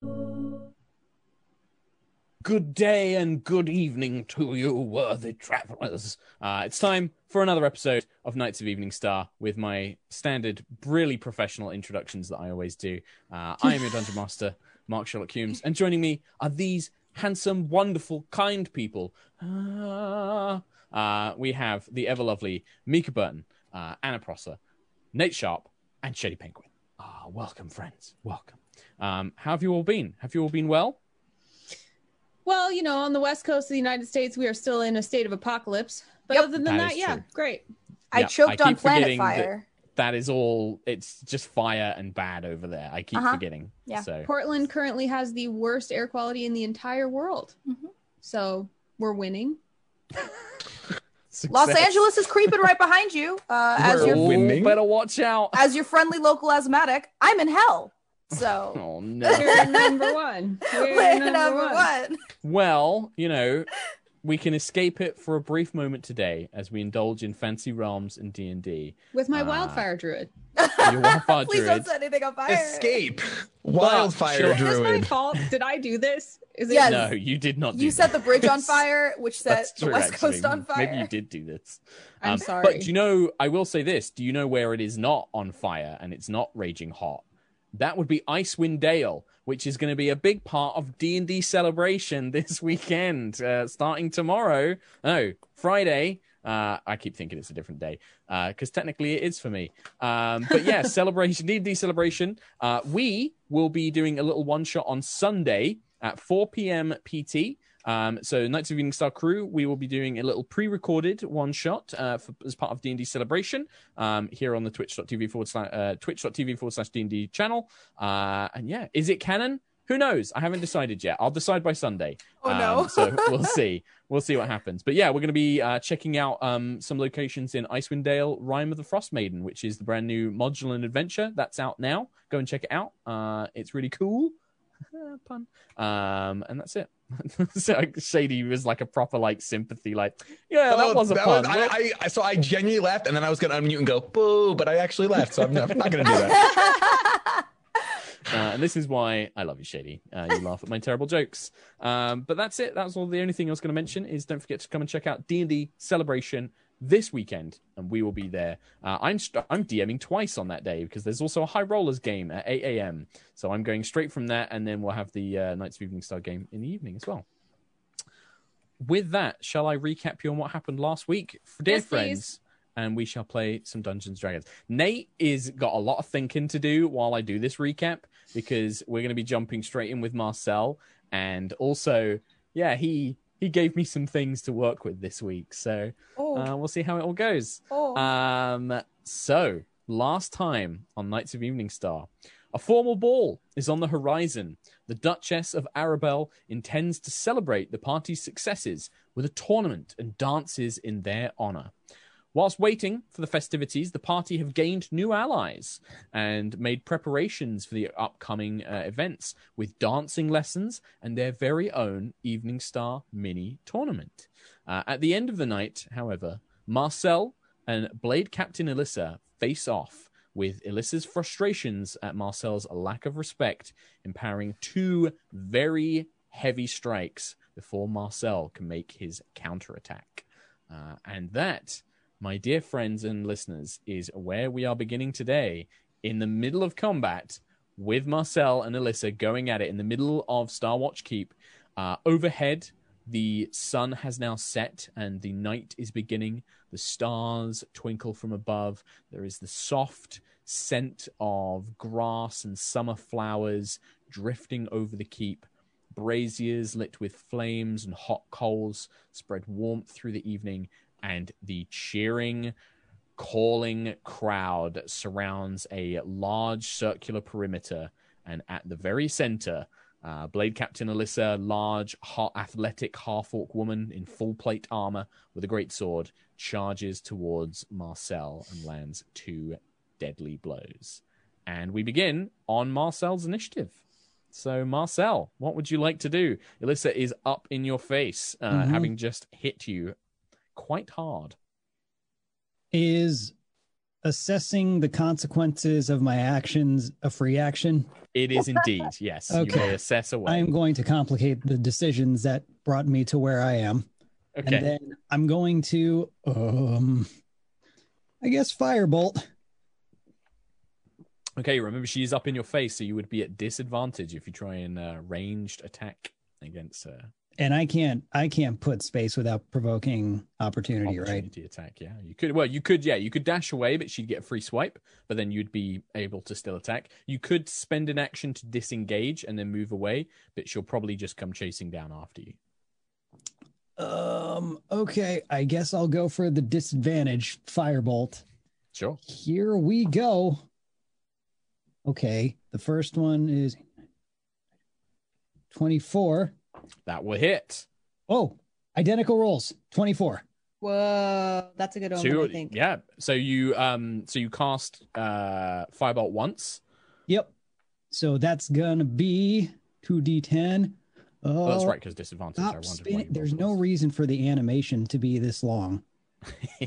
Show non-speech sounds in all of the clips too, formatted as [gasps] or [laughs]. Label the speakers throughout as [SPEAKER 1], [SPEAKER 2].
[SPEAKER 1] Good day and good evening to you, worthy travelers. Uh, it's time for another episode of Knights of Evening Star with my standard, really professional introductions that I always do. Uh, I am your Dungeon Master, Mark Sherlock Hulmes, and joining me are these handsome, wonderful, kind people. Uh, uh, we have the ever lovely Mica Burton, uh, Anna Prosser, Nate Sharp, and Shady Penguin. Ah, welcome, friends. Welcome. Um, how have you all been? Have you all been well?
[SPEAKER 2] Well, you know, on the west coast of the United States, we are still in a state of apocalypse. But
[SPEAKER 3] Yep.
[SPEAKER 2] other than
[SPEAKER 1] That
[SPEAKER 2] that,
[SPEAKER 1] is
[SPEAKER 2] yeah,
[SPEAKER 1] true.
[SPEAKER 2] great.
[SPEAKER 3] I
[SPEAKER 1] Yeah,
[SPEAKER 3] choked
[SPEAKER 1] I
[SPEAKER 3] on
[SPEAKER 1] keep
[SPEAKER 3] planet
[SPEAKER 1] forgetting that-
[SPEAKER 3] fire.
[SPEAKER 1] That is all. It's just fire and bad over there. I keep
[SPEAKER 3] Uh-huh.
[SPEAKER 1] forgetting.
[SPEAKER 3] Yeah.
[SPEAKER 1] So
[SPEAKER 2] Portland currently has the worst air quality in the entire world.
[SPEAKER 3] Mhm.
[SPEAKER 2] So we're winning. [laughs]
[SPEAKER 3] Los. Angeles is creeping right behind you. Uh, as
[SPEAKER 1] We're
[SPEAKER 3] your
[SPEAKER 4] winning.
[SPEAKER 1] Better watch out.
[SPEAKER 3] as your friendly local asthmatic, I'm in hell. [laughs] So
[SPEAKER 1] Oh no. [laughs]
[SPEAKER 2] We're number one. We're
[SPEAKER 3] we're
[SPEAKER 2] number,
[SPEAKER 3] number
[SPEAKER 2] one.
[SPEAKER 3] one.
[SPEAKER 1] well, you know, we can escape it for a brief moment today as we indulge in fancy realms and D and D.
[SPEAKER 2] With my
[SPEAKER 1] Ah.
[SPEAKER 2] wildfire druid.
[SPEAKER 1] Your [laughs] wildfire
[SPEAKER 3] Please
[SPEAKER 1] druid.
[SPEAKER 3] don't set anything on fire.
[SPEAKER 4] Escape. Wildfire
[SPEAKER 1] sure.
[SPEAKER 2] Is this my fault? Did I do this? Is it
[SPEAKER 3] Yes.
[SPEAKER 1] No, you did not. Do
[SPEAKER 3] You set
[SPEAKER 1] that.
[SPEAKER 3] the bridge on fire, which set
[SPEAKER 1] That's
[SPEAKER 3] the West
[SPEAKER 1] actually.
[SPEAKER 3] Coast on fire.
[SPEAKER 1] Maybe you did do this.
[SPEAKER 2] I'm
[SPEAKER 1] Um,
[SPEAKER 2] sorry.
[SPEAKER 1] But do you know, I will say this. Do you know where it is not on fire and it's not raging hot? That would be Icewind Dale, which is going to be a big part of D&D celebration [laughs] this weekend, uh, starting tomorrow. No, Friday. Uh, I keep thinking it's a different day because technically it is for me. Um, but yeah, [laughs] celebration, D&D celebration. Uh, we will be doing a little one shot on Sunday at 4 p.m. PT. Um, so Knights of Evening Star crew, we will be doing a little pre-recorded one shot uh, for, as part of D&D celebration um, here on the twitch.tv forward slash uh, twitch.tv forward slash D&D channel. Uh, and yeah, is it canon? Who knows? I haven't decided yet. I'll decide by Sunday.
[SPEAKER 3] Oh,
[SPEAKER 1] Um,
[SPEAKER 3] no.
[SPEAKER 1] so [laughs] we'll see. We'll see what happens. But yeah, we're going to be uh, checking out um, some locations in Icewind Dale, Rime of the Frost Maiden, which is the brand new modular adventure that's out now. Go and check it out. Uh, it's really cool. [laughs] Pun. Um, and that's it. [laughs] so Shady was like a proper like sympathy, like yeah, that
[SPEAKER 4] Oh,
[SPEAKER 1] was a pun.
[SPEAKER 4] I, I, I, so I genuinely left, and then I was going to unmute and go boo, but I actually left, so I'm not, I'm not going to do that. [laughs]
[SPEAKER 1] Uh, and this is why I love you, Shady. Uh, you laugh at my terrible jokes. Um, but that's it. That's all. The only thing I was going to mention is don't forget to come and check out D and D Celebration this weekend, and we will be there. Uh, I'm st- I'm DMing twice on that day because there's also a High Rollers game at 8 a.m. So I'm going straight from that, and then we'll have the uh, Knights of Evening Star game in the evening as well. With that, shall I recap you on what happened last week, dear
[SPEAKER 2] Yes, please.
[SPEAKER 1] friends? And we shall play some Dungeons Dragons. Nate is got a lot of thinking to do while I do this recap because we're going to be jumping straight in with Marcel, and also, yeah, he he gave me some things to work with this week, so
[SPEAKER 3] oh,
[SPEAKER 1] uh, we'll see how it all goes.
[SPEAKER 3] oh.
[SPEAKER 1] Um, so last time on Knights of Evening Star, a formal ball is on the horizon. The Duchess of Arabel intends to celebrate the party's successes with a tournament and dances in their honor. Whilst waiting for the festivities, the party have gained new allies and made preparations for the upcoming uh, events with dancing lessons and their very own Evening Star mini tournament. Uh, at the end of the night, however, Marcel and Blade Captain Illessa face off with Illessa's frustrations at Marcel's lack of respect, empowering two very heavy strikes before Marcel can make his counterattack. Uh, and that, my dear friends and listeners, is where we are beginning today in the middle of combat with Marcel and Illessa going at it in the middle of Starwatch Keep. Uh, overhead, the sun has now set and the night is beginning. The stars twinkle from above. There is the soft scent of grass and summer flowers drifting over the keep. Braziers lit with flames and hot coals spread warmth through the evening, and the cheering, calling crowd surrounds a large circular perimeter. And at the very center, uh, Blade Captain Illessa, large, ha- athletic half orc woman in full plate armor with a great sword, charges towards Marcel and lands two deadly blows. And we begin on Marcel's initiative. So, Marcel, what would you like to do? Illessa is up in your face, uh,
[SPEAKER 5] Mhm.
[SPEAKER 1] having just hit you quite hard.
[SPEAKER 5] Is assessing the consequences of my actions a free action?
[SPEAKER 1] It is indeed, yes. You
[SPEAKER 5] Okay.
[SPEAKER 1] may assess away.
[SPEAKER 5] I am going to complicate the decisions that brought me to where I am.
[SPEAKER 1] okay.
[SPEAKER 5] And then I'm going to um I guess firebolt.
[SPEAKER 1] Okay, remember she's up in your face, so you would be at disadvantage if you try and uh, ranged attack against her.
[SPEAKER 5] And I can't I can't put space without provoking opportunity, right?
[SPEAKER 1] Opportunity attack, yeah. You could well, you could, yeah, you could dash away, but she'd get a free swipe, but then you'd be able to still attack. You could spend an action to disengage and then move away, but she'll probably just come chasing down after you.
[SPEAKER 5] Um okay, I guess I'll go for the disadvantage firebolt.
[SPEAKER 1] Sure.
[SPEAKER 5] Here we go. Okay, the first one is 24.
[SPEAKER 1] That will hit.
[SPEAKER 5] Oh, identical rolls. 24.
[SPEAKER 2] Whoa, that's a good omen,
[SPEAKER 1] Two,
[SPEAKER 2] I think.
[SPEAKER 1] yeah. So you um so you cast uh firebolt once.
[SPEAKER 5] Yep. So that's gonna be 2d10. Oh,
[SPEAKER 1] Oh, that's right, because disadvantage.
[SPEAKER 5] Stop
[SPEAKER 1] wondered why
[SPEAKER 5] spinning. There's no
[SPEAKER 1] those.
[SPEAKER 5] reason for the animation to be this long. [laughs]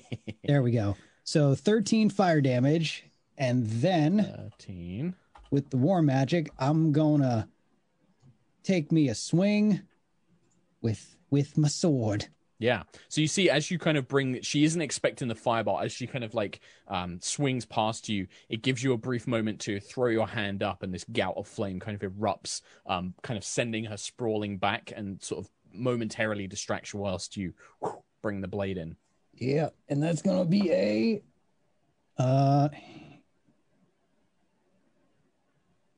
[SPEAKER 5] There we go. So 13 fire damage. And then
[SPEAKER 1] 13.
[SPEAKER 5] with the war magic, I'm gonna take me a swing with with my sword.
[SPEAKER 1] Yeah. So you see, as you kind of bring, she isn't expecting the fireball. As she kind of like um, swings past you, it gives you a brief moment to throw your hand up, and this gout of flame kind of erupts, um, kind of sending her sprawling back, and sort of momentarily distracts you whilst you whew, bring the blade in.
[SPEAKER 5] Yeah, and that's gonna be a uh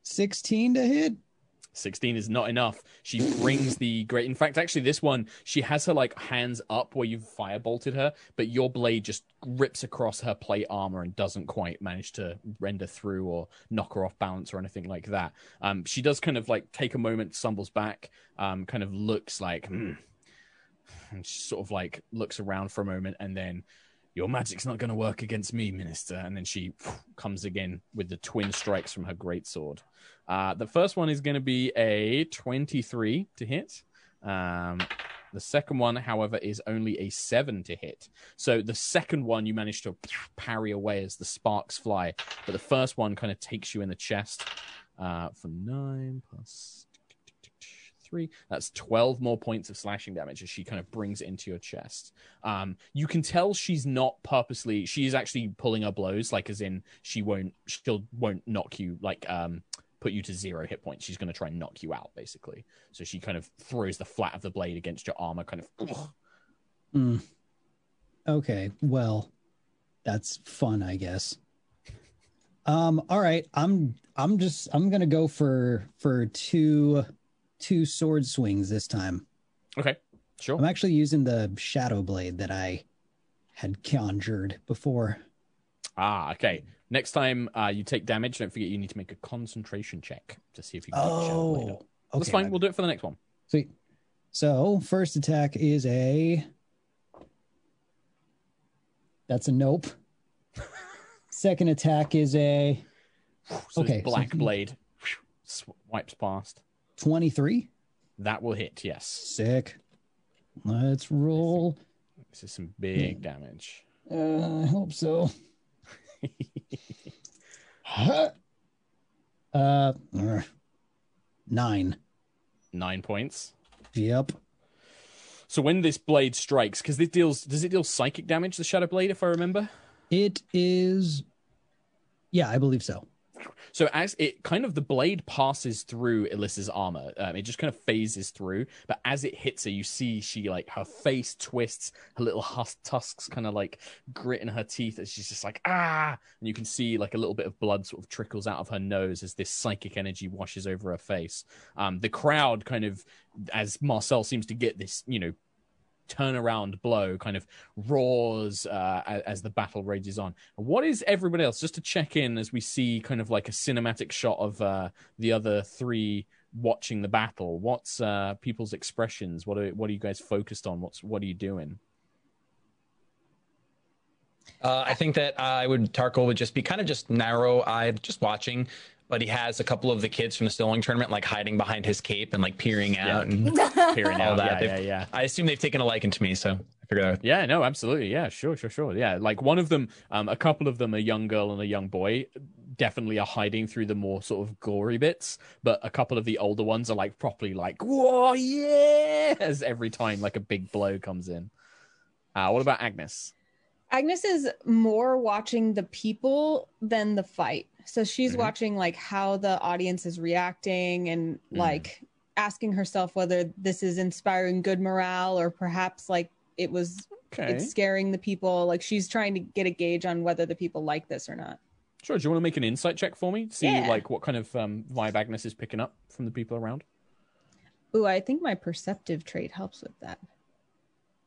[SPEAKER 5] 16 to hit.
[SPEAKER 1] 16 is not enough. She brings the great. In fact, actually, this one, she has her like hands up where you've firebolted her, but your blade just rips across her plate armor and doesn't quite manage to render through or knock her off balance or anything like that. Um, she does kind of like take a moment, stumbles back, um, kind of looks like, hmm. [sighs] and she sort of like looks around for a moment and then. Your magic's not going to work against me, Minister. And then she [sniffs] comes again with the twin strikes from her greatsword. Uh, the first one is going to be a 23 to hit. Um, the second one, however, is only a 7 to hit. So the second one you manage to [sniffs] parry away as the sparks fly, but the first one kind of takes you in the chest uh, for 9 plus 3. That's 12 more points of slashing damage as she kind of brings it into your chest. Um, you can tell she's not purposely, she's actually pulling her blows, like as in she won't, she'll won't knock you, like, um, put you to zero hit points. She's going to try and knock you out, basically. So she kind of throws the flat of the blade against your armor, kind of.
[SPEAKER 5] Hmm. Okay, well, that's fun, I guess. Um, all right, I'm I'm just I'm gonna go for for two two sword swings this time.
[SPEAKER 1] Okay, sure.
[SPEAKER 5] I'm actually using the shadow blade that I had conjured before.
[SPEAKER 1] Ah, okay. Next time uh, you take damage, don't forget you need to make a concentration check to see if you can get the shadow blade
[SPEAKER 5] Oh,
[SPEAKER 1] up. That's fine. We'll do it for the next one.
[SPEAKER 5] Sweet. So first attack is a. That's a nope. [laughs] Second attack is a
[SPEAKER 1] So
[SPEAKER 5] Okay,
[SPEAKER 1] this
[SPEAKER 5] so-
[SPEAKER 1] black blade wipes past.
[SPEAKER 5] 23.
[SPEAKER 1] That will hit. Yes.
[SPEAKER 5] Sick. Let's roll.
[SPEAKER 1] This is some big damage.
[SPEAKER 5] Uh, I hope so. Uh, [laughs] uh, nine.
[SPEAKER 1] Nine points.
[SPEAKER 5] Yep.
[SPEAKER 1] So when this blade strikes, because this deals, does it deal psychic damage? The shadow blade, if I remember.
[SPEAKER 5] It is. Yeah, I believe so.
[SPEAKER 1] So as it kind of the blade passes through Illessa's armor, um, it just kind of phases through. But as it hits her, you see she like her face twists, her little hus- tusks kind of like grit in her teeth as she's just like ah, and you can see like a little bit of blood sort of trickles out of her nose as this psychic energy washes over her face. Um, the crowd kind of, as Marcel seems to get this, you know, turnaround blow kind of roars uh, as the battle rages on. What is everybody else? Just to check in as we see kind of like a cinematic shot of uh, the other three watching the battle. What's uh, people's expressions? What are what are you guys focused on? What's what are you doing?
[SPEAKER 4] Uh, I think that I would Tarkhal would just be kind of just narrow eyed, just watching. But he has a couple of the kids from the Stilling tournament like hiding behind his cape and like peering
[SPEAKER 1] Yeah.
[SPEAKER 4] out and [laughs]
[SPEAKER 1] Peering
[SPEAKER 4] all
[SPEAKER 1] out,
[SPEAKER 4] that.
[SPEAKER 1] Yeah, yeah, yeah.
[SPEAKER 4] I assume they've taken a liking to me, so I figured out.
[SPEAKER 1] Yeah, no, absolutely. Yeah, sure, sure, sure. Yeah, like one of them, um, a couple of them, a young girl and a young boy, definitely are hiding through the more sort of gory bits. But a couple of the older ones are like properly like, whoa, yeah, as every time like a big blow comes in. Uh, what about Agnis?
[SPEAKER 2] Agnis is more watching the people than the fight. So she's
[SPEAKER 1] Mhm.
[SPEAKER 2] watching like how the audience is reacting and
[SPEAKER 1] Mhm.
[SPEAKER 2] like asking herself whether this is inspiring good morale or perhaps like it was
[SPEAKER 1] Okay,
[SPEAKER 2] it's scaring the people. Like she's trying to get a gauge on whether the people like this or not.
[SPEAKER 1] sure. Do you want to make an insight check for me? See
[SPEAKER 2] Yeah.
[SPEAKER 1] like what kind of um, vibe Agnis is picking up from the people around.
[SPEAKER 2] Ooh, I think my perceptive trait helps with that.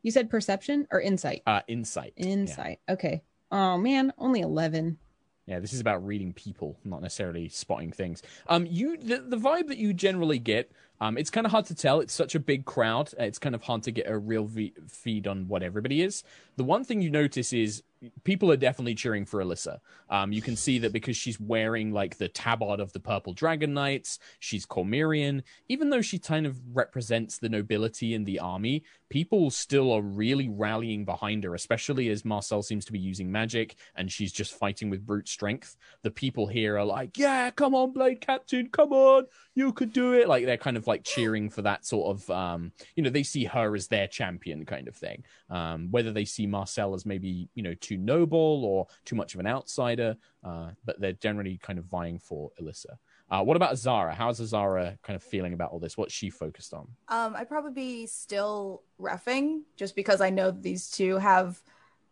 [SPEAKER 2] You said perception or insight?
[SPEAKER 1] Uh, insight. Yeah.
[SPEAKER 2] Insight. Okay. Oh man, only 11.
[SPEAKER 1] Yeah, this is about reading people, not necessarily spotting things. Um, you the, the vibe that you generally get, um, it's kind of hard to tell. It's such a big crowd. uh, It's kind of hard to get a real v- feed on what everybody is. The one thing you notice is people are definitely cheering for Illessa. Um, you can see that because she's wearing like the tabard of the Purple Dragon Knights, she's Cormyrian. Even though she kind of represents the nobility in the army, people still are really rallying behind her, especially as Marcel seems to be using magic and she's just fighting with brute strength. The people here are like, "Yeah, come on, Blade Captain, come on, you could do it!" Like they're kind of like cheering for that sort of, um, you know, they see her as their champion kind of thing. Um, whether they see Marcel as maybe you know too noble or too much of an outsider, uh, but they're generally kind of vying for Illessa. Uh, what about Zara? How's Zara kind of feeling about all this? What's she focused on?
[SPEAKER 3] Um, I'd probably be still refing just because I know these two have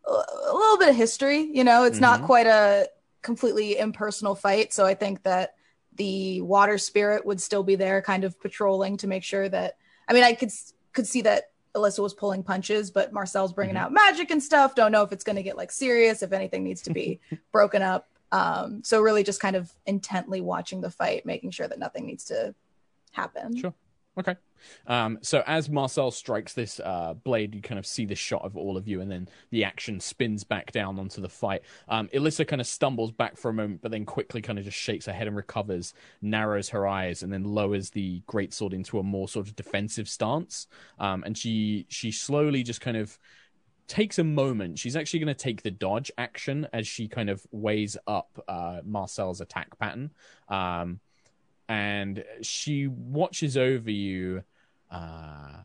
[SPEAKER 3] a, little bit of history. You know, it's not
[SPEAKER 1] Mhm.
[SPEAKER 3] quite a completely impersonal fight. So I think that the water spirit would still be there, kind of patrolling to make sure that. I mean, I could could see that Illessa was pulling punches, but Marcel's bringing
[SPEAKER 1] Mhm.
[SPEAKER 3] out magic and stuff. Don't know if it's going to get like serious, if anything needs to be [laughs] broken up. Um, so really, just kind of intently watching the fight, making sure that nothing needs to happen.
[SPEAKER 1] Sure. Okay. Um, so as Marcel strikes this uh, blade, you kind of see the shot of all of you, and then the action spins back down onto the fight. Um, Illessa kind of stumbles back for a moment, but then quickly kind of just shakes her head and recovers, narrows her eyes, and then lowers the greatsword into a more sort of defensive stance. Um, and she she slowly just kind of takes a moment. She's actually going to take the dodge action as she kind of weighs up uh, Marcel's attack pattern. Um, and she watches over you. Uh,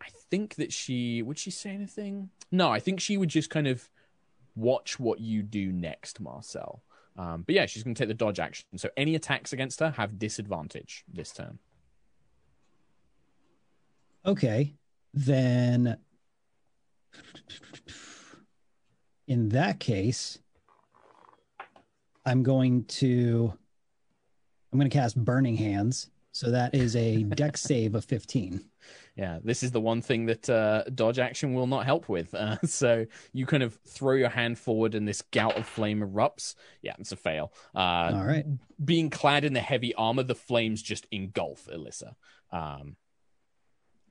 [SPEAKER 1] I think that she would she say anything? No, I think she would just kind of watch what you do next, Marcel. Um, but yeah, she's going to take the dodge action. So any attacks against her have disadvantage this turn.
[SPEAKER 5] Okay, then in that case, I'm going to I'm going to cast Burning Hands. So that is a dex [laughs] save of 15.
[SPEAKER 1] Yeah, this is the one thing that uh, dodge action will not help with. Uh, [laughs] so you kind of throw your hand forward, and this gout of flame erupts. Yeah, it's a fail. Uh,
[SPEAKER 5] All right.
[SPEAKER 1] being clad in the heavy armor, the flames just engulf Illessa. Um,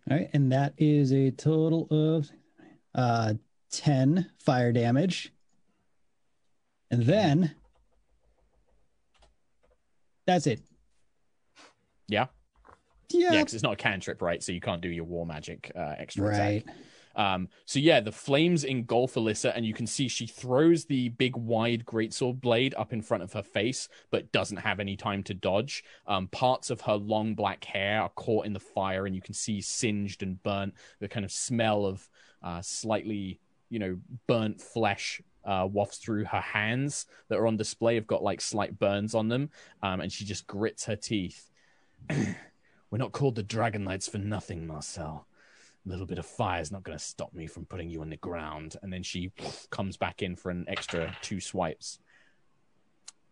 [SPEAKER 5] All right, and that is a total of uh 10 fire damage. And then that's it.
[SPEAKER 1] yeah,
[SPEAKER 5] Yeah.
[SPEAKER 1] yeah, because it's not a cantrip, right? So you can't do your war magic uh, extra
[SPEAKER 5] right.
[SPEAKER 1] attack. Um, so yeah, the flames engulf Illessa, and you can see she throws the big wide greatsword blade up in front of her face, but doesn't have any time to dodge. Um, parts of her long black hair are caught in the fire, and you can see singed and burnt. The kind of smell of uh, slightly, you know, burnt flesh uh, wafts through her hands that are on display. Have got like slight burns on them, um, and she just grits her teeth. [clears throat] We're not called the Dragon Knights for nothing, Marcel a little bit of fire is not going to stop me from putting you on the ground. And then she comes back in for an extra two swipes.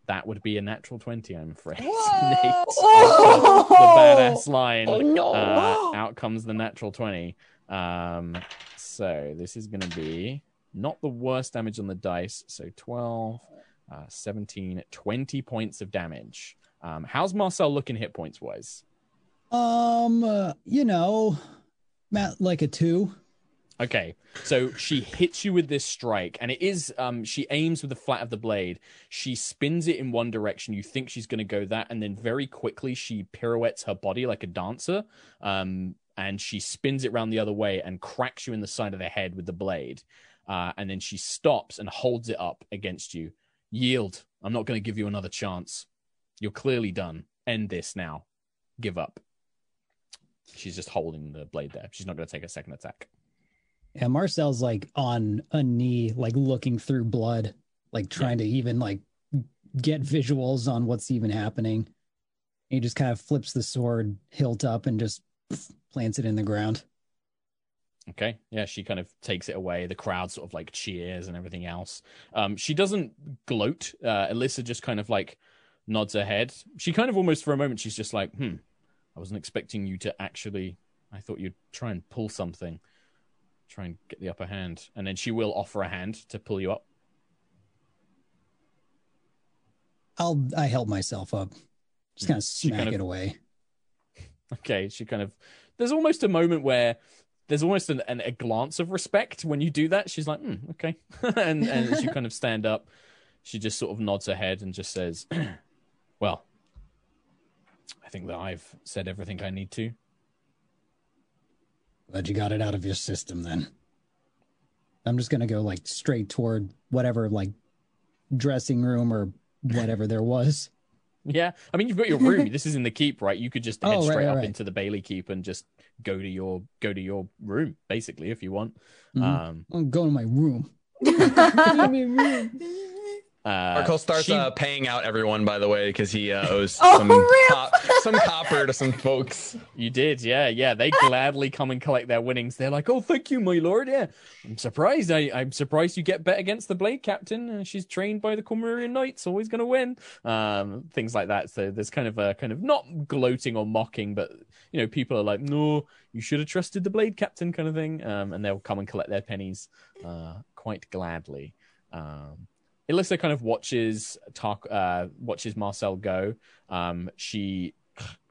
[SPEAKER 1] That would be a natural 20, I'm afraid. [laughs] Nate, [laughs]
[SPEAKER 3] Oh!
[SPEAKER 1] the badass line.
[SPEAKER 4] Oh, no.
[SPEAKER 1] Uh, out comes the natural 20. Um, so this is going to be not the worst damage on the dice. So 12, uh, 17, 20 points of damage. Um, how's Marcel looking hit points wise?
[SPEAKER 5] Um, uh, you know, Matt, like a two.
[SPEAKER 1] Okay, so she hits you with this strike, and it is um she aims with the flat of the blade. She spins it in one direction. You think she's going to go that, and then very quickly she pirouettes her body like a dancer, um, and she spins it round the other way and cracks you in the side of the head with the blade. Uh, and then she stops and holds it up against you. Yield. I'm not going to give you another chance. You're clearly done. End this now. Give up. She's just holding the blade there. She's not going to take a second attack.
[SPEAKER 5] And Marcel's like on a knee, like looking through blood, like trying to even like get visuals on what's even happening. He just kind of flips the sword hilt up and just plants it in the ground.
[SPEAKER 1] Okay. Yeah, she kind of takes it away. The crowd sort of like cheers and everything else. Um, she doesn't gloat. Uh, Illessa just kind of like nods her head. She kind of almost for a moment, she's just like, hmm, I wasn't expecting you to actually. I thought you'd try and pull something, try and get the upper hand. And then she will offer a hand to pull you up.
[SPEAKER 5] I'll I help myself up. Just kind of smack
[SPEAKER 1] kind of-
[SPEAKER 5] it away. [laughs]
[SPEAKER 1] Okay. She kind of. There's almost a moment where there's almost an, an, a glance of respect when you do that. She's like, hmm, okay. [laughs] and, and as you kind of stand up, she just sort of nods her head and just says, [clears throat] well, I think that I've said everything I need to.
[SPEAKER 5] Glad you got it out of your system then. I'm just gonna go like straight toward whatever like dressing room or whatever there was.
[SPEAKER 1] Yeah. I mean, you've got your room. this is in the keep, right? You could just [laughs] head
[SPEAKER 5] Oh, right,
[SPEAKER 1] straight
[SPEAKER 5] right,
[SPEAKER 1] up
[SPEAKER 5] right.
[SPEAKER 1] into the Bailey keep and just go to your go to your room, basically, if you want.
[SPEAKER 5] Mhm.
[SPEAKER 1] Um,
[SPEAKER 5] I'm going to my room. [laughs] [laughs]
[SPEAKER 1] uh,
[SPEAKER 4] Marco starts
[SPEAKER 1] she-
[SPEAKER 4] uh, paying out everyone, by the way, because he uh, owes [laughs]
[SPEAKER 3] Oh,
[SPEAKER 4] some, cop- some copper to some folks.
[SPEAKER 1] You did, yeah, yeah. They gladly come and collect their winnings. They're like, "Oh, thank you, my lord." Yeah, I'm surprised. I, I'm surprised you get bet against the Blade Captain. Uh, she's trained by the Cormyrian Knights, always going to win. Um, things like that. So there's kind of a kind of not gloating or mocking, but you know, people are like, "No, you should have trusted the Blade Captain," kind of thing. Um, and they'll come and collect their pennies, uh, quite gladly. Um, Illessa kind of watches talk, uh, watches Marcel go. Um, she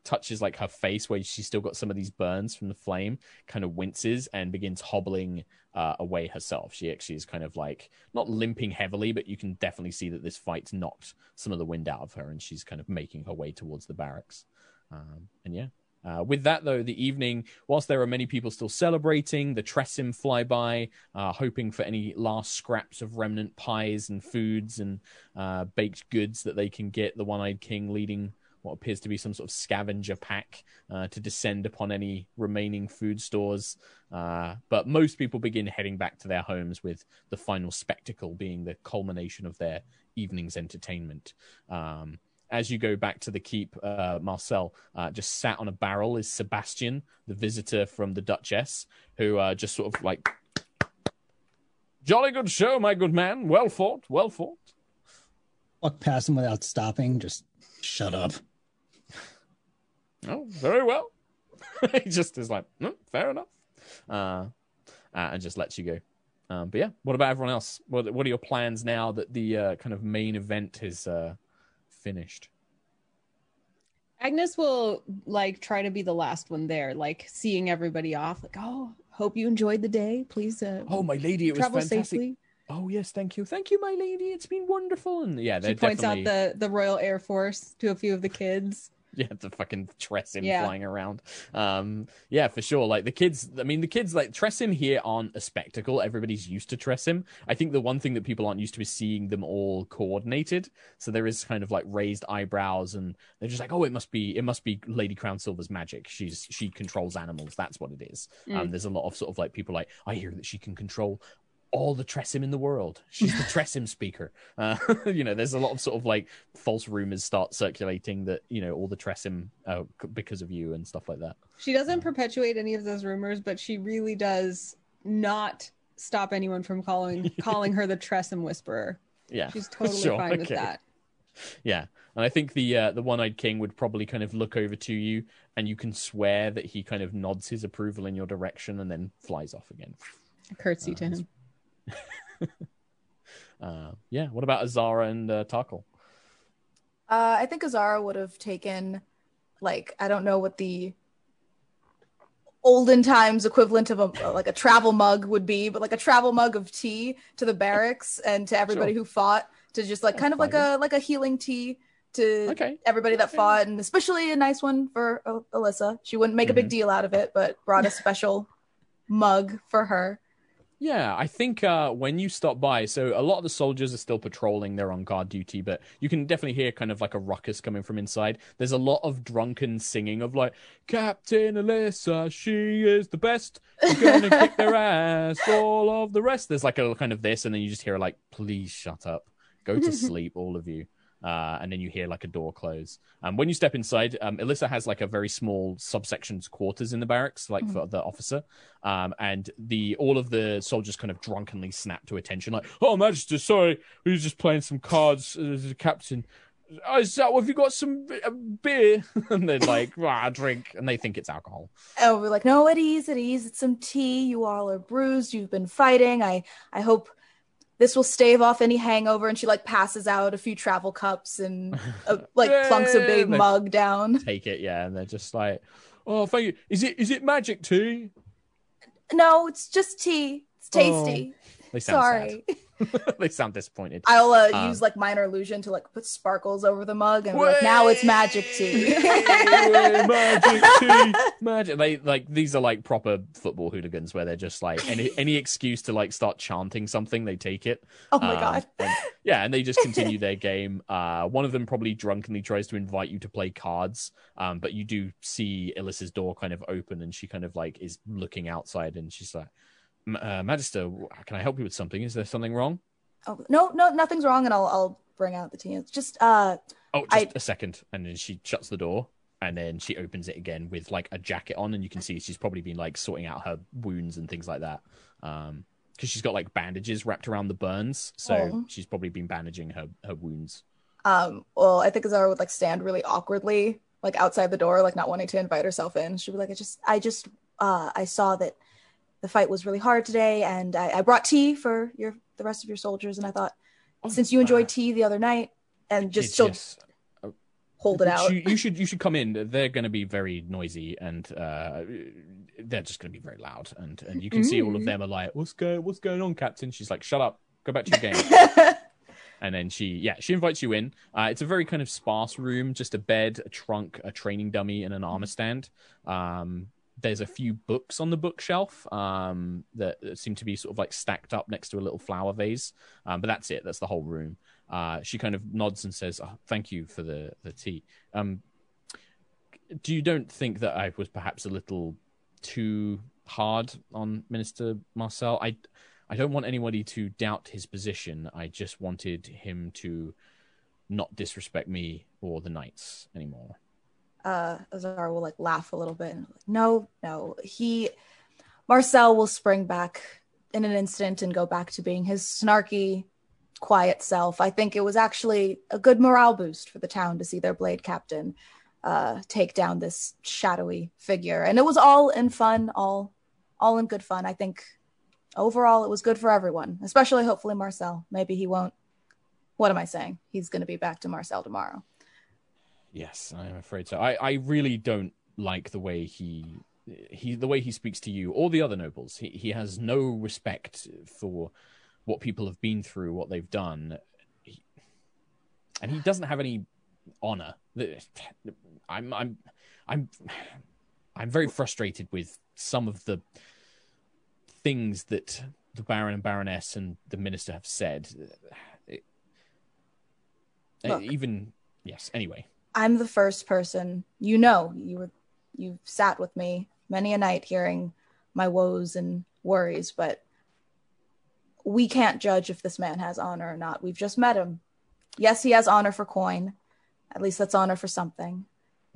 [SPEAKER 1] touches like her face where she's still got some of these burns from the flame, kind of winces and begins hobbling uh, away herself. She actually is kind of like not limping heavily, but you can definitely see that this fight's knocked some of the wind out of her, and she's kind of making her way towards the barracks. Um, and yeah. Uh, with that, though, the evening, whilst there are many people still celebrating, the Tressym fly by, uh, hoping for any last scraps of remnant pies and foods and uh, baked goods that they can get. The One Eyed King leading what appears to be some sort of scavenger pack uh, to descend upon any remaining food stores. Uh, but most people begin heading back to their homes with the final spectacle being the culmination of their evening's entertainment. Um, as you go back to the keep, uh, Marcel, uh, just sat on a barrel is Sebastian, the visitor from the Duchess, who uh, just sort of like, jolly good show, my good man. Well fought, well fought.
[SPEAKER 5] Walk past him without stopping. Just shut up.
[SPEAKER 1] Oh, very well. [laughs] he just is like, "Hmm, fair enough, uh, uh, and just lets you go. Um, but yeah, what about everyone else? What What are your plans now that the uh, kind of main event is uh, finished?
[SPEAKER 2] Agnis will like try to be the last one there, like seeing everybody off. Like, oh, hope you enjoyed the day. Please, uh,
[SPEAKER 1] Oh, my lady, it was fantastic.
[SPEAKER 2] safely.
[SPEAKER 1] Oh yes, thank you, thank you, my lady. It's been wonderful. And yeah,
[SPEAKER 2] She points
[SPEAKER 1] definitely
[SPEAKER 2] out the the Royal Air Force to a few of the kids. [laughs]
[SPEAKER 1] yeah the fucking Tressym
[SPEAKER 2] Yeah.
[SPEAKER 1] flying around. Um, yeah, for sure. Like the kids, I mean, the kids like Tressym here aren't a spectacle. Everybody's used to Tressym. I think the one thing that people aren't used to is seeing them all coordinated. So there is kind of like raised eyebrows, and they're just like, oh, it must be, it must be Lady Crownsilver's magic. She's she controls animals. That's what it is. Um, there's a lot of sort of like people like I hear that she can control all the Tressym in the world. She's the [laughs] Tressym speaker. Uh, [laughs] you know, there's a lot of sort of like false rumors start circulating that you know all the Tressym uh, because of you and stuff like that.
[SPEAKER 2] She doesn't perpetuate any of those rumors, but she really does not stop anyone from calling [laughs] calling her the Tressym Whisperer.
[SPEAKER 1] Yeah,
[SPEAKER 2] She's totally
[SPEAKER 1] Sure,
[SPEAKER 2] fine with that.
[SPEAKER 1] Yeah, and I think the uh, the one-eyed king would probably kind of look over to you, and you can swear that he kind of nods his approval in your direction and then flies off again.
[SPEAKER 2] A curtsy to him. [laughs]
[SPEAKER 1] Uh, yeah. What about Azara and uh, Tarkhal?
[SPEAKER 3] Uh, I think Azara would have taken, like, I don't know what the olden times equivalent of a like a travel mug would be, but like a travel mug of tea to the barracks and to everybody
[SPEAKER 1] Sure.
[SPEAKER 3] who fought to just like
[SPEAKER 1] That's
[SPEAKER 3] kind of like a like a healing tea to
[SPEAKER 1] Okay.
[SPEAKER 3] everybody that
[SPEAKER 1] Okay.
[SPEAKER 3] fought and especially a nice one for uh, Illessa. She wouldn't make a
[SPEAKER 1] Mm-hmm.
[SPEAKER 3] big deal out of it, but brought a [laughs] special mug for her.
[SPEAKER 1] Yeah, I think uh, when you stop by, so a lot of the soldiers are still patrolling, they're on guard duty, but you can definitely hear kind of like a ruckus coming from inside. There's a lot of drunken singing of like, Captain Illessa, she is the best. We're gonna kick their ass, all of the rest. There's like a kind of this, and then you just hear like, please shut up. Go to [laughs] sleep, all of you. Uh, and then you hear like a door close. Um, when you step inside, um, Illessa has like a very small subsection's quarters in the barracks, like for the officer. Um, and the all of the soldiers kind of drunkenly snap to attention, like, "Oh, Majesty, sorry, we were just playing some cards as a captain. Oh, is that, have you got some uh, beer?" [laughs] and they're like, "Ah, drink," and they think it's alcohol.
[SPEAKER 3] And we're like, no, at ease, at ease. It's some tea. You all are bruised. You've been fighting. I, I hope this will stave off any hangover. And she like passes out a few travel cups and uh, [laughs] like plunks a big mug down.
[SPEAKER 1] Take it, yeah, and they're just like, "Oh, thank you. Is it is it magic tea?"
[SPEAKER 3] No, it's just tea. It's
[SPEAKER 1] Oh,
[SPEAKER 3] tasty.
[SPEAKER 1] Sound
[SPEAKER 3] Sorry. [laughs]
[SPEAKER 1] they sound disappointed.
[SPEAKER 3] I'll uh,
[SPEAKER 1] Um,
[SPEAKER 3] use like minor illusion to like put sparkles over the mug and be like, now it's magic tea. [laughs]
[SPEAKER 1] Way, magic tea, magic. They like these are like proper football hooligans where they're just like any any excuse to like start chanting something, they take it.
[SPEAKER 3] oh my
[SPEAKER 1] Um,
[SPEAKER 3] god.
[SPEAKER 1] and- yeah, and they just continue [laughs] their game. Uh, one of them probably drunkenly tries to invite you to play cards, um, but you do see Illessa's door kind of open, and she kind of like is looking outside, and she's like, "M- uh, "Magister, can I help you with something? Is there something wrong?"
[SPEAKER 3] Oh, no, no, nothing's wrong, and I'll I'll bring out the tea. Just uh
[SPEAKER 1] Oh, just
[SPEAKER 3] I-
[SPEAKER 1] a second. And then she shuts the door and then she opens it again with like a jacket on and you can see she's probably been like sorting out her wounds and things like that. Um because she's got like bandages wrapped around the burns, so
[SPEAKER 3] Oh.
[SPEAKER 1] she's probably been bandaging her her wounds.
[SPEAKER 3] um well I think Azara would like stand really awkwardly like outside the door, like not wanting to invite herself in. She'd be like, I just I just uh I saw that the fight was really hard today and I, I brought tea for your the rest of your soldiers and I thought since you enjoyed tea the other night and just
[SPEAKER 1] It's
[SPEAKER 3] she'll hold it out.
[SPEAKER 1] You, you should you should come in. They're going to be very noisy and uh, they're just going to be very loud. And and you can see all of them are like, "What's going What's going on, Captain?" She's like, "Shut up, go back to your game." [laughs] And then she, yeah, she invites you in. Uh, it's a very kind of sparse room, just a bed, a trunk, a training dummy, and an armor stand. Um, there's a few books on the bookshelf um, that, that seem to be sort of like stacked up next to a little flower vase. Um, but that's it. That's the whole room. Uh, she kind of nods and says, oh, "Thank you for the the tea." Um, do you don't think that I was perhaps a little too hard on Minister Marcel? I I don't want anybody to doubt his position. I just wanted him to not disrespect me or the knights anymore.
[SPEAKER 3] Uh Azar will like laugh a little bit and like, no, no. He Marcel will spring back in an instant and go back to being his snarky, quiet self. I think it was actually a good morale boost for the town to see their blade captain uh take down this shadowy figure. And it was all in fun, all all in good fun. I think overall it was good for everyone, especially hopefully Marcel. Maybe he won't what am I saying? He's going to be back to Marcel tomorrow.
[SPEAKER 1] Yes, I'm afraid so. I, I really don't like the way he he the way he speaks to you or the other nobles. He he has no respect for what people have been through, what they've done, he, and he doesn't have any honor. I'm I'm I'm I'm very frustrated with some of the things that the Baron and Baroness and the Minister have said. It-
[SPEAKER 3] Look.
[SPEAKER 1] even yes. Anyway,
[SPEAKER 3] I'm the first person you know you were you've sat with me many a night hearing my woes and worries, but we can't judge if this man has honor or not. We've just met him. Yes, he has honor for coin. At least that's honor for something.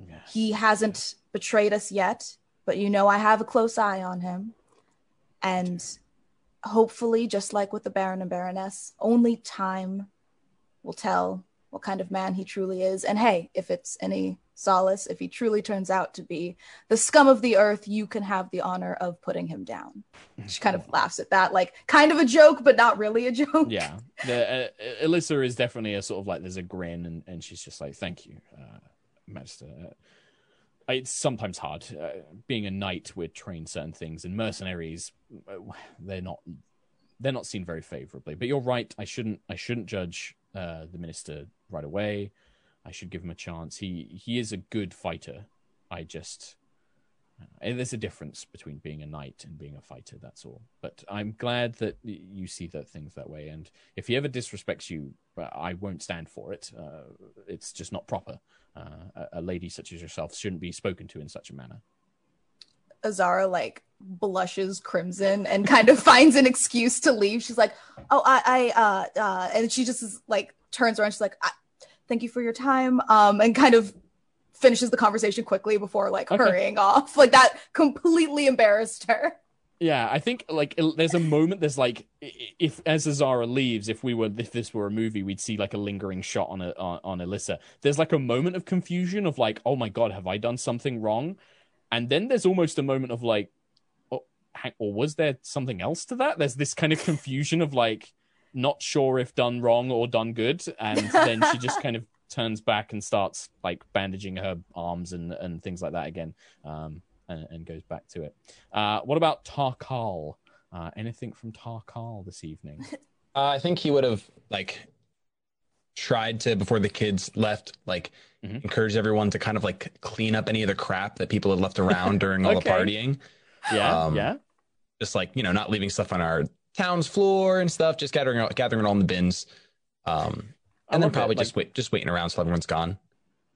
[SPEAKER 1] yes.
[SPEAKER 3] He hasn't betrayed us yet, but you know I have a close eye on him. And hopefully, just like with the Baron and Baroness, only time will tell what kind of man he truly is. And hey, if it's any solace, if he truly turns out to be the scum of the earth, you can have the honor of putting him down. She kind of laughs at that, like kind of a joke, but not really a joke.
[SPEAKER 1] yeah the, uh, Illessa is definitely a sort of like there's a grin and, and she's just like thank you uh, master it's sometimes hard. Uh, being a knight, we're trained certain things, and mercenaries, uh, they're not they're not seen very favorably. But you're right. I shouldn't I shouldn't judge uh, the minister right away. I should give him a chance. He he is a good fighter. I just uh, there's a difference between being a knight and being a fighter. That's all. But I'm glad that you see that things that way. And if he ever disrespects you, uh, I won't stand for it. Uh, it's just not proper. Uh, a, a lady such as yourself shouldn't be spoken to in such a manner.
[SPEAKER 3] Azara like blushes crimson and kind of [laughs] finds an excuse to leave. She's like, "Oh, I, I, uh, uh," and she just is like turns around. She's like, I, "Thank you for your time," um, and kind of finishes the conversation quickly before like
[SPEAKER 1] Okay.
[SPEAKER 3] hurrying off. Like that completely embarrassed her.
[SPEAKER 1] Yeah, I think like there's a moment. There's like if as Azara leaves, if we were if this were a movie, we'd see like a lingering shot on a, on, on Illessa. There's like a moment of confusion of like, oh my god, have I done something wrong? And then there's almost a moment of like, oh, hang, or was there something else to that? There's this kind of confusion of like, not sure if done wrong or done good, and [laughs] then she just kind of turns back and starts like bandaging her arms and and things like that again. Um, and, and goes back to it. Uh, what about Tarkhal? Uh, anything from Tarkhal this evening? [laughs]
[SPEAKER 4] Uh, I think he would have like tried to before the kids left, like
[SPEAKER 1] Mhm.
[SPEAKER 4] encourage everyone to kind of like clean up any of the crap that people had left around during all the [laughs] partying.
[SPEAKER 1] Yeah,
[SPEAKER 4] Um,
[SPEAKER 1] yeah.
[SPEAKER 4] Just like you know, not leaving stuff on our town's floor and stuff. Just gathering gathering it all in the bins. Um, and then
[SPEAKER 1] love it,
[SPEAKER 4] probably
[SPEAKER 1] like-
[SPEAKER 4] just wait, just waiting around till everyone's gone.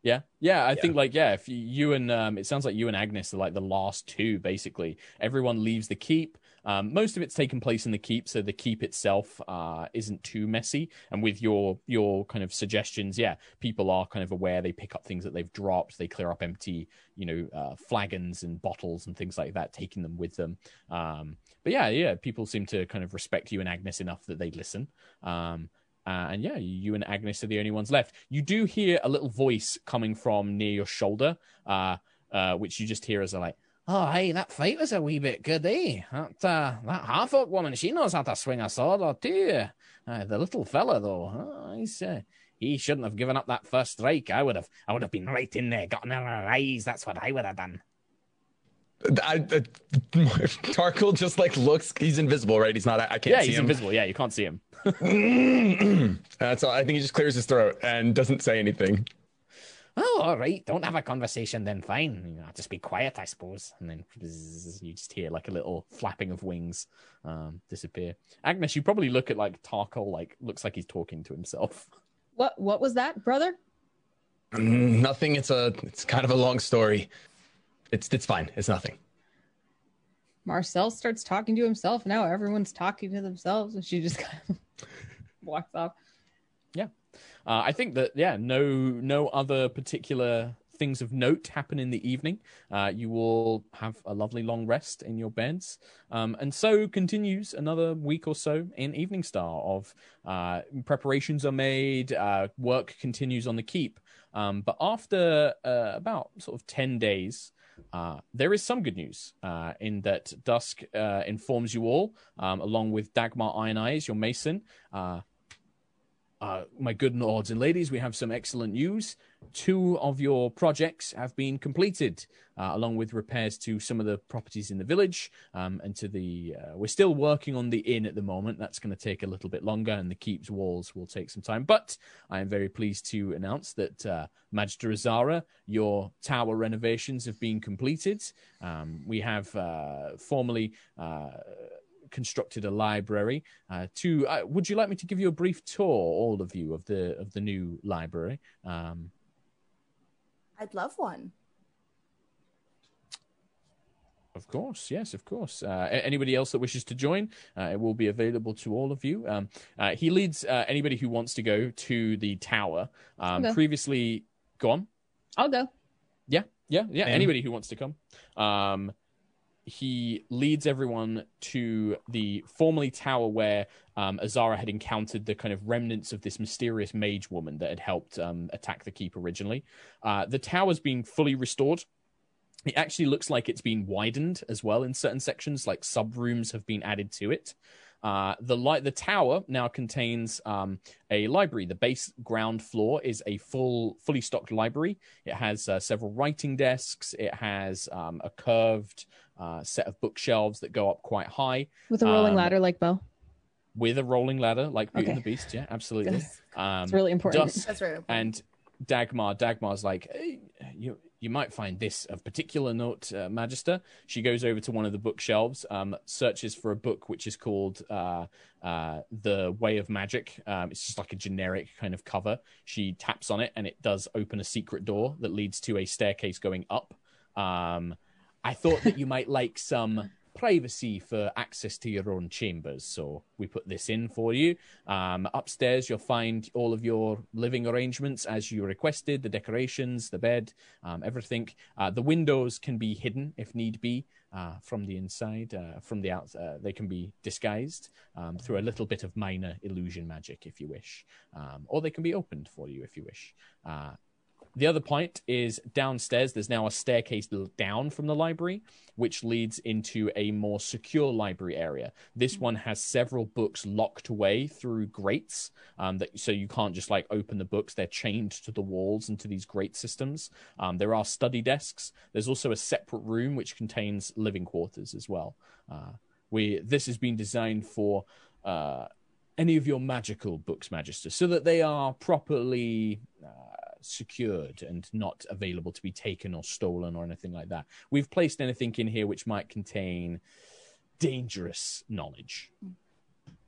[SPEAKER 1] Yeah, yeah. I
[SPEAKER 4] Yeah.
[SPEAKER 1] think like yeah, if you, you and um, it sounds like you and Agnis are like the last two. Basically, everyone leaves the keep. Um, most of it's taken place in the keep, so the keep itself uh, isn't too messy. And with your your kind of suggestions, yeah, people are kind of aware. They pick up things that they've dropped. They clear up empty, you know, uh, flagons and bottles and things like that, taking them with them. Um, but yeah, yeah, people seem to kind of respect you and Agnis enough that they listen. Um, uh, and yeah, you and Agnis are the only ones left. You do hear a little voice coming from near your shoulder, uh, uh, which you just hear as a like, "Oh, hey, that fight was a wee bit good, eh? That uh, that half-orc woman, she knows how to swing a sword or two. Uh, the little fella, though, uh, he's he shouldn't have given up that first strike. I would have, I would have been right in there, gotten her eyes. That's what I would have done."
[SPEAKER 4] I, I, [laughs] Tarkhal just like looks. He's invisible, right? He's not. I can't
[SPEAKER 1] yeah,
[SPEAKER 4] see
[SPEAKER 1] he's
[SPEAKER 4] him.
[SPEAKER 1] invisible. Yeah, you can't see him. [laughs] [laughs]
[SPEAKER 4] That's all. I think he just clears his throat and doesn't say anything.
[SPEAKER 1] Oh, all right. Don't have a conversation then. Fine. You know, just be quiet, I suppose. And then you just hear like a little flapping of wings um, disappear. Agnis, you probably look at like Tarkhal, like looks like he's talking to himself.
[SPEAKER 2] What what was that, brother?
[SPEAKER 4] Mm, Nothing. It's a. It's kind of a long story. It's it's fine. It's nothing.
[SPEAKER 2] Marcel starts talking to himself. Now everyone's talking to themselves, and she just [laughs] kind of walks off.
[SPEAKER 1] Uh, I think that yeah, no no other particular things of note happen in the evening. Uh, you will have a lovely long rest in your beds, um, and so continues another week or so in Evening Star. Of uh, preparations are made, uh, work continues on the keep. Um, but after uh, about sort of ten days. Uh, there is some good news uh, in that Dusk uh, informs you all, um, along with Dagmar Iron Eyes, your mason, uh, uh, my good lords and ladies, we have some excellent news. Two of your projects have been completed, uh, along with repairs to some of the properties in the village. Um, and to the, uh, we're still working on the inn at the moment. That's going to take a little bit longer, and the keep's walls will take some time. But I am very pleased to announce that uh, Azara, your tower renovations have been completed. Um, we have uh, formally. Constructed a library. Uh, to uh, would you like me to give you a brief tour, all of you, of the of the new library? Um,
[SPEAKER 3] I'd love one.
[SPEAKER 1] Of course, yes, of course. Uh, anybody else that wishes to join, uh, it will be available to all of you. Um, uh, he leads uh, anybody who wants to go to the tower. Um,
[SPEAKER 2] Okay.
[SPEAKER 1] Previously, go on.
[SPEAKER 2] I'll go.
[SPEAKER 1] Yeah, yeah, yeah.
[SPEAKER 4] Same.
[SPEAKER 1] Anybody who wants to come. Um, he leads everyone to the formerly tower where um, Azara had encountered the kind of remnants of this mysterious mage woman that had helped um, attack the keep originally. Uh, the tower's been fully restored. It actually looks like it's been widened as well in certain sections, like sub rooms have been added to it. Uh, the light, the tower now contains um, a library. The base ground floor is a full, fully stocked library. It has uh, several writing desks. It has um, a curved uh, set of bookshelves that go up quite high
[SPEAKER 2] With a rolling
[SPEAKER 1] Um,
[SPEAKER 2] ladder like Bo.
[SPEAKER 1] with a rolling ladder, like Beauty and the Beast. Yeah, absolutely.
[SPEAKER 2] Yes.
[SPEAKER 1] Um,
[SPEAKER 2] It's really important.
[SPEAKER 1] Dusk
[SPEAKER 3] That's very important.
[SPEAKER 1] and Dagmar, Dagmar's like, "Hey, you you might find this of particular note, uh, Magister. She goes over to one of the bookshelves, um, searches for a book which is called uh, uh, The Way of Magic. Um, it's just like a generic kind of cover. She taps on it, and it does open a secret door that leads to a staircase going up. Um, I thought that you might like some privacy for access to your own chambers, so we put this in for you. Um, upstairs, you'll find all of your living arrangements as you requested the decorations, the bed, um, everything. Uh, the windows can be hidden if need be. Uh, from the inside, uh, from the out, uh, they can be disguised um, through a little bit of minor illusion magic, if you wish, um, or they can be opened for you if you wish. The other point is downstairs, there's now a staircase down from the library, which leads into a more secure library area. This one has several books locked away through grates, um, that, so you can't just like open the books. They're chained to the walls and to these grate systems. Um, there are study desks. There's also a separate room which contains living quarters as well. Uh, we this has been designed for uh, any of your magical books, Magister, so that they are properly uh, secured and not available to be taken or stolen or anything like that. We've placed anything in here which might contain dangerous knowledge.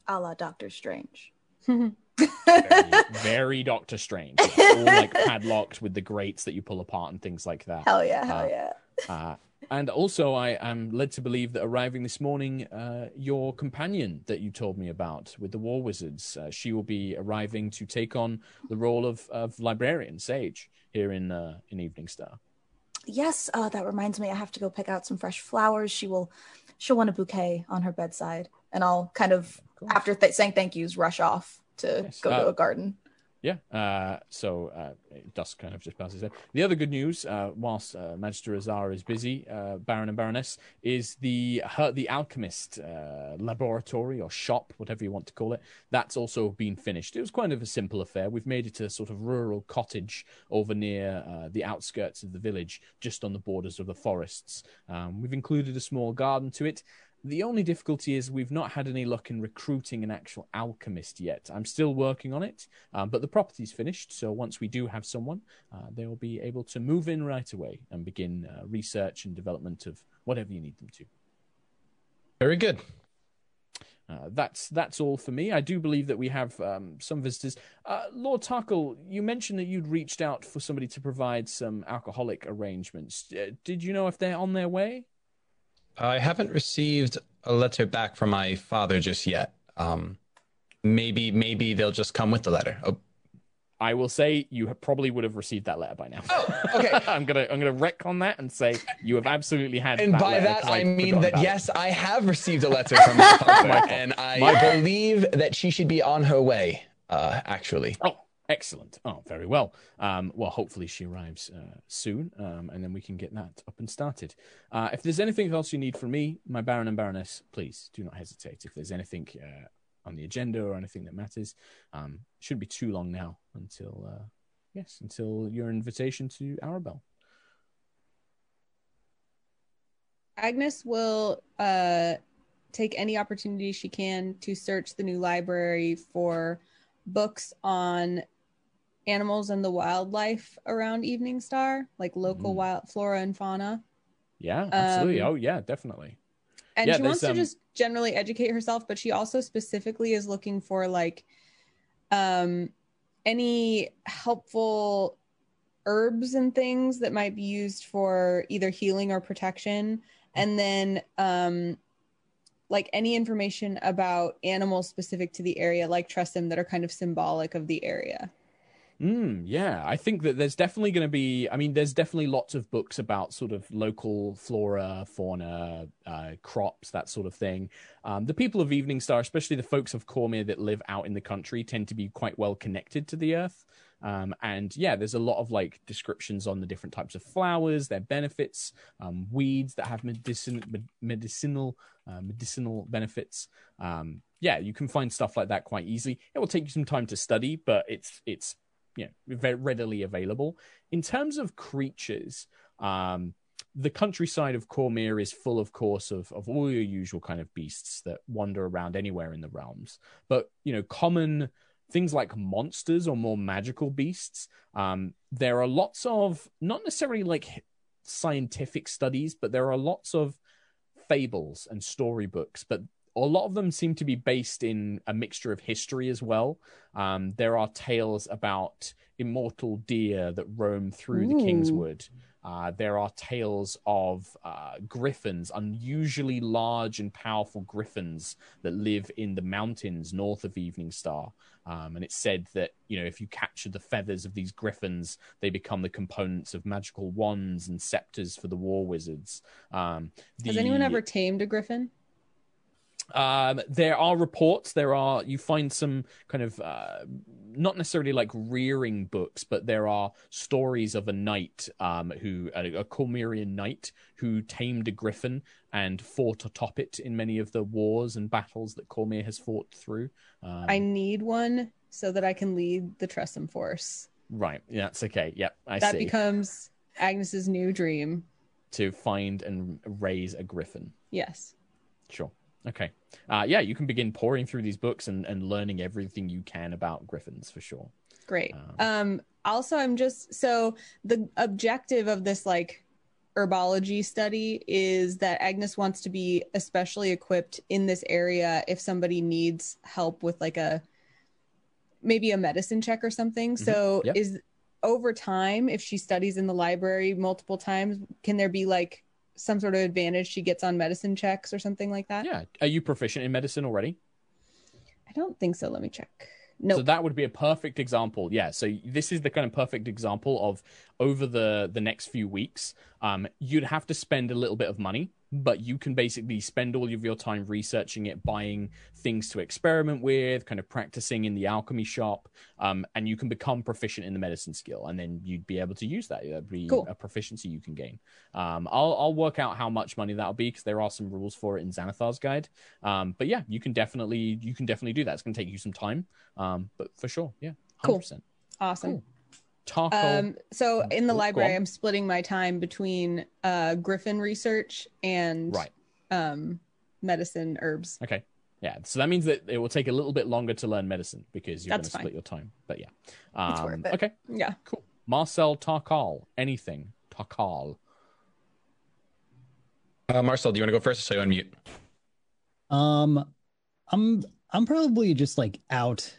[SPEAKER 3] a la Doctor Strange.
[SPEAKER 1] Very, [laughs] very Doctor Strange. All like padlocked with the grates that you pull apart and things like that.
[SPEAKER 3] Hell yeah, hell
[SPEAKER 1] Uh,
[SPEAKER 3] yeah.
[SPEAKER 1] Uh, and also, I am led to believe that arriving this morning, uh, your companion that you told me about with the War Wizards, uh, she will be arriving to take on the role of, of librarian sage here in uh, in Eveningstar.
[SPEAKER 3] Yes, uh, that reminds me. I have to go pick out some fresh flowers. She will, she'll want a bouquet on her bedside, and I'll kind of
[SPEAKER 1] Cool.
[SPEAKER 3] after th- saying thank yous, rush off to
[SPEAKER 1] Yes,
[SPEAKER 3] go
[SPEAKER 1] uh,
[SPEAKER 3] to a garden.
[SPEAKER 1] Yeah. Uh, so uh, kind of just passes there. The other good news, uh, whilst uh, Magister Azara is busy, uh, Baron and Baroness, is the her, the alchemist uh, laboratory or shop, whatever you want to call it. That's also been finished. It was kind of a simple affair. We've made it a sort of rural cottage over near uh, the outskirts of the village, just on the borders of the forests. Um, we've included a small garden to it. The only difficulty is we've not had any luck in recruiting an actual alchemist yet. I'm still working on it, um, but the property's finished. So once we do have someone, uh, they will be able to move in right away and begin uh, research and development of whatever you need them to.
[SPEAKER 4] Very good.
[SPEAKER 1] Uh, that's that's all for me. I do believe that we have um, some visitors. Uh, Lord Tarkhal, you mentioned that you'd reached out for somebody to provide some alcoholic arrangements. Uh, did you know if they're on their way?
[SPEAKER 4] I haven't received a letter back from my father just yet. Um, maybe maybe they'll just come with the letter. Oh,
[SPEAKER 1] I will say you probably would have received that letter by now.
[SPEAKER 4] Oh, okay. [laughs]
[SPEAKER 1] I'm gonna I'm gonna wreck on that and say you have absolutely had.
[SPEAKER 4] and
[SPEAKER 1] that
[SPEAKER 4] by that I
[SPEAKER 1] I'd
[SPEAKER 4] mean that
[SPEAKER 1] about it.
[SPEAKER 4] yes, I have received a letter from my [laughs] father, and I
[SPEAKER 1] Michael.
[SPEAKER 4] believe that she should be on her way. Uh, actually,
[SPEAKER 1] Oh, excellent. Oh, very well. Um, well, hopefully she arrives uh, soon, um, and then we can get that up and started. Uh, if there's anything else you need from me, my Baron and Baroness, please do not hesitate. If there's anything uh, on the agenda or anything that matters, um, shouldn't be too long now until uh, yes, until your invitation to Arabel.
[SPEAKER 2] Agnis will uh, take any opportunity she can to search the new library for books on animals and the wildlife around Eveningstar, like local
[SPEAKER 1] Mm.
[SPEAKER 2] wild flora and fauna.
[SPEAKER 1] Yeah, absolutely.
[SPEAKER 2] Um,
[SPEAKER 1] oh, yeah, definitely.
[SPEAKER 2] And
[SPEAKER 1] Yeah,
[SPEAKER 2] she wants to
[SPEAKER 1] um,
[SPEAKER 2] just generally educate herself, but she also specifically is looking for like um any helpful herbs and things that might be used for either healing or protection and then um like any information about animals specific to the area like tressym that are kind of symbolic of the area
[SPEAKER 1] Mm, yeah, I think that there's definitely going to be. I mean, there's definitely lots of books about sort of local flora, fauna, uh, crops, that sort of thing. Um, the people of Eveningstar, especially the folks of Cormyr that live out in the country, tend to be quite well connected to the earth. Um, and yeah, there's a lot of like descriptions on the different types of flowers, their benefits, um, weeds that have medicin- med- medicinal uh, medicinal benefits. Um, yeah, you can find stuff like that quite easily. It will take you some time to study, but it's it's you know readily available. In terms of creatures, um, the countryside of Cormyr is full, of course, of, of all your usual kind of beasts that wander around anywhere in the realms. But you know, common things like monsters or more magical beasts. Um, there are lots of not necessarily like scientific studies, but there are lots of fables and storybooks, but a lot of them seem to be based in a mixture of history as well. Um, there are tales about immortal deer that roam through the Kingswood. Uh, there are tales of uh, griffins, unusually large and powerful griffins that live in the mountains north of Eveningstar. Um, and it's said that you know if you capture the feathers of these griffins, they become the components of magical wands and scepters for the war wizards. Um,
[SPEAKER 2] Has anyone ever tamed a griffin?
[SPEAKER 1] Um, there are reports. There are you find some kind of uh, not necessarily like rearing books, but there are stories of a knight um, who a, a knight who tamed a griffin and fought atop it in many of the wars and battles that Cormyr has fought through. Um,
[SPEAKER 2] I need one so that I can lead the Tressym force.
[SPEAKER 1] right, yeah, that's okay. Yep, I see.
[SPEAKER 2] that
[SPEAKER 1] see.
[SPEAKER 2] becomes Agnis's new dream.
[SPEAKER 1] to find and raise a griffin.
[SPEAKER 2] Yes.
[SPEAKER 1] Sure. Okay. Uh, yeah, you can begin pouring through these books and, and learning everything you can about griffins for sure.
[SPEAKER 2] Great.
[SPEAKER 1] Um,
[SPEAKER 2] Um also I'm just so the objective of this like herbology study is that Agnis wants to be especially equipped in this area if somebody needs help with like a maybe a medicine check or something. So
[SPEAKER 1] Yep.
[SPEAKER 2] is over time if she studies in the library multiple times can there be like some sort of advantage she gets on medicine checks or something like that?
[SPEAKER 1] Yeah. Are you proficient in medicine already?
[SPEAKER 2] I don't think so. Let me check. No.
[SPEAKER 1] So that would be a perfect example. Yeah. So this is the kind of perfect example of over the the next few weeks, um, you'd have to spend a little bit of money, but you can basically spend all of your time researching it, buying things to experiment with, kind of practicing in the alchemy shop, um, and you can become proficient in the medicine skill, and then you'd be able to use that. That'd be
[SPEAKER 2] Cool.
[SPEAKER 1] a proficiency you can gain. Um, I'll I'll work out how much money that'll be because there are some rules for it in Xanathar's guide. Um, but yeah, you can definitely you can definitely do that. It's going to take you some time, um, but for sure, yeah,
[SPEAKER 2] Cool.
[SPEAKER 1] 100%.
[SPEAKER 2] awesome.
[SPEAKER 1] Cool. Tarkhal.
[SPEAKER 2] Um, so in the
[SPEAKER 1] Go- go
[SPEAKER 2] library. I'm splitting my time between uh, Griffin research and
[SPEAKER 1] right.
[SPEAKER 2] um, medicine herbs.
[SPEAKER 1] Okay. Yeah. So that means that it will take a little bit longer to learn medicine because you're going to split your time. But yeah.
[SPEAKER 3] It's
[SPEAKER 1] Um,
[SPEAKER 3] worth it.
[SPEAKER 1] Okay.
[SPEAKER 2] Yeah.
[SPEAKER 1] Cool. Marcel Tarkhal. Anything. Tarkhal.
[SPEAKER 4] Uh, Marcel, do you want to go first? or So you unmute.
[SPEAKER 5] Um, I'm I'm probably just like out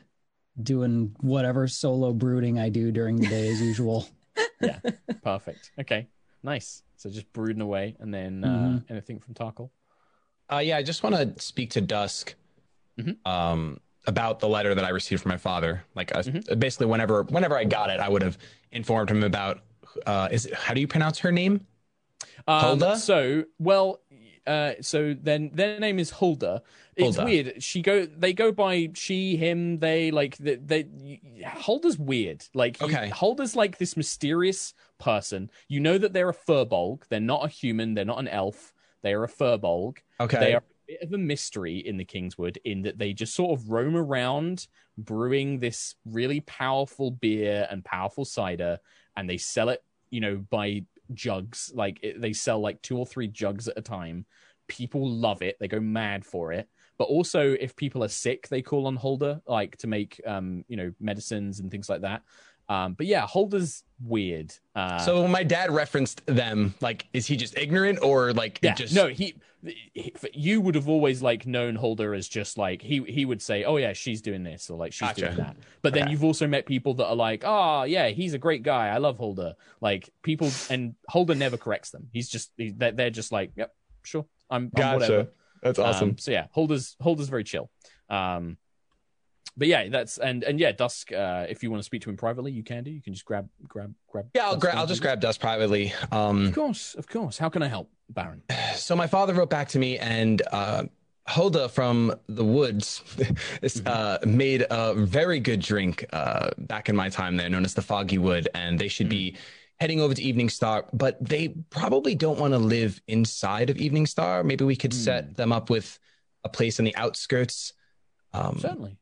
[SPEAKER 5] doing whatever solo brooding I do during the day as usual. [laughs]
[SPEAKER 1] Yeah. Perfect. Okay. Nice. So just brooding away, and then uh,
[SPEAKER 5] Mhm.
[SPEAKER 1] anything from Tarkhal.
[SPEAKER 4] Uh, yeah, I just want to speak to Dusk
[SPEAKER 1] Mhm.
[SPEAKER 4] um, about the letter that I received from my father. Like, uh,
[SPEAKER 1] Mhm.
[SPEAKER 4] basically, whenever whenever I got it, I would have informed him about. Uh, is it, how do you pronounce her name?
[SPEAKER 1] Um,
[SPEAKER 4] Hulda?
[SPEAKER 1] So, well, uh, so then their name is Hulda. It's
[SPEAKER 4] Hulda.
[SPEAKER 1] weird. She go. They go by she, him, they. Like they. they Hulda's weird. Like you- Hulda's like this mysterious person. You know that they're a furbolg. They're not a human. They're not an elf. They are a furbolg.
[SPEAKER 4] Okay.
[SPEAKER 1] They are a bit of a mystery in the Kingswood in that they just sort of roam around brewing this really powerful beer and powerful cider, and they sell it, you know, by jugs. Like it, they sell like two or three jugs at a time. People love it. They go mad for it. But also, if people are sick, they call on Holder, like to make, um, you know, medicines and things like that. Um, but yeah, Holder's weird. Uh,
[SPEAKER 4] so when my dad referenced them, like, is he just ignorant or like
[SPEAKER 1] yeah,
[SPEAKER 4] it just
[SPEAKER 1] no, he, he, you would have always like known Holder as just like he he would say, oh yeah, she's doing this or like she's
[SPEAKER 4] Gotcha.
[SPEAKER 1] doing that. But then
[SPEAKER 4] Okay.
[SPEAKER 1] you've also met people that are like, oh yeah, he's a great guy, I love Holder. Like people, and Holder never corrects them. He's just he- they're, they're just like, yep, sure, I'm, I'm whatever.
[SPEAKER 4] That's
[SPEAKER 1] Um, so yeah, Holder's Holder's very chill. Um, but yeah, that's and and yeah, Dusk. Uh, if you want to speak to him privately, you can do. You can just grab grab grab.
[SPEAKER 4] yeah, I'll grab. I'll just grab Dusk privately. Um,
[SPEAKER 1] Of course, of course. How can I help, Baron?
[SPEAKER 4] so my father wrote back to me and uh Hulda from the woods [laughs] is, uh, made a very good drink uh, back in my time there, known as the Foggy Wood, and they should be heading over to Eveningstar, but they probably don't want to live inside of Eveningstar. Maybe we could set them up with a place on the outskirts Um,
[SPEAKER 1] Certainly.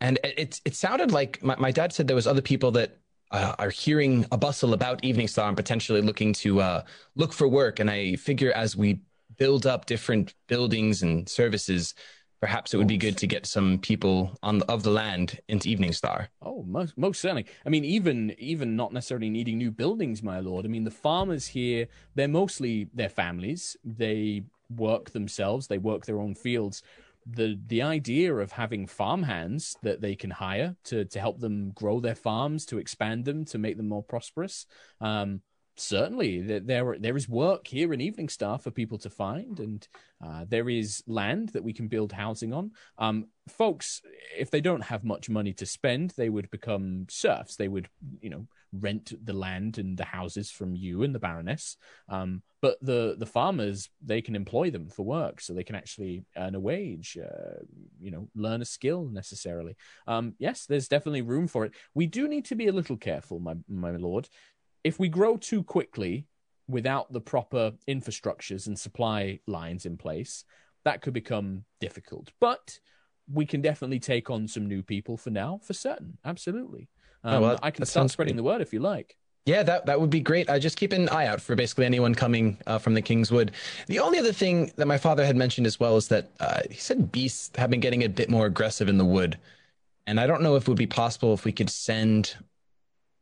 [SPEAKER 4] And it it, sounded like my, my dad said there was other people that uh, are hearing a bustle about Eveningstar and potentially looking to uh, look for work. And I figure as we build up different buildings and services, perhaps it would be good to get some people on the, of the land into Eveningstar.
[SPEAKER 1] Oh, most most certainly. I mean, even even not necessarily needing new buildings, my lord. I mean, the farmers here, they're mostly their families. They work themselves. They work their own fields. The the idea of having farmhands that they can hire to to help them grow their farms, to expand them, to make them more prosperous. Um, certainly, there there, there is work here in Eveningstar for people to find, and uh, there is land that we can build housing on. Um, folks, if they don't have much money to spend, they would become serfs. They would, you know, rent the land and the houses from you and the Baroness. Um, but the the farmers, they can employ them for work, so they can actually earn a wage, uh, you know, learn a skill necessarily. Um, yes, there's definitely room for it. We do need to be a little careful, my my lord. If we grow too quickly without the proper infrastructures and supply lines in place, that could become difficult. But we can definitely take on some new people for now, for certain. Absolutely. Um,
[SPEAKER 4] Oh, well,
[SPEAKER 1] I can start spreading
[SPEAKER 4] great.
[SPEAKER 1] the word if you like.
[SPEAKER 4] Yeah, that that would be great. I just keep an eye out for basically anyone coming uh, from the Kingswood. The only other thing that my father had mentioned as well is that uh, he said beasts have been getting a bit more aggressive in the wood, and I don't know if it would be possible if we could send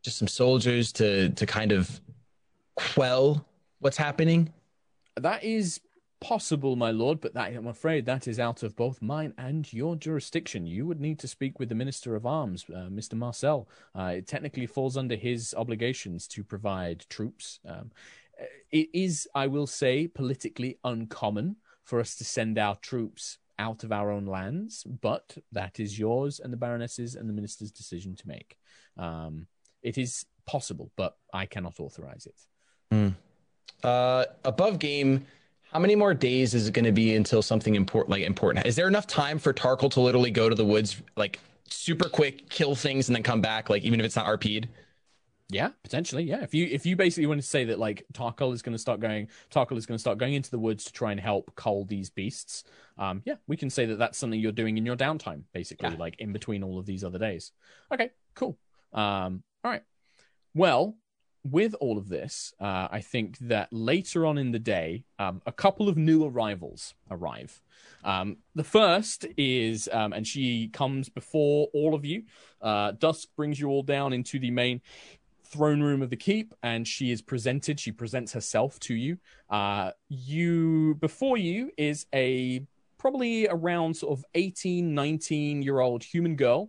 [SPEAKER 4] just some soldiers to to kind of quell what's happening.
[SPEAKER 1] That is possible, my lord, but that, I'm afraid that is out of both mine and your jurisdiction. You would need to speak with the Minister of Arms, uh, Mr. Marcel. Uh, it technically falls under his obligations to provide troops. Um, it is, I will say, politically uncommon for us to send our troops out of our own lands, but that is yours and the Baroness's and the Minister's decision to make. Um, it is possible, but I cannot authorize it.
[SPEAKER 4] Uh, above game, how many more days is it going to be until something important like important? Is there enough time for Tarkhal to literally go to the woods like super quick, kill things, and then come back? Like even if it's not RP'd.
[SPEAKER 1] Yeah, potentially. Yeah, if you if you basically want to say that like Tarkhal is going to start going, Tarkhal is going to start going into the woods to try and help cull these beasts. Um, yeah, we can say that that's something you're doing in your downtime, basically,
[SPEAKER 4] Yeah.
[SPEAKER 1] like in between all of these other days. Okay, cool. Um, all right. Well, with all of this, uh, I think that later on in the day, um, a couple of new arrivals arrive. Um, the first is, um, and she comes before all of you. Uh, Dusk brings you all down into the main throne room of the keep and she is presented she presents herself to you uh you before you is a probably around sort of 18 19 year old human girl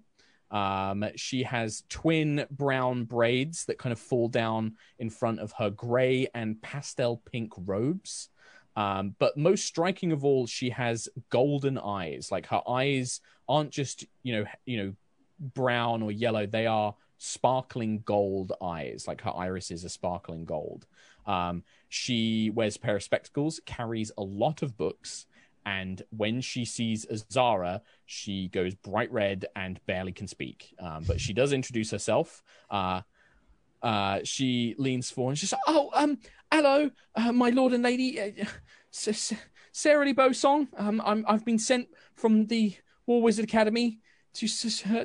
[SPEAKER 1] um she has twin brown braids that kind of fall down in front of her gray and pastel pink robes um, but most striking of all, she has golden eyes. Like her eyes aren't just you know you know brown or yellow; they are sparkling gold eyes. Like her irises are sparkling gold. Um, she wears a pair of spectacles, carries a lot of books, and when she sees Azara, she goes bright red and barely can speak. Um, but she does introduce herself. Uh, uh, she leans forward and she's like, "Oh, um, hello, uh, my lord and lady, uh, Sarah Lee Bosong. Um, I'm I've been sent from the War Wizard Academy to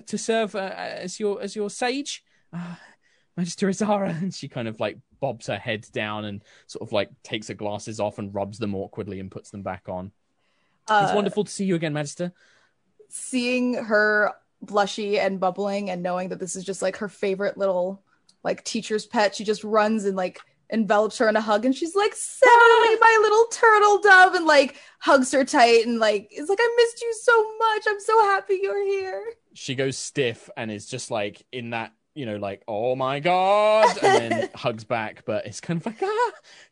[SPEAKER 1] to serve uh, as your as your sage, uh, Magister Azara." [laughs] And she kind of like bobs her head down and sort of like takes her glasses off and rubs them awkwardly and puts them back on. It's
[SPEAKER 3] Uh,
[SPEAKER 1] wonderful to see you again, Magister.
[SPEAKER 3] seeing her blushy and bubbling and knowing that this is just like her favorite little like teacher's pet she just runs and like envelops her in a hug and she's like Sally [laughs] my little turtle dove and like hugs her tight and like it's like I missed you so much I'm so happy you're here
[SPEAKER 1] she goes stiff and is just like in that you know like oh my god and then [laughs] hugs back but it's kind of like ah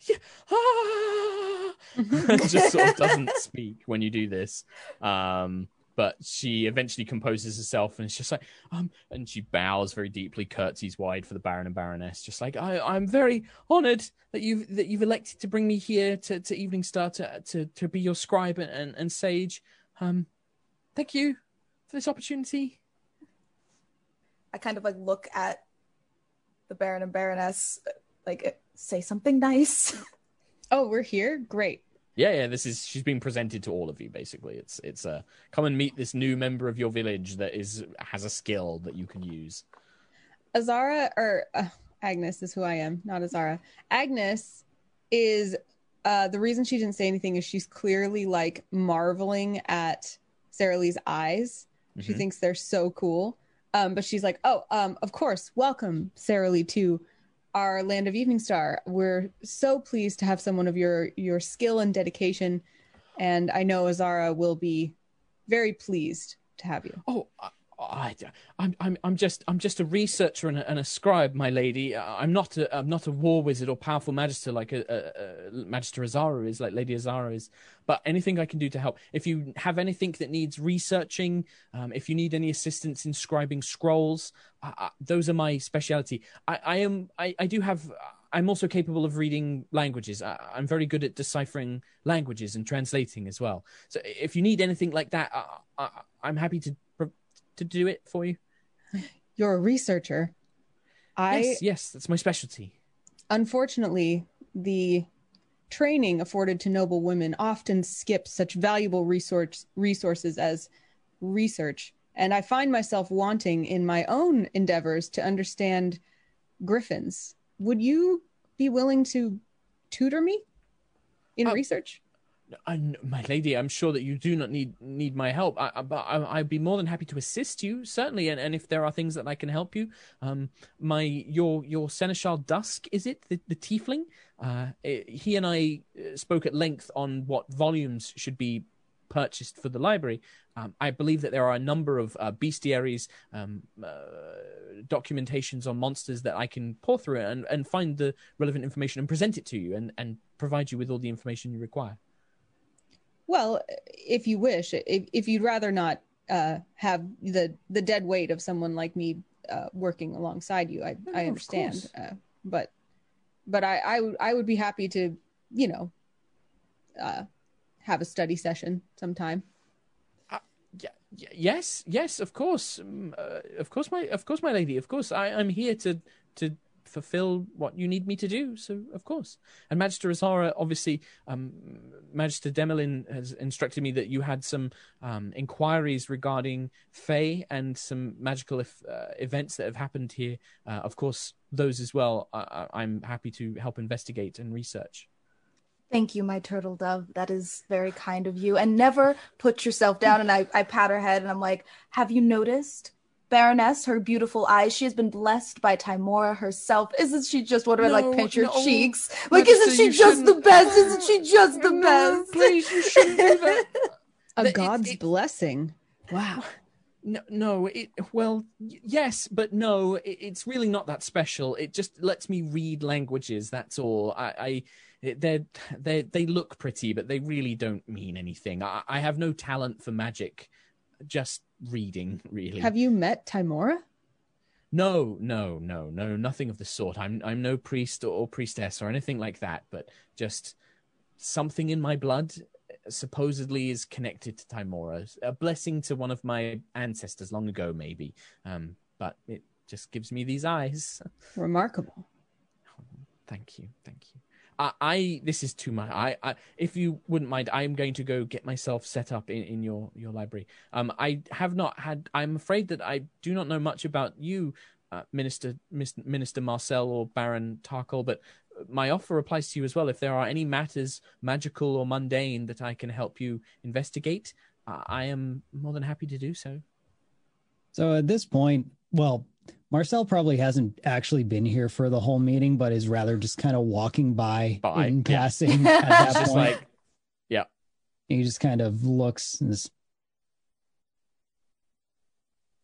[SPEAKER 1] yeah ah. [laughs] Just sort of doesn't [laughs] speak when you do this. Um but she eventually composes herself and it's just like um and she bows very deeply curtsies wide for the baron and baroness just like i i'm very honored that you've that you've elected to bring me here to to evening star to to, to be your scribe and, and and sage. Um thank you for this opportunity
[SPEAKER 3] I kind of like look at the Baron and Baroness like say something nice [laughs]
[SPEAKER 2] Oh, we're here. Great.
[SPEAKER 1] Yeah, yeah. This is she's been presented to all of you. Basically, it's it's a come and meet this new member of your village that is has a skill that you can use.
[SPEAKER 2] Azara or uh, Agnis is who I am, not Azara. Agnis is uh, the reason she didn't say anything is she's clearly like marveling at Sarah Lee's eyes. She
[SPEAKER 1] Mhm.
[SPEAKER 2] thinks they're so cool. Um, but she's like, oh, um, of course, welcome, Sarah Lee, to our land of Eveningstar. We're so pleased to have someone of your your skill and dedication, and I know Azara will be very pleased to have you.
[SPEAKER 1] Oh, I, I, I'm, I'm, I'm just, I'm just a researcher and a, and a scribe, my lady. Uh, I'm not, a, I'm not a war wizard or powerful magister like a, a, a Magister Azara is, like Lady Azara is. But anything I can do to help. If you have anything that needs researching, um, if you need any assistance in scribing scrolls, I, I, those are my speciality. I, I am, I, I do have. I'm also capable of reading languages. I, I'm very good at deciphering languages and translating as well. So if you need anything like that, I, I'm happy to to do it for you.
[SPEAKER 2] You're a researcher. I
[SPEAKER 1] yes, yes, that's my specialty.
[SPEAKER 2] unfortunately, the training afforded to noble women often skips such valuable resource resources as research, and I find myself wanting in my own endeavors to understand griffins. Would you be willing to tutor me in
[SPEAKER 1] Uh,
[SPEAKER 2] research?
[SPEAKER 1] I, my lady, I'm sure that you do not need need my help. I, I, but I, I'd be more than happy to assist you, certainly. And, and if there are things that I can help you, um, my your your seneschal Dusk is it the, the tiefling? Uh, eh, he and I uh, spoke at length on what volumes should be purchased for the library. Um, I believe that there are a number of uh, bestiaries, um, uh, documentations on monsters that I can pour through and, and find the relevant information and present it to you and, and provide you with all the information you require.
[SPEAKER 2] Well, if you wish, if, if you'd rather not uh, have the the dead weight of someone like me uh, working alongside you, I
[SPEAKER 1] No,
[SPEAKER 2] I understand. Uh, but but I I would I would be happy to you know uh, have a study session sometime.
[SPEAKER 1] Y- y- yes, yes, of course, um, uh, of course, my, of course, my lady, of course, I, I'm here to to fulfill what you need me to do. So, of course, and Magister Azara, obviously, um, Magister Demelin has instructed me that you had some um, inquiries regarding Fae and some magical if, uh, events that have happened here. Uh, of course, those as well. I, I'm happy to help investigate and research.
[SPEAKER 3] Thank you, my turtle dove. That is very kind of you. And never put yourself down. And I, I pat her head and I'm like, Have you noticed? Baroness, her beautiful eyes, she has been blessed by Tymora herself. Isn't she just what do I
[SPEAKER 1] No,
[SPEAKER 3] like pinch her
[SPEAKER 1] no.
[SPEAKER 3] cheeks? Like,
[SPEAKER 1] Magister,
[SPEAKER 3] isn't she just the
[SPEAKER 1] shouldn't-
[SPEAKER 3] best? Isn't she just the
[SPEAKER 1] No,
[SPEAKER 3] best?
[SPEAKER 1] please, you shouldn't do that. [laughs]
[SPEAKER 2] A
[SPEAKER 1] The- it-
[SPEAKER 2] god's
[SPEAKER 1] it-
[SPEAKER 2] blessing. Wow.
[SPEAKER 1] No, no. It well, yes, but no. It, it's really not that special. It just lets me read languages. That's all. I, I they're they they look pretty, but they really don't mean anything. I, I have no talent for magic. Just reading, [laughs] really.
[SPEAKER 2] Have you met Tymora?
[SPEAKER 1] No, no, no, no, nothing of the sort. I'm I'm no priest or, priestess or anything like that. But just something in my blood uh, supposedly is connected to Tymora. A blessing to one of my ancestors long ago, maybe. Um, but it just gives me these eyes. [laughs]
[SPEAKER 2] Remarkable.
[SPEAKER 1] Thank you, thank you. I, I this is too much. I, I, if you wouldn't mind, I am going to go get myself set up in, in your your library. Um, I have not had. I'm afraid that I do not know much about you, uh, Minister Minister Marcel or Baron Tarkhal, but my offer applies to you as well. If there are any matters, magical or mundane, that I can help you investigate, uh, I am more than happy to do so.
[SPEAKER 5] So at this point, well, Marcel probably hasn't actually been here for the whole meeting, but is rather just kind of walking by,
[SPEAKER 1] By,
[SPEAKER 5] in
[SPEAKER 1] yeah.
[SPEAKER 5] passing [laughs] at that
[SPEAKER 1] just
[SPEAKER 5] point.
[SPEAKER 1] like, yeah,
[SPEAKER 5] he just kind of looks and is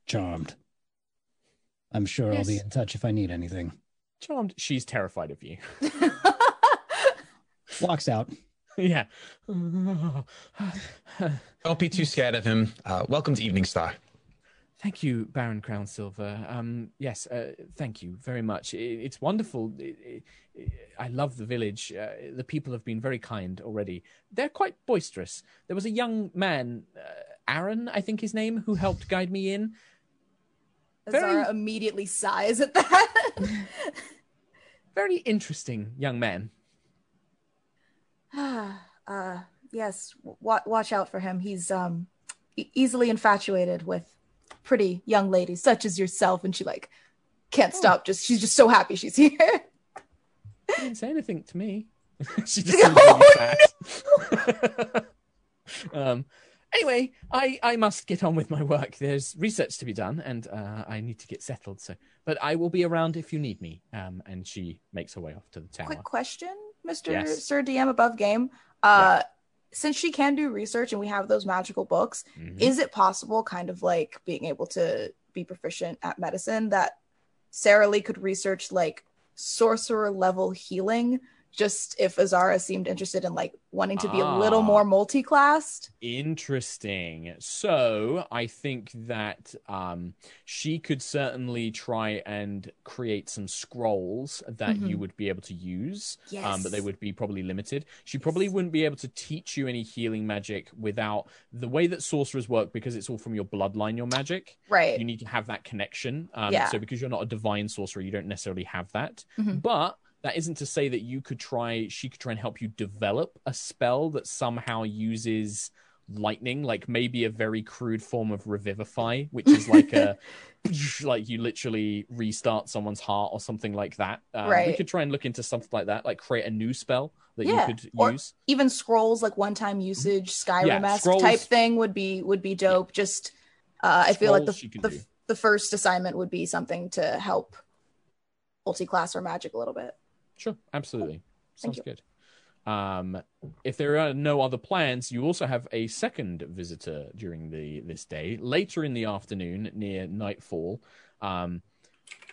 [SPEAKER 5] charmed. I'm sure I'll be in touch if I need anything.
[SPEAKER 1] charmed. She's terrified of you. [laughs]
[SPEAKER 5] Walks out.
[SPEAKER 1] yeah. [laughs]
[SPEAKER 4] Don't be too scared of him. Uh, welcome to Eveningstar.
[SPEAKER 1] Thank you, Baron Crownsilver. Um, yes, uh, thank you very much. I it's wonderful. I- I- I love the village. Uh, the people have been very kind already. They're quite boisterous. There was a young man, uh, Aaron, I think his name, who helped guide me in. Very-
[SPEAKER 3] Zara immediately sighs at that. [laughs]
[SPEAKER 1] Very interesting young man. [sighs]
[SPEAKER 3] Uh, yes, w- watch out for him. He's um e- easily infatuated with pretty young ladies such as yourself, and she like can't
[SPEAKER 1] Oh.
[SPEAKER 3] stop. Just she's just so happy she's here.
[SPEAKER 1] She didn't say anything to me. [laughs] she just [laughs] really sad. [laughs] um, anyway, I, I must get on with my work. There's research to be done, and uh, I need to get settled. So, but I will be around if you need me. Um, and she makes her way off to the tower.
[SPEAKER 3] Quick question, Mister
[SPEAKER 1] Yes.
[SPEAKER 3] Sir DM above game. Uh, since she can do research and we have those magical books,
[SPEAKER 1] Mhm.
[SPEAKER 3] is it possible, kind of like being able to be proficient at medicine, that Sarah Lee could research like sorcerer level healing? Just if Azara seemed interested in like wanting to be a little
[SPEAKER 1] Ah.
[SPEAKER 3] more multi-classed.
[SPEAKER 1] Interesting. So I think that um, she could certainly try and create some scrolls that you
[SPEAKER 3] Mhm.
[SPEAKER 1] would be able to use.
[SPEAKER 3] Yes.
[SPEAKER 1] um, but they would be probably limited. She probably wouldn't be able to teach you any healing magic without the way that sorcerers work because it's all from your bloodline, your magic.
[SPEAKER 3] right.
[SPEAKER 1] You need to have that connection. Um,
[SPEAKER 3] Yeah.
[SPEAKER 1] So because you're not a divine sorcerer, you don't necessarily have that.
[SPEAKER 3] Mhm.
[SPEAKER 1] But that isn't to say that you could try. She could try and help you develop a spell that somehow uses lightning, like maybe a very crude form of revivify, which is like a [laughs] [laughs] like you literally restart someone's heart or something like that. Um, We could try and look into something like that, like create a new spell that
[SPEAKER 3] Yeah,
[SPEAKER 1] you could
[SPEAKER 3] or-
[SPEAKER 1] use.
[SPEAKER 3] Even scrolls like one-time usage, Skyrim
[SPEAKER 1] Yeah, scrolls-
[SPEAKER 3] type thing would be would be dope. Just uh, I feel like the the, the first assignment would be something to help multi-class or magic a little bit.
[SPEAKER 1] Sure, absolutely.
[SPEAKER 3] Thank
[SPEAKER 1] Sounds
[SPEAKER 3] you.
[SPEAKER 1] good. Um, if there are no other plans, you also have a second visitor during the this day. Later in the afternoon, near nightfall, um,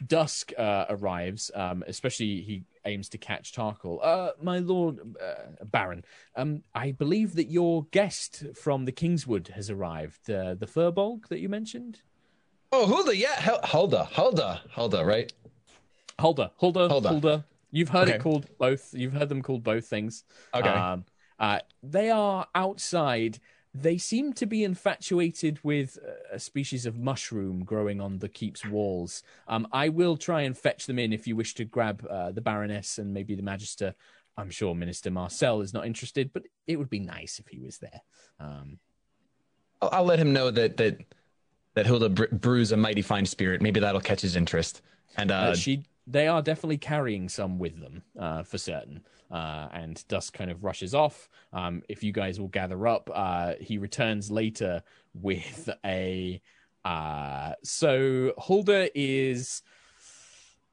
[SPEAKER 1] dusk uh, arrives. Um, especially, he aims to catch Tarkhal. Uh, my lord uh, Baron, um, I believe that your guest from the Kingswood has arrived. Uh, the Furbolg that you mentioned.
[SPEAKER 4] Oh, Hulda, yeah, Hel- Hulda, Hulda, Hulda, right?
[SPEAKER 1] Hulda, Hulda,
[SPEAKER 4] Hulda.
[SPEAKER 1] Hulda. You've heard
[SPEAKER 4] Okay.
[SPEAKER 1] it called both. You've heard them called both things.
[SPEAKER 4] Okay.
[SPEAKER 1] Um, uh, they are outside. They seem to be infatuated with a species of mushroom growing on the keep's walls. Um, I will try and fetch them in if you wish to grab uh, the Baroness and maybe the Magister. I'm sure Minister Marcel is not interested, but it would be nice if he was there. Um,
[SPEAKER 4] I'll, I'll let him know that that that Hilda br- brews a mighty fine spirit. Maybe that'll catch his interest. And uh,
[SPEAKER 1] Uh, she they are definitely carrying some with them uh, for certain. Uh, and dusk kind of rushes off. Um, if you guys will gather up uh, he returns later with a uh, so hulda is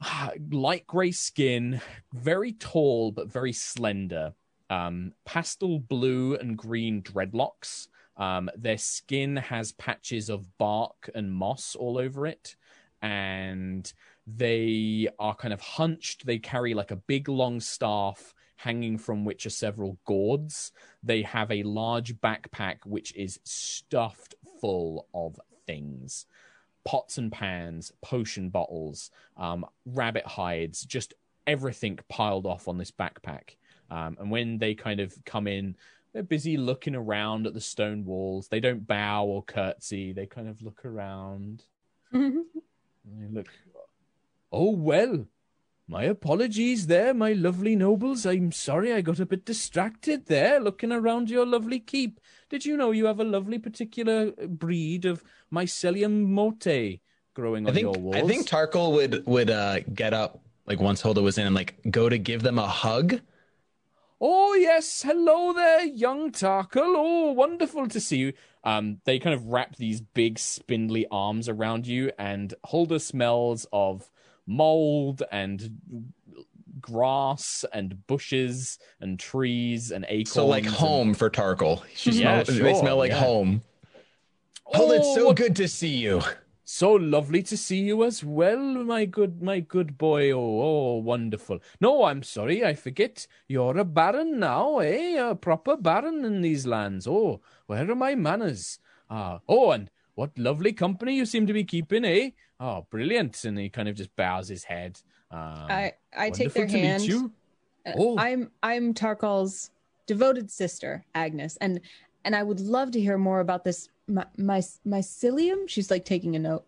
[SPEAKER 1] ah, light gray skin very tall but very slender. Um, pastel blue and green dreadlocks. Um, their skin has patches of bark and moss all over it. And they are kind of hunched. They carry like a big long staff hanging from which are several gourds. They have a large backpack which is stuffed full of things pots and pans, potion bottles, um, rabbit hides, just everything piled off on this backpack. Um, and when they kind of come in, they're busy looking around at the stone walls. They don't bow or curtsy, they kind of look around. [laughs] They look. Oh, well. My apologies there, my lovely nobles. I'm sorry I got a bit distracted there looking around your lovely keep. Did you know you have a lovely particular breed of Mycelium morte growing
[SPEAKER 4] I
[SPEAKER 1] on
[SPEAKER 4] think
[SPEAKER 1] your walls?
[SPEAKER 4] I think Tarkhal would would uh, get up like once Hilda was in and like go to give them a hug.
[SPEAKER 1] Oh yes, hello there, young Tarkhal. Oh, wonderful to see you. Um, they kind of wrap these big spindly arms around you, and Hulda smells of mold and grass and bushes and trees and acorns.
[SPEAKER 4] So like
[SPEAKER 1] and-
[SPEAKER 4] home for Tarkhal. She
[SPEAKER 1] Yeah,
[SPEAKER 4] smell, They smell like
[SPEAKER 1] yeah.
[SPEAKER 4] home. Oh, it's
[SPEAKER 1] Oh,
[SPEAKER 4] so good to see you.
[SPEAKER 1] So lovely to see you as well, my good, my good boy. Oh, oh, wonderful. No, I'm sorry, I forget. You're a baron now, eh? A proper baron in these lands. Oh, where are my manners? Ah, oh, and what lovely company you seem to be keeping, eh? Oh, brilliant. And he kind of just bows his head. Um,
[SPEAKER 2] I I take their
[SPEAKER 1] to meet
[SPEAKER 2] hand.
[SPEAKER 1] you.
[SPEAKER 2] Uh,
[SPEAKER 1] Oh.
[SPEAKER 2] I'm I'm Tarkhal's devoted sister, Agnis, and and I would love to hear more about this my, my mycelium. She's like taking a note.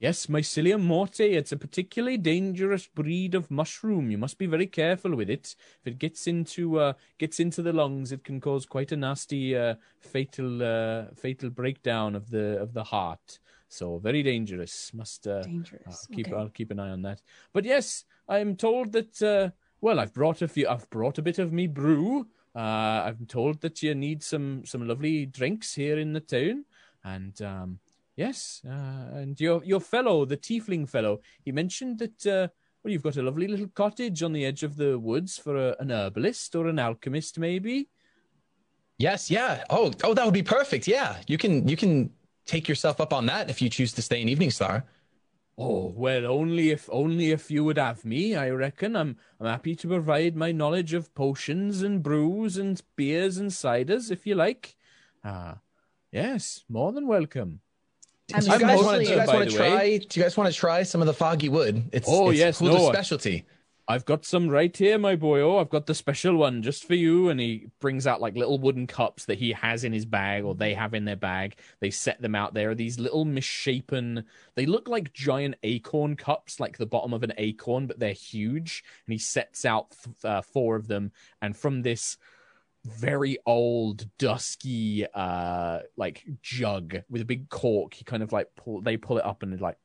[SPEAKER 1] Yes, Mycelium morte. It's a particularly dangerous breed of mushroom. You must be very careful with it. If it gets into uh, gets into the lungs, it can cause quite a nasty, uh, fatal, uh, fatal breakdown of the of the heart. So very dangerous. Must uh,
[SPEAKER 2] Dangerous.
[SPEAKER 1] I'll keep
[SPEAKER 2] Okay.
[SPEAKER 1] I'll keep an eye on that. But yes, I am told that. Uh, well, I've brought a few. I've brought a bit of me brew. Uh, I'm told that you need some some lovely drinks here in the town, and um, yes, uh, and your your fellow, the tiefling fellow, he mentioned that. Uh, well, you've got a lovely little cottage on the edge of the woods for a, an herbalist or an alchemist, maybe.
[SPEAKER 4] Yes, yeah. Oh, oh, that would be perfect. Yeah, you can you can take yourself up on that if you choose to stay in Eveningstar.
[SPEAKER 1] Oh well, only if only if you would have me. I reckon I'm I'm happy to provide my knowledge of potions and brews and beers and ciders if you like. Ah, yes, more than welcome.
[SPEAKER 2] I'm
[SPEAKER 4] Do you guys want to?
[SPEAKER 2] especially-
[SPEAKER 4] Do you guys want to
[SPEAKER 1] the way.
[SPEAKER 4] try? Do you guys want to try some of the foggy wood? It's
[SPEAKER 1] Oh,
[SPEAKER 4] it's
[SPEAKER 1] yes,
[SPEAKER 4] Hulda's
[SPEAKER 1] no.
[SPEAKER 4] specialty.
[SPEAKER 1] I've got some right here, my boy. Oh, I've got the special one just for you. And he brings out like little wooden cups that he has in his bag or they have in their bag. They set them out there. Are these little misshapen, they look like giant acorn cups, like the bottom of an acorn, but they're huge. And he sets out uh, four of them. And from this very old, dusky, uh, like jug with a big cork, he kind of like pull, they pull it up and like,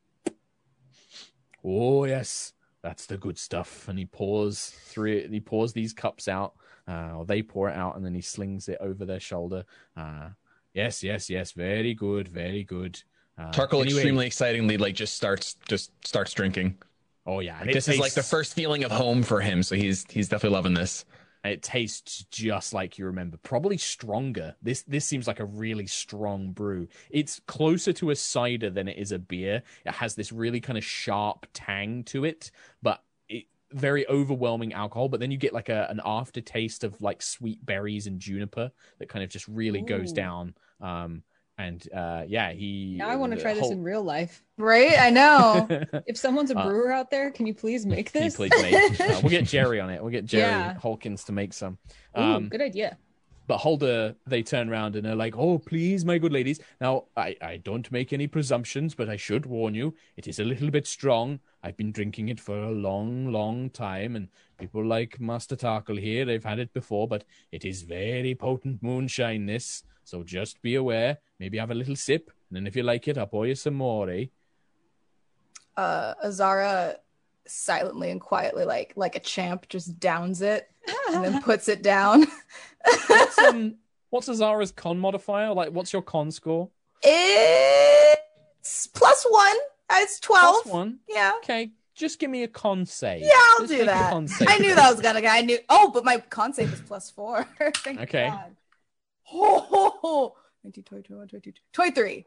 [SPEAKER 1] oh, yes that's the good stuff. And he pours three. He pours these cups out, uh, or they pour it out, and then he slings it over their shoulder. Uh, yes, yes, yes. Very good, very good. Uh,
[SPEAKER 4] Tarkhal
[SPEAKER 1] anyway-
[SPEAKER 4] extremely excitingly like just starts just starts drinking.
[SPEAKER 1] Oh yeah,
[SPEAKER 4] Like, this is like the first feeling of home for him, so he's he's definitely loving this.
[SPEAKER 1] It tastes just like you remember, probably stronger. This this seems like a really strong brew. It's closer to a cider than it is a beer. It has this really kind of sharp tang to it, but it, very overwhelming alcohol. But then you get like a an aftertaste of like sweet berries and juniper that kind of just really goes down. Um, and uh, yeah, he.
[SPEAKER 2] Now I want to
[SPEAKER 1] the
[SPEAKER 2] try this in real life.
[SPEAKER 3] Right? I know. [laughs]
[SPEAKER 2] If someone's a
[SPEAKER 1] Uh,
[SPEAKER 2] brewer out there, can you please make this?
[SPEAKER 1] please make? [laughs] Uh, we'll get Jerry on it. We'll get Jerry
[SPEAKER 2] Yeah.
[SPEAKER 1] Hawkins to make some.
[SPEAKER 2] Ooh,
[SPEAKER 1] Um,
[SPEAKER 2] good idea.
[SPEAKER 1] But Holder, they turn around and they're like, "Oh, please, my good ladies. Now, I, I don't make any presumptions, but I should warn you, it is a little bit strong. I've been drinking it for a long, long time, and people like Master Tarkhal here, they've had it before, but it is very potent moonshine. This, so just be aware. Maybe have a little sip, and then if you like it, I'll pour you some more. Eh?
[SPEAKER 3] uh Azara silently and quietly like like a champ just downs it and then [laughs] puts it down.
[SPEAKER 1] What's [laughs] um, what's Azara's con modifier? Like, what's your con score?
[SPEAKER 3] It's plus one. It's 12.
[SPEAKER 1] Plus one.
[SPEAKER 3] Yeah.
[SPEAKER 1] Okay, just give me a con save.
[SPEAKER 3] Yeah, I'll
[SPEAKER 1] Just
[SPEAKER 3] do that. I knew that was gonna go. I knew. Oh, but my con save is plus four. [laughs] Thank
[SPEAKER 1] Okay.
[SPEAKER 3] God. Oh, ho, ho. 19, 20, 21, 22, 23.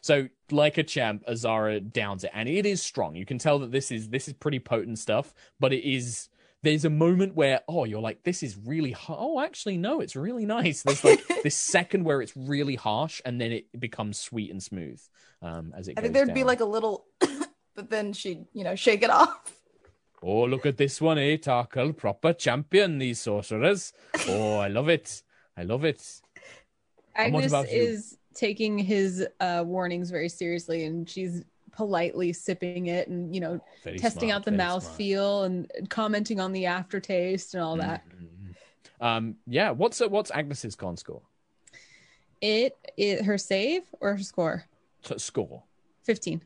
[SPEAKER 1] So, like a champ, Azara downs it, and it is strong. You can tell that this is this is pretty potent stuff, but it is. There's a moment where oh, you're like, this is really. Har- oh, actually, no, it's really nice. There's like [laughs] this second where it's really harsh, and then it becomes sweet and smooth um, as it.
[SPEAKER 3] I think there'd be like a little, [coughs] but then she'd, you know, shake it off.
[SPEAKER 1] Oh, look at this one, eh, Tarkhal, proper champion. These sorcerers. Oh, I love it. I love it. Agnis
[SPEAKER 2] is taking his uh, warnings very seriously, and she's politely sipping it, and you know,
[SPEAKER 1] Very
[SPEAKER 2] testing
[SPEAKER 1] smart,
[SPEAKER 2] out the mouth
[SPEAKER 1] smart.
[SPEAKER 2] feel and commenting on the aftertaste and all that.
[SPEAKER 1] Mhm. Um, yeah. What's what's Agnis's con score?
[SPEAKER 2] It, it her save or her score
[SPEAKER 1] T- score.
[SPEAKER 2] fifteen.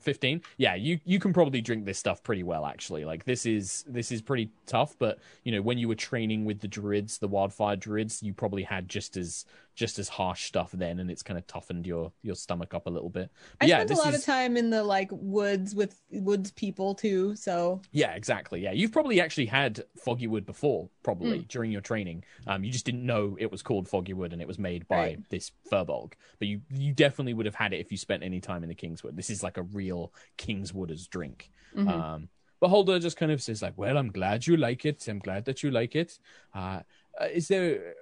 [SPEAKER 1] 15 yeah you you can probably drink this stuff pretty well actually. Like this is this is pretty tough but you know when you were training with the druids the wildfire druids you probably had just as just as harsh stuff then and it's kind of toughened your your stomach up a little bit
[SPEAKER 2] I
[SPEAKER 1] yeah
[SPEAKER 2] spent a lot
[SPEAKER 1] is
[SPEAKER 2] of time in the like woods with woods people too, so
[SPEAKER 1] yeah exactly yeah you've probably actually had foggy wood before probably
[SPEAKER 2] Mm.
[SPEAKER 1] during your training um you just didn't know it was called foggy wood and it was made by
[SPEAKER 2] Right.
[SPEAKER 1] this furbolg but you you definitely would have had it if you spent any time in the kingswood this is like a real kingswooders drink
[SPEAKER 2] mhm.
[SPEAKER 1] Um, but Holder just kind of says like, "Well, I'm glad you like it. I'm glad that you like it. Uh, uh, is there?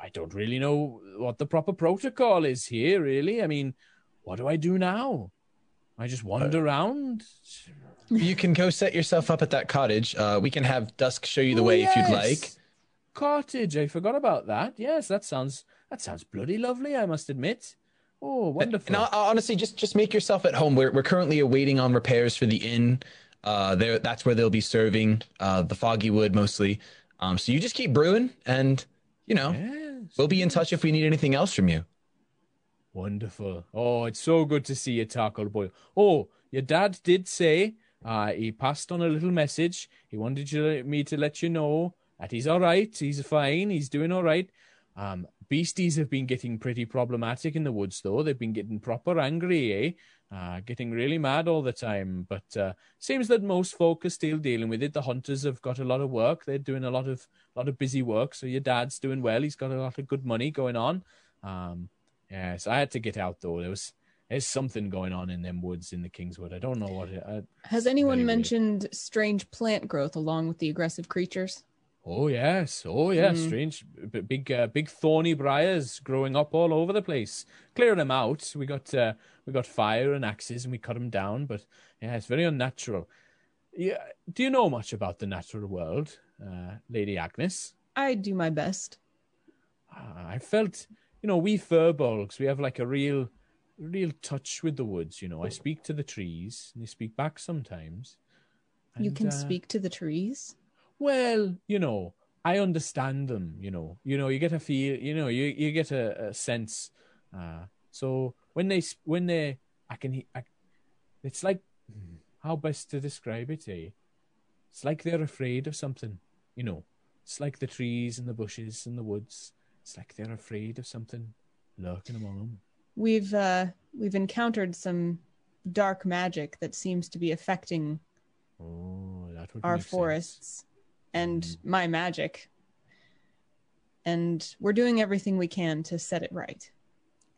[SPEAKER 1] I don't really know what the proper protocol is here. Really, I mean, what do I do now? I just wander around.
[SPEAKER 4] You can go set yourself up at that cottage. Uh, we can have Dusk show you the
[SPEAKER 1] Oh,
[SPEAKER 4] way if you'd like.
[SPEAKER 1] Cottage. I forgot about that. Yes, that sounds that sounds bloody lovely. I must admit. Oh, wonderful.
[SPEAKER 4] And uh, honestly, just just make yourself at home. We're we're currently awaiting on repairs for the inn. Uh, there that's where they'll be serving uh the foggy wood mostly. Um, so you just keep brewing, and you know
[SPEAKER 1] Yes.
[SPEAKER 4] we'll be in touch if we need anything else from you.
[SPEAKER 1] Wonderful. Oh, it's so good to see you, Taco Boy. Oh, your dad did say uh, he passed on a little message. He wanted you, me to let you know that he's all right. He's fine. He's doing all right. Um, beasties have been getting pretty problematic in the woods, though. They've been getting proper angry, eh? Uh, getting really mad all the time. But uh, seems that most folk are still dealing with it. The hunters have got a lot of work. They're doing a lot of lot of busy work. So your dad's doing well. He's got a lot of good money going on. Um, Yes, I had to get out though. There was there's something going on in them woods in the Kingswood. I don't know what it. I,
[SPEAKER 2] Has anyone
[SPEAKER 1] Very weird.
[SPEAKER 2] mentioned strange plant growth along with the aggressive creatures?
[SPEAKER 1] Oh yes, oh yeah,
[SPEAKER 2] Hmm.
[SPEAKER 1] strange, b- big, uh, big thorny briars growing up all over the place. Clearing them out. We got uh, we got fire and axes and we cut them down. But yeah, it's very unnatural. Yeah, do you know much about the natural world, uh, Lady Agnis?
[SPEAKER 2] I do my best.
[SPEAKER 1] Ah, I felt, you know, we furbolgs, we have like a real, real touch with the woods. You know, I speak to the trees, and they speak back sometimes.
[SPEAKER 2] you can
[SPEAKER 1] uh,
[SPEAKER 2] speak to the trees.
[SPEAKER 1] Well, you know, I understand them. You know, you know, you get a feel. You know, you you get a, a sense. Uh, so when they when they, I can, I, it's like how best to describe it. Eh? It's like they're afraid of something. You know, it's like the trees and the bushes and the woods. It's like they're afraid of something lurking among them.
[SPEAKER 2] We've uh we've encountered some dark magic that seems to be affecting
[SPEAKER 1] Oh,
[SPEAKER 2] our
[SPEAKER 1] forests. sense.
[SPEAKER 2] And my magic. And we're doing everything we can to set it right.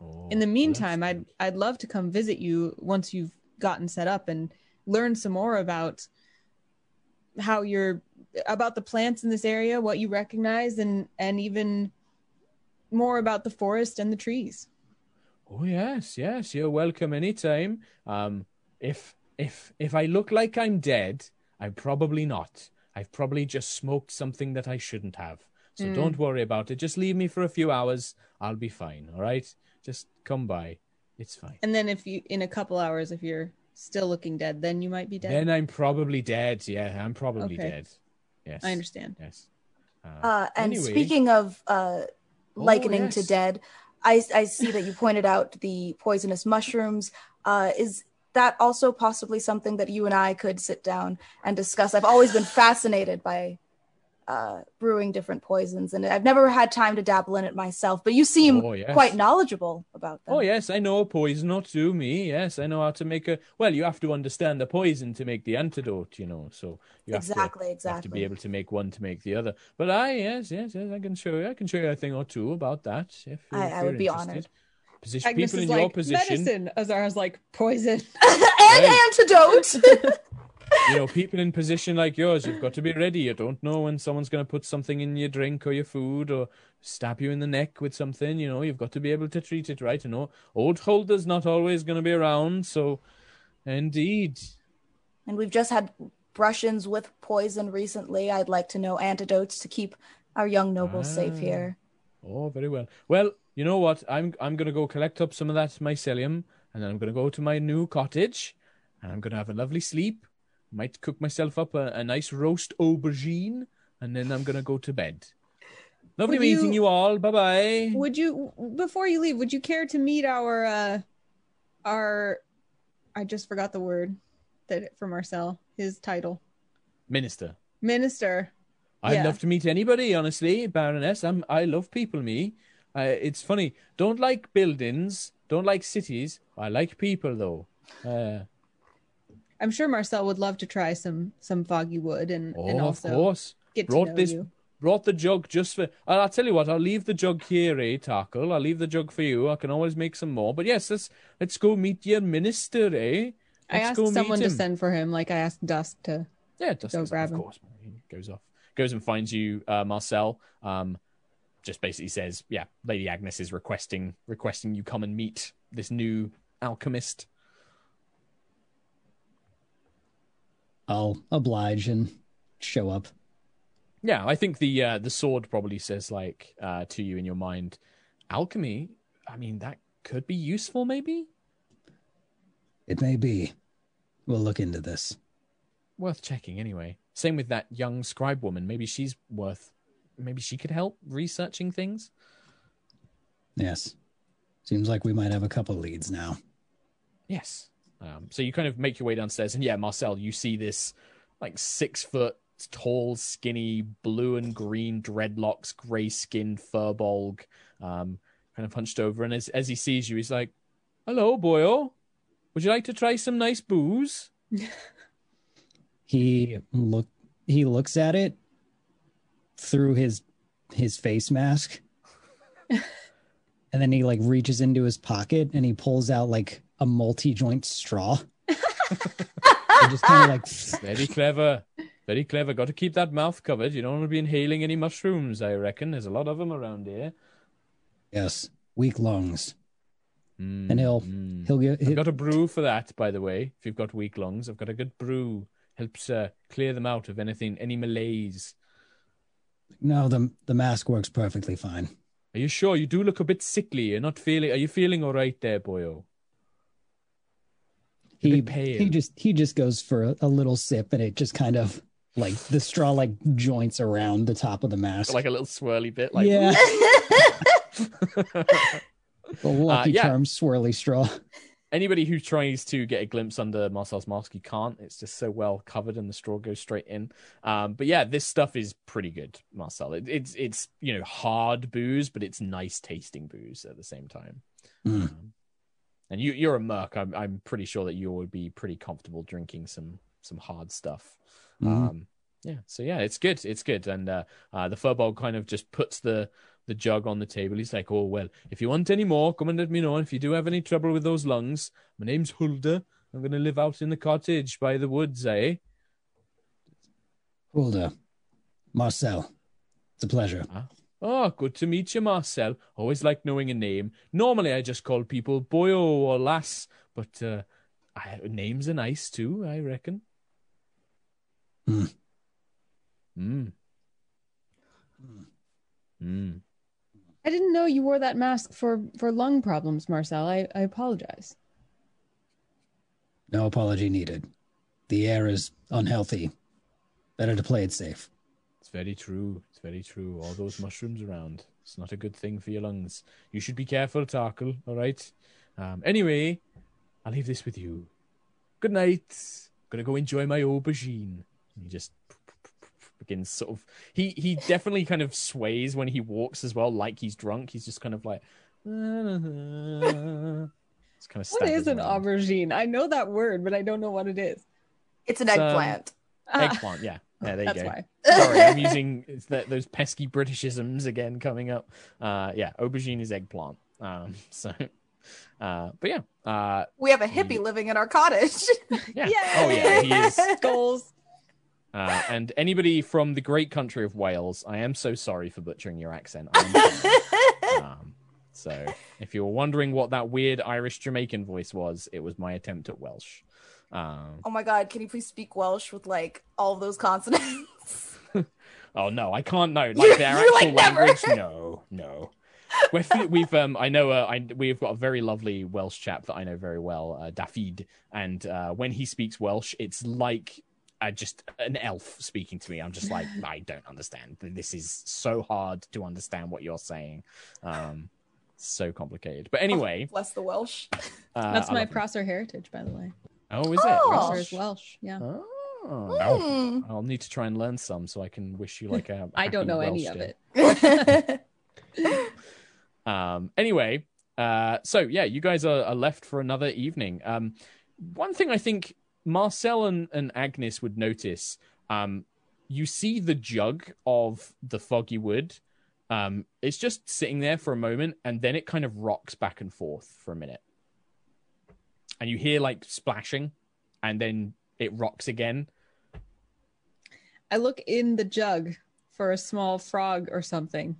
[SPEAKER 1] Oh,
[SPEAKER 2] In the meantime, I'd. I'd love to come visit you once you've gotten set up and learn some more about how you're about the plants in this area, what you recognize, and and even more about the forest and the trees.
[SPEAKER 1] Oh yes, yes, you're welcome anytime. Um, if if if I look like I'm dead, I'm probably not. I've probably just smoked something that I shouldn't have. So
[SPEAKER 2] Mm.
[SPEAKER 1] don't worry about it. Just leave me for a few hours. I'll be fine. All right. Just come by. It's fine.
[SPEAKER 2] And then if you in a couple hours, if you're still looking dead, then you might be dead.
[SPEAKER 1] Then I'm probably dead. Yeah, I'm probably
[SPEAKER 2] Okay.
[SPEAKER 1] dead. Yes.
[SPEAKER 2] I understand.
[SPEAKER 1] Yes.
[SPEAKER 3] Uh, and
[SPEAKER 1] anyway.
[SPEAKER 3] speaking of uh,
[SPEAKER 1] Oh,
[SPEAKER 3] likening to dead, I, I see that you pointed out the poisonous mushrooms. Uh, is that also possibly something that you and I could sit down and discuss? I've always been fascinated by uh, brewing different poisons, and I've never had time to dabble in it myself. But you seem
[SPEAKER 1] Oh, yes.
[SPEAKER 3] quite knowledgeable about that.
[SPEAKER 1] Oh yes, I know a poison or two. Me, yes, I know how to make a. Well, you have to understand the poison to make the antidote, you know. So you have
[SPEAKER 3] exactly,
[SPEAKER 1] to, you have to be able to make one to make the other. But I, yes, yes, yes, I can show you. I can show you a thing or two about that. If,
[SPEAKER 3] I-
[SPEAKER 1] if
[SPEAKER 3] I would be
[SPEAKER 1] interested.
[SPEAKER 3] honored.
[SPEAKER 1] Position
[SPEAKER 2] Agnis
[SPEAKER 1] people
[SPEAKER 2] is
[SPEAKER 1] in your
[SPEAKER 2] like
[SPEAKER 1] position.
[SPEAKER 2] medicine. Azara's like poison. [laughs]
[SPEAKER 3] and
[SPEAKER 1] Hey.
[SPEAKER 3] antidote.
[SPEAKER 1] You know, people in position like yours, you've got to be ready. You don't know when someone's going to put something in your drink or your food or stab you in the neck with something. You know, you've got to be able to treat it right. You know, old Holder's not always going to be around. So, indeed.
[SPEAKER 3] and we've just had brush-ins with poison recently. I'd like to know antidotes to keep our young nobles safe
[SPEAKER 1] Ah.
[SPEAKER 3] here.
[SPEAKER 1] Oh, very well. Well, you know what? I'm I'm gonna go collect up some of that mycelium, and then I'm gonna go to my new cottage, and I'm gonna have a lovely sleep. Might cook myself up a, a nice roast aubergine, and then I'm gonna go to bed. Lovely
[SPEAKER 2] Would you-
[SPEAKER 1] meeting you all. Bye bye.
[SPEAKER 2] Would you before you leave, would you care to meet our uh our I just forgot the word that for Marcel, his title.
[SPEAKER 1] Minister.
[SPEAKER 2] Minister.
[SPEAKER 1] I'd
[SPEAKER 2] Yeah.
[SPEAKER 1] love to meet anybody, honestly, Baroness. I'm I love people, me. Uh, it's funny. Don't like buildings. Don't like cities. I like people, though. Uh,
[SPEAKER 2] I'm sure Marcel would love to try some some foggy wood and,
[SPEAKER 1] oh,
[SPEAKER 2] and
[SPEAKER 1] of
[SPEAKER 2] also
[SPEAKER 1] course.
[SPEAKER 2] get to
[SPEAKER 1] brought
[SPEAKER 2] know
[SPEAKER 1] this
[SPEAKER 2] you.
[SPEAKER 1] brought the jug just for I'll, I'll tell you what i'll leave the jug here eh tarkhal i'll leave the jug for you i can always make some more but yes let's let's go meet your minister eh
[SPEAKER 2] I
[SPEAKER 1] Let's
[SPEAKER 2] asked someone to send for him, like I asked Dusk to
[SPEAKER 1] yeah Dusk
[SPEAKER 2] go grab
[SPEAKER 1] of
[SPEAKER 2] him.
[SPEAKER 1] course he goes off goes and finds you uh marcel um just basically says yeah lady agnis is requesting requesting you come and meet this new alchemist
[SPEAKER 5] I'll oblige and show up.
[SPEAKER 1] Yeah, I think the uh, the sword probably says like uh, to you in your mind, alchemy. I mean, that could be useful, maybe?
[SPEAKER 5] It may be. We'll look into this.
[SPEAKER 1] Worth checking anyway. Same with that young scribe woman. Maybe she's worth. Maybe she could help researching things.
[SPEAKER 5] Yes. Seems like we might have a couple leads now.
[SPEAKER 1] Yes. Um, so you kind of make your way downstairs, and yeah, Marcel, you see this like six foot tall, skinny, blue and green dreadlocks, grey skinned furbolg, um, kind of hunched over. And as, as he sees you, he's like, Hello, boyo. Would you like to try some nice booze? [laughs]
[SPEAKER 5] He look he looks at it through his his face mask. and then he like reaches into his pocket and he pulls out like a multi-joint straw. [laughs] And just kind of like
[SPEAKER 1] Very clever. Very clever. Got to keep that mouth covered. You don't want to be inhaling any mushrooms, I reckon. There's a lot of them around here.
[SPEAKER 5] yes, weak lungs.
[SPEAKER 1] Mm,
[SPEAKER 5] And he'll
[SPEAKER 1] mm.
[SPEAKER 5] he'll get
[SPEAKER 1] I've
[SPEAKER 5] he-
[SPEAKER 1] got a brew for that, by the way. If you've got weak lungs, I've got a good brew. Helps uh, clear them out of anything, any malaise.
[SPEAKER 5] No the the mask works perfectly fine.
[SPEAKER 1] Are you sure? You do look a bit sickly. You're not feeling. Are you feeling all right there, boyo?
[SPEAKER 5] He he just he just goes for a, a little sip and it just kind of like the straw like joints around the top of the mask.
[SPEAKER 1] Like a little swirly bit. Like
[SPEAKER 5] yeah, [laughs] [laughs] the lucky
[SPEAKER 1] Uh, yeah.
[SPEAKER 5] charm swirly straw.
[SPEAKER 1] Anybody who tries to get a glimpse under Marcel's mask, you can't. It's just so well covered, and the straw goes straight in. Um, but yeah, this stuff is pretty good, Marcel. It, it's it's you know hard booze, but it's nice tasting booze at the same time.
[SPEAKER 5] Mm.
[SPEAKER 1] Um, and you you're a merc. I'm I'm pretty sure that you would be pretty comfortable drinking some some hard stuff.
[SPEAKER 5] Mhm.
[SPEAKER 1] Um, yeah, so yeah, it's good. It's good. And uh, uh, the furball kind of just puts the the jug on the table. He's like, "Oh well, if you want any more, come and let me know. And if you do have any trouble with those lungs, my name's Hulda. I'm gonna live out in the cottage by the woods, eh?
[SPEAKER 5] Hulda, Marcel, it's a pleasure.
[SPEAKER 1] Oh, good to meet you, Marcel. Always like knowing a name. Normally, I just call people boyo or lass, but uh, I, names are nice too. I reckon.
[SPEAKER 5] Hmm.
[SPEAKER 1] Mm. Mm.
[SPEAKER 2] I didn't know you wore that mask for for lung problems, Marcel. I, I apologize.
[SPEAKER 5] No apology needed. The air is unhealthy. Better to play it safe.
[SPEAKER 1] It's very true. It's very true. All those mushrooms around. It's not a good thing for your lungs. You should be careful, Tarkhal. All right. Um, anyway, I'll leave this with you. Good night. Gonna go enjoy my aubergine. He just begins sort of. He he definitely kind of sways when he walks as well, like he's drunk. He's just kind of like. [laughs] It's kind of.
[SPEAKER 2] What is an
[SPEAKER 1] around.
[SPEAKER 2] aubergine? I know that word, but I don't know what it is.
[SPEAKER 3] It's an
[SPEAKER 1] It's, um,
[SPEAKER 3] eggplant.
[SPEAKER 2] Ah,
[SPEAKER 1] Eggplant. Yeah. [laughs] Yeah. There you
[SPEAKER 2] that's
[SPEAKER 1] go.
[SPEAKER 2] why.
[SPEAKER 1] Sorry, I'm [laughs] using it's that, those pesky Britishisms again coming up. Uh, yeah, aubergine is eggplant. Um, so, uh, but yeah, uh,
[SPEAKER 3] we have a hippie living in our cottage.
[SPEAKER 1] yeah.
[SPEAKER 2] Yay!
[SPEAKER 1] Oh yeah, he is.
[SPEAKER 2] Goals.
[SPEAKER 1] Uh, and anybody from the great country of Wales, I am so sorry for butchering your accent. [laughs] Um, so, if you were wondering what that weird Irish Jamaican voice was, it was my attempt at Welsh. Um,
[SPEAKER 3] oh my god, can you please speak Welsh with like all of those consonants? [laughs]
[SPEAKER 1] Oh no, I can't know. Like their
[SPEAKER 3] you,
[SPEAKER 1] actual
[SPEAKER 3] like,
[SPEAKER 1] language. [laughs] No, no. We've, we've um I know uh, I we've got a very lovely Welsh chap that I know very well, uh, Dafydd, and uh, when he speaks Welsh, it's like uh, just an elf speaking to me. I'm just like I don't understand. This is so hard to understand what you're saying. Um, so complicated. But anyway,
[SPEAKER 3] Bless the Welsh.
[SPEAKER 1] uh,
[SPEAKER 2] That's
[SPEAKER 1] I
[SPEAKER 2] my
[SPEAKER 1] love him.
[SPEAKER 2] Prosser heritage, by the way.
[SPEAKER 1] Oh, is it?
[SPEAKER 3] Oh.
[SPEAKER 2] Prosser
[SPEAKER 1] Welsh?
[SPEAKER 2] is Welsh. Yeah.
[SPEAKER 1] Oh.
[SPEAKER 3] Hmm.
[SPEAKER 1] I'll need to try and learn some so I can wish you like a. [laughs]
[SPEAKER 2] I don't
[SPEAKER 1] happy
[SPEAKER 2] know any
[SPEAKER 1] Welsh
[SPEAKER 2] of it. [laughs]
[SPEAKER 1] Um, anyway, uh, so yeah, you guys are, are left for another evening. Um, one thing I think Marcel and, and Agnis would notice, um, you see the jug of the foggy wood. Um, it's just sitting there for a moment, and then it kind of rocks back and forth for a minute, and you hear like splashing, and then it rocks again.
[SPEAKER 2] I look in the jug for a small frog or something.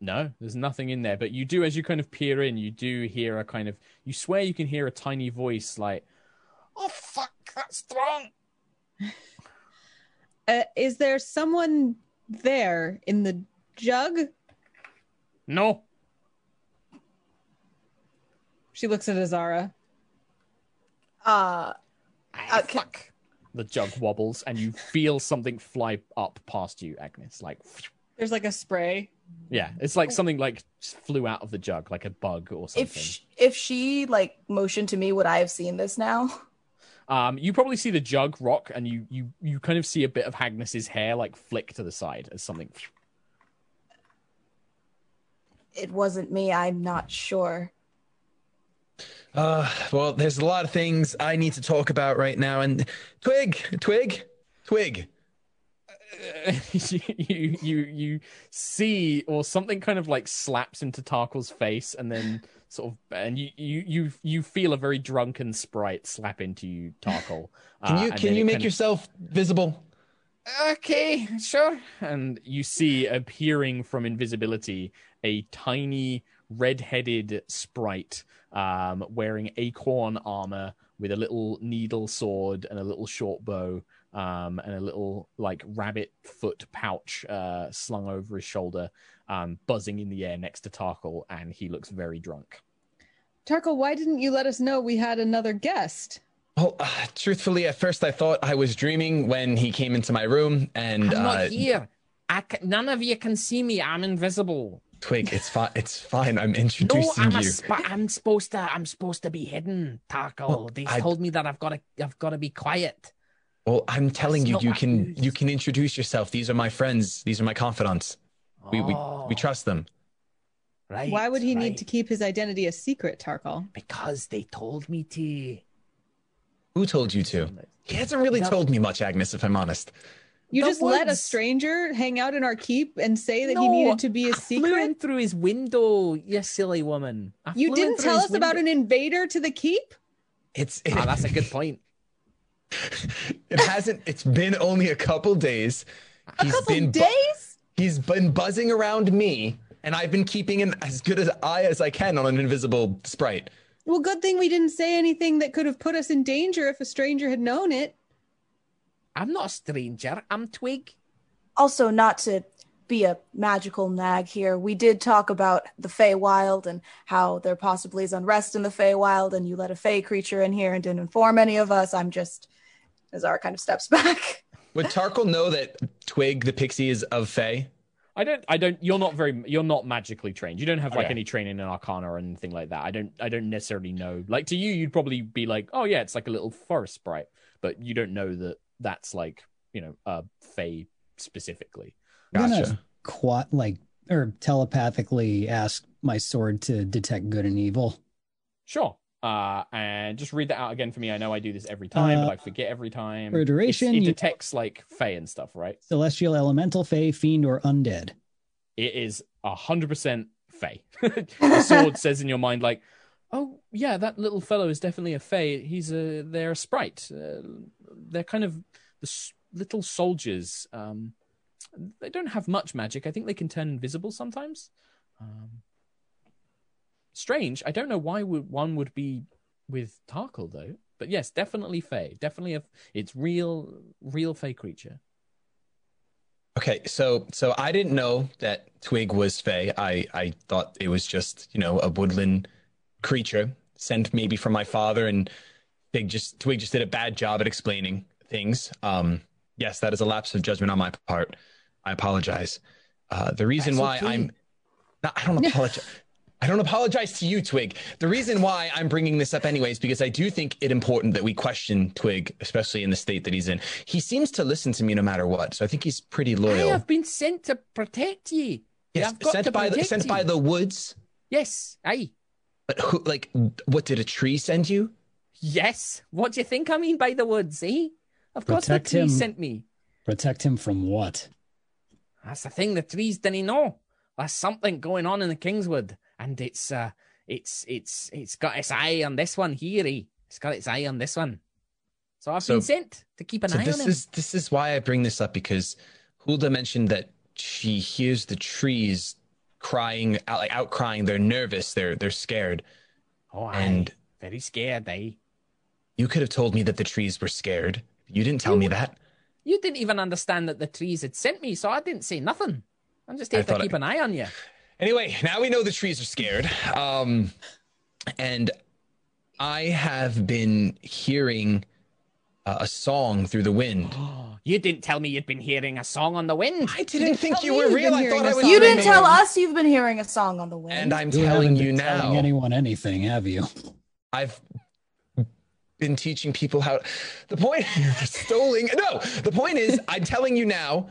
[SPEAKER 1] No, there's nothing in there. But you do, as you kind of peer in, you do hear a kind of. You swear you can hear a tiny voice like, "Oh fuck, strong." [laughs]
[SPEAKER 2] Uh, is there someone there in the jug?
[SPEAKER 1] No,
[SPEAKER 2] She looks at Azara.
[SPEAKER 3] Uh,
[SPEAKER 1] Ah,
[SPEAKER 3] Uh, can-
[SPEAKER 1] fuck. The jug wobbles, and you feel something fly up past you, Agnis. Like,
[SPEAKER 2] There's like a spray.
[SPEAKER 1] yeah, it's like something like just flew out of the jug, like a bug or something.
[SPEAKER 3] if sh- if she like motioned to me, would I have seen this now? [laughs]
[SPEAKER 1] Um, you probably see the jug rock, and you you you kind of see a bit of Agnis's hair like flick to the side as something.
[SPEAKER 3] It wasn't me. I'm not sure.
[SPEAKER 4] Uh, well, there's a lot of things I need to talk about right now. And Twig, Twig, Twig. [laughs]
[SPEAKER 1] you you you see or something kind of like slaps into Tarkhal's face and then sort of and you you you you feel a very drunken sprite slap into you Tarkhal. [laughs]
[SPEAKER 4] Can
[SPEAKER 1] Uh,
[SPEAKER 4] you
[SPEAKER 1] and
[SPEAKER 4] can you make
[SPEAKER 1] kind of-
[SPEAKER 4] yourself visible?
[SPEAKER 1] Okay, sure. And you see appearing from invisibility a tiny red-headed sprite um, wearing acorn armor with a little needle sword and a little short bow um, and a little like rabbit foot pouch uh, slung over his shoulder, um, buzzing in the air next to Tarkhal, and he looks very drunk.
[SPEAKER 2] Tarkhal, why didn't you let us know we had another guest?
[SPEAKER 4] Well, uh, truthfully, at first I thought I was dreaming when he came into my room, and
[SPEAKER 1] I'm not
[SPEAKER 4] uh,
[SPEAKER 1] here. I none of you can see me. I'm invisible.
[SPEAKER 4] Twig, it's fine. It's fine. I'm
[SPEAKER 1] No,
[SPEAKER 4] introducing
[SPEAKER 1] I'm a
[SPEAKER 4] you.
[SPEAKER 1] sp- I'm supposed to. I'm supposed to be hidden, Tarkhal.
[SPEAKER 4] Well,
[SPEAKER 1] they
[SPEAKER 4] I-
[SPEAKER 1] told me that I've got to. I've got to be quiet.
[SPEAKER 4] Well, I'm telling
[SPEAKER 1] That's
[SPEAKER 4] you, you can
[SPEAKER 1] news.
[SPEAKER 4] you can introduce yourself. These are my friends. These are my confidants. We we,
[SPEAKER 1] Oh,
[SPEAKER 4] we trust them.
[SPEAKER 1] Right.
[SPEAKER 2] Why would he need to keep his identity a secret, Tarkhal?
[SPEAKER 1] Because they told me to.
[SPEAKER 4] Who told you to? He hasn't really
[SPEAKER 1] No.
[SPEAKER 4] told me much, Agnis. If I'm honest.
[SPEAKER 2] You
[SPEAKER 1] The
[SPEAKER 2] just let a stranger hang out in our keep and say that he needed to be a
[SPEAKER 1] I flew in
[SPEAKER 2] secret?
[SPEAKER 1] through his window, you silly woman. I
[SPEAKER 2] You didn't tell
[SPEAKER 1] his
[SPEAKER 2] us about an invader to the keep?
[SPEAKER 4] It's
[SPEAKER 1] Ah, that's a good point. [laughs]
[SPEAKER 4] it hasn't. It's been only a couple days.
[SPEAKER 2] A
[SPEAKER 4] He's
[SPEAKER 2] couple
[SPEAKER 4] been bu-
[SPEAKER 2] days?
[SPEAKER 4] He's been buzzing around me, and I've been keeping an as good as eye as I can on an invisible sprite.
[SPEAKER 2] Well, good thing we didn't say anything that could have put us in danger if a stranger had known it.
[SPEAKER 1] I'm not a stranger. I'm Twig.
[SPEAKER 3] Also, not to be a magical nag here, we did talk about the Feywild and how there possibly is unrest in the Feywild, and you let a Fey creature in here and didn't inform any of us. I'm just, Azar kind of steps [laughs] back.
[SPEAKER 4] Would Tarkhal know that Twig the pixie is of Fey?
[SPEAKER 1] I don't. I don't. You're not very. You're not magically trained. You don't have like
[SPEAKER 4] Okay.
[SPEAKER 1] any training in Arcana or anything like that. I don't. I don't necessarily know. Like to you, you'd probably be like, oh yeah, it's like a little forest sprite, but you don't know that that's like you know a Fey specifically.
[SPEAKER 5] I'm gonna quat like or telepathically ask my sword to detect good and evil.
[SPEAKER 1] Sure. Uh, and just read that out again for me. I know I do this every time,
[SPEAKER 5] Uh,
[SPEAKER 1] but I forget every time.
[SPEAKER 5] for duration,
[SPEAKER 1] it
[SPEAKER 5] you-
[SPEAKER 1] detects like Fey and stuff, right?
[SPEAKER 5] Celestial, elemental, fey, fiend, or undead.
[SPEAKER 1] It is a hundred percent Fey. [laughs] the sword says in your mind, like, oh yeah, that little fellow is definitely a Fey. He's a they're a sprite. Uh, they're kind of the s- little soldiers. Um, they don't have much magic. I think they can turn invisible sometimes. Um, strange. I don't know why would one would be with Tarkhal though. But yes, definitely Fey. Definitely a. It's real, real Fey creature.
[SPEAKER 4] Okay, so so I didn't know that Twig was Fey. I I thought it was just you know a woodland creature sent maybe from my father, and Twig just Twig just did a bad job at explaining things. Um, yes, that is a lapse of judgment on my part. I apologize. Uh, the reason
[SPEAKER 1] That's
[SPEAKER 4] why
[SPEAKER 1] okay.
[SPEAKER 4] I'm no, I don't [laughs] apologize. I don't apologize to you, Twig. The reason why I'm bringing this up anyway is because I do think it important that we question Twig, especially in the state that he's in. He seems to listen to me no matter what, so I think he's pretty loyal.
[SPEAKER 1] I have been sent to protect ye.
[SPEAKER 4] Yes,
[SPEAKER 1] got
[SPEAKER 4] sent by the sent
[SPEAKER 1] you.
[SPEAKER 4] by the woods.
[SPEAKER 1] Yes, aye.
[SPEAKER 4] But who, like, what did a tree send you?
[SPEAKER 1] Yes. What do you think I mean by the woods, eh? Of course
[SPEAKER 5] Protect
[SPEAKER 1] the tree
[SPEAKER 5] him.
[SPEAKER 1] sent me.
[SPEAKER 5] Protect him from what?
[SPEAKER 1] That's the thing the trees didn't know. There's something going on in the Kingswood, and it's uh it's it's it's got its eye on this one here, eh? It's got its eye on this one. So I've
[SPEAKER 4] So-
[SPEAKER 1] been sent to keep an
[SPEAKER 4] so
[SPEAKER 1] eye
[SPEAKER 4] this
[SPEAKER 1] on him.
[SPEAKER 4] is this is why I bring this up because Hulda mentioned that she hears the trees crying out like out crying. They're nervous. They're they're scared.
[SPEAKER 1] Oh, aye.
[SPEAKER 4] And
[SPEAKER 1] very scared, They.
[SPEAKER 4] you could have told me that the trees were scared. You didn't tell
[SPEAKER 1] You-
[SPEAKER 4] me that.
[SPEAKER 1] You didn't even understand that the trees had sent me, so I didn't say nothing. I'm just
[SPEAKER 4] I
[SPEAKER 1] here to keep
[SPEAKER 4] I-
[SPEAKER 1] an eye on you.
[SPEAKER 4] Anyway, now we know the trees are scared. Um, and I have been hearing uh, a song through the wind. [gasps]
[SPEAKER 1] You didn't tell me you'd been hearing a song on the wind.
[SPEAKER 4] I didn't
[SPEAKER 2] didn't
[SPEAKER 4] think you were real. I thought
[SPEAKER 2] a
[SPEAKER 4] I was.
[SPEAKER 3] You didn't tell
[SPEAKER 2] wind.
[SPEAKER 3] us you've been hearing a song on the wind.
[SPEAKER 4] And I'm
[SPEAKER 5] You haven't
[SPEAKER 4] telling
[SPEAKER 5] been
[SPEAKER 4] you
[SPEAKER 5] telling anyone anything, have you?
[SPEAKER 4] I've been teaching people how. The point, [laughs] stoling. No, the point is, I'm telling you now.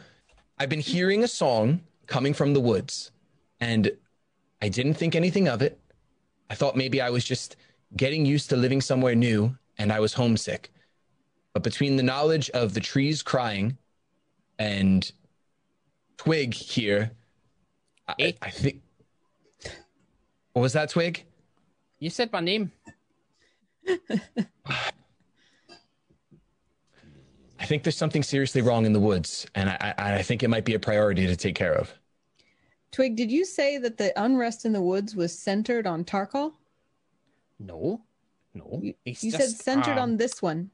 [SPEAKER 4] I've been hearing a song coming from the woods, and I didn't think anything of it. I thought maybe I was just getting used to living somewhere new, and I was homesick. But between the knowledge of the trees crying and Twig here, I? I think. What was that, Twig?
[SPEAKER 1] You said my name. [sighs]
[SPEAKER 4] I think there's something seriously wrong in the woods, and I, I, I think it might be a priority to take care of.
[SPEAKER 2] Twig, did you say that the unrest in the woods was centered on Tarkhal?
[SPEAKER 1] No, no.
[SPEAKER 2] You,
[SPEAKER 1] It's
[SPEAKER 2] you said centered
[SPEAKER 1] um,
[SPEAKER 2] on this one.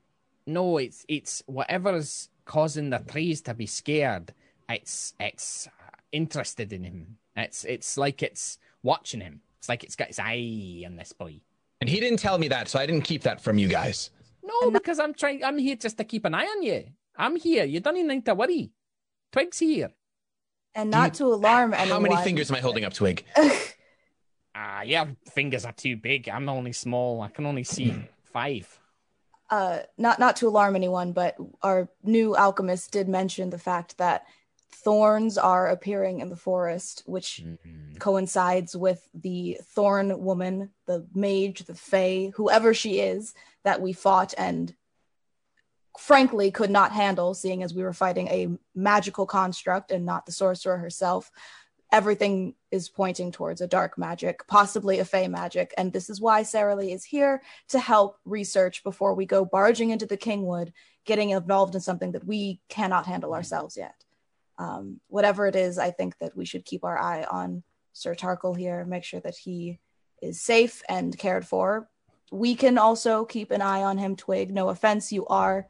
[SPEAKER 1] No, it's it's whatever's causing the trees to be scared. It's it's uh, interested in him. It's it's like it's watching him. It's like it's got its eye on this boy.
[SPEAKER 4] And he didn't tell me that, so I didn't keep that from you guys.
[SPEAKER 1] No, because I'm trying. I'm here just to keep an eye on you. I'm here. You don't even need to worry. Twig's here.
[SPEAKER 3] And
[SPEAKER 4] Do
[SPEAKER 3] not to alarm anyone.
[SPEAKER 4] How many fingers am I holding up, Twig? [laughs]
[SPEAKER 1] Ah, your fingers are too big. I'm only small. I can only see five.
[SPEAKER 3] uh, not not to alarm anyone, but our new alchemist did mention the fact that thorns are appearing in the forest, which
[SPEAKER 1] Mhm.
[SPEAKER 3] coincides with the thorn woman, the mage, the fae, whoever she is that we fought and frankly could not handle, seeing as we were fighting a magical construct and not the sorcerer herself. Everything is pointing towards a dark magic, possibly a fey magic, and this is why Sarah Lee is here to help research before we go barging into the Kingwood, getting involved in something that we cannot handle ourselves yet. Um, whatever it is, I think that we should keep our eye on Sir Tarkhal here, make sure that he is safe and cared for. We can also keep an eye on him, Twig. No offense, you are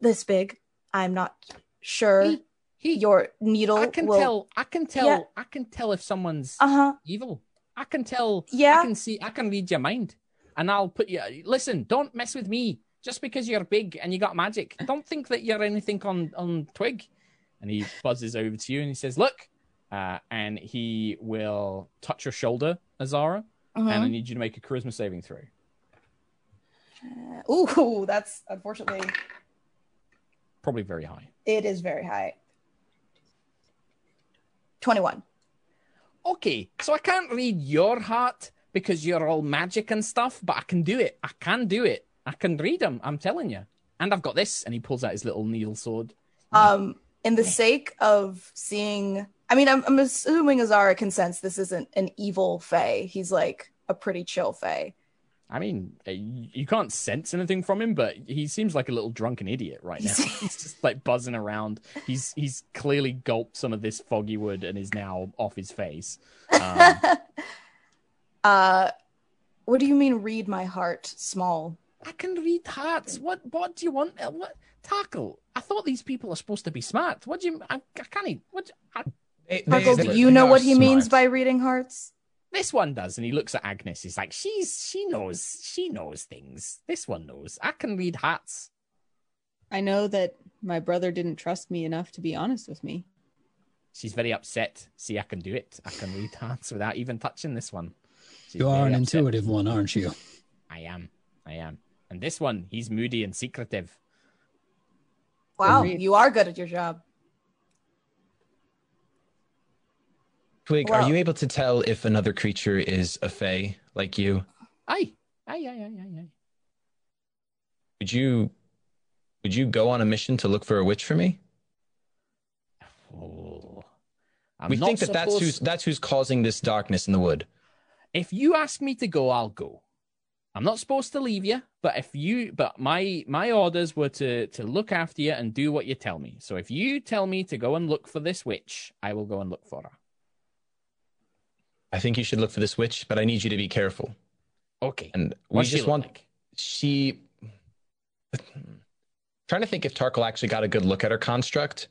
[SPEAKER 3] this big. I'm not sure
[SPEAKER 1] He, he,
[SPEAKER 3] your needle
[SPEAKER 1] I can
[SPEAKER 3] will.
[SPEAKER 1] tell. I can tell.
[SPEAKER 3] Yeah.
[SPEAKER 1] I can tell if someone's
[SPEAKER 3] Uh huh.
[SPEAKER 1] evil. I can tell.
[SPEAKER 3] Yeah.
[SPEAKER 1] I can see. I can read your mind, and I'll put you. Listen, don't mess with me. Just because you're big and you got magic, don't think that you're anything on on Twig. And he buzzes over to you and he says, "Look," uh, and he will touch your shoulder, Azara, and I
[SPEAKER 3] Mhm.
[SPEAKER 1] need you to make a charisma saving throw.
[SPEAKER 3] Ooh, [laughs] that's unfortunately
[SPEAKER 1] Probably very high.
[SPEAKER 3] it is very high. Twenty-one.
[SPEAKER 1] Okay, so I can't read your heart because you're all magic and stuff, but I can do it. I can do it. I can read them. I'm telling you. And I've got this. And he pulls out his little needle sword.
[SPEAKER 3] Um, in the sake of seeing, I mean, I'm, I'm assuming Azara can sense this isn't an evil Fae. He's like a pretty chill Fae.
[SPEAKER 1] I mean, uh, you can't sense anything from him, but he seems like a little drunken idiot right now. [laughs]
[SPEAKER 3] He's-
[SPEAKER 1] just like buzzing around. He's he's clearly gulped some of this foggy wood and is now off his face. Um, [laughs]
[SPEAKER 3] uh, what do you mean? Read my heart, small.
[SPEAKER 1] I can read hearts. What what do you want? Uh, What Tarkhal? I thought these people are supposed to be smart. What do you? I, I can't. What? I,
[SPEAKER 4] They-
[SPEAKER 3] Sparkle, do you know what he means by reading hearts?
[SPEAKER 1] this one does, and he looks at Agnis. He's like, she's she knows she knows things. This one knows. I can read hearts.
[SPEAKER 2] I know that my brother didn't trust me enough to be honest with me.
[SPEAKER 1] She's very upset. See, I can do it. I can read hearts without even touching this one. She's
[SPEAKER 5] You are an
[SPEAKER 1] upset.
[SPEAKER 5] intuitive one, aren't you?
[SPEAKER 1] I am. I am. And this one, he's moody and secretive.
[SPEAKER 3] Wow, you are good at your job.
[SPEAKER 4] Twig,
[SPEAKER 3] Well-
[SPEAKER 4] are you able to tell if another creature is a fae like you?
[SPEAKER 1] Aye. Aye, aye, aye, aye, aye.
[SPEAKER 4] Would you would you go on a mission to look for a witch for me?
[SPEAKER 1] Oh.
[SPEAKER 4] We think that that's who's that's who's causing this darkness in the wood.
[SPEAKER 1] If you ask me to go, I'll go. I'm not supposed to leave you, but if you, but my my orders were to to look after you and do what you tell me. So if you tell me to go and look for this witch, I will go and look for her.
[SPEAKER 4] I think you should look for this witch, but I need you to be careful.
[SPEAKER 1] Okay.
[SPEAKER 4] And we
[SPEAKER 1] What's
[SPEAKER 4] just want
[SPEAKER 1] like?
[SPEAKER 4] she trying to think if Tarkhal actually got a good look at her construct.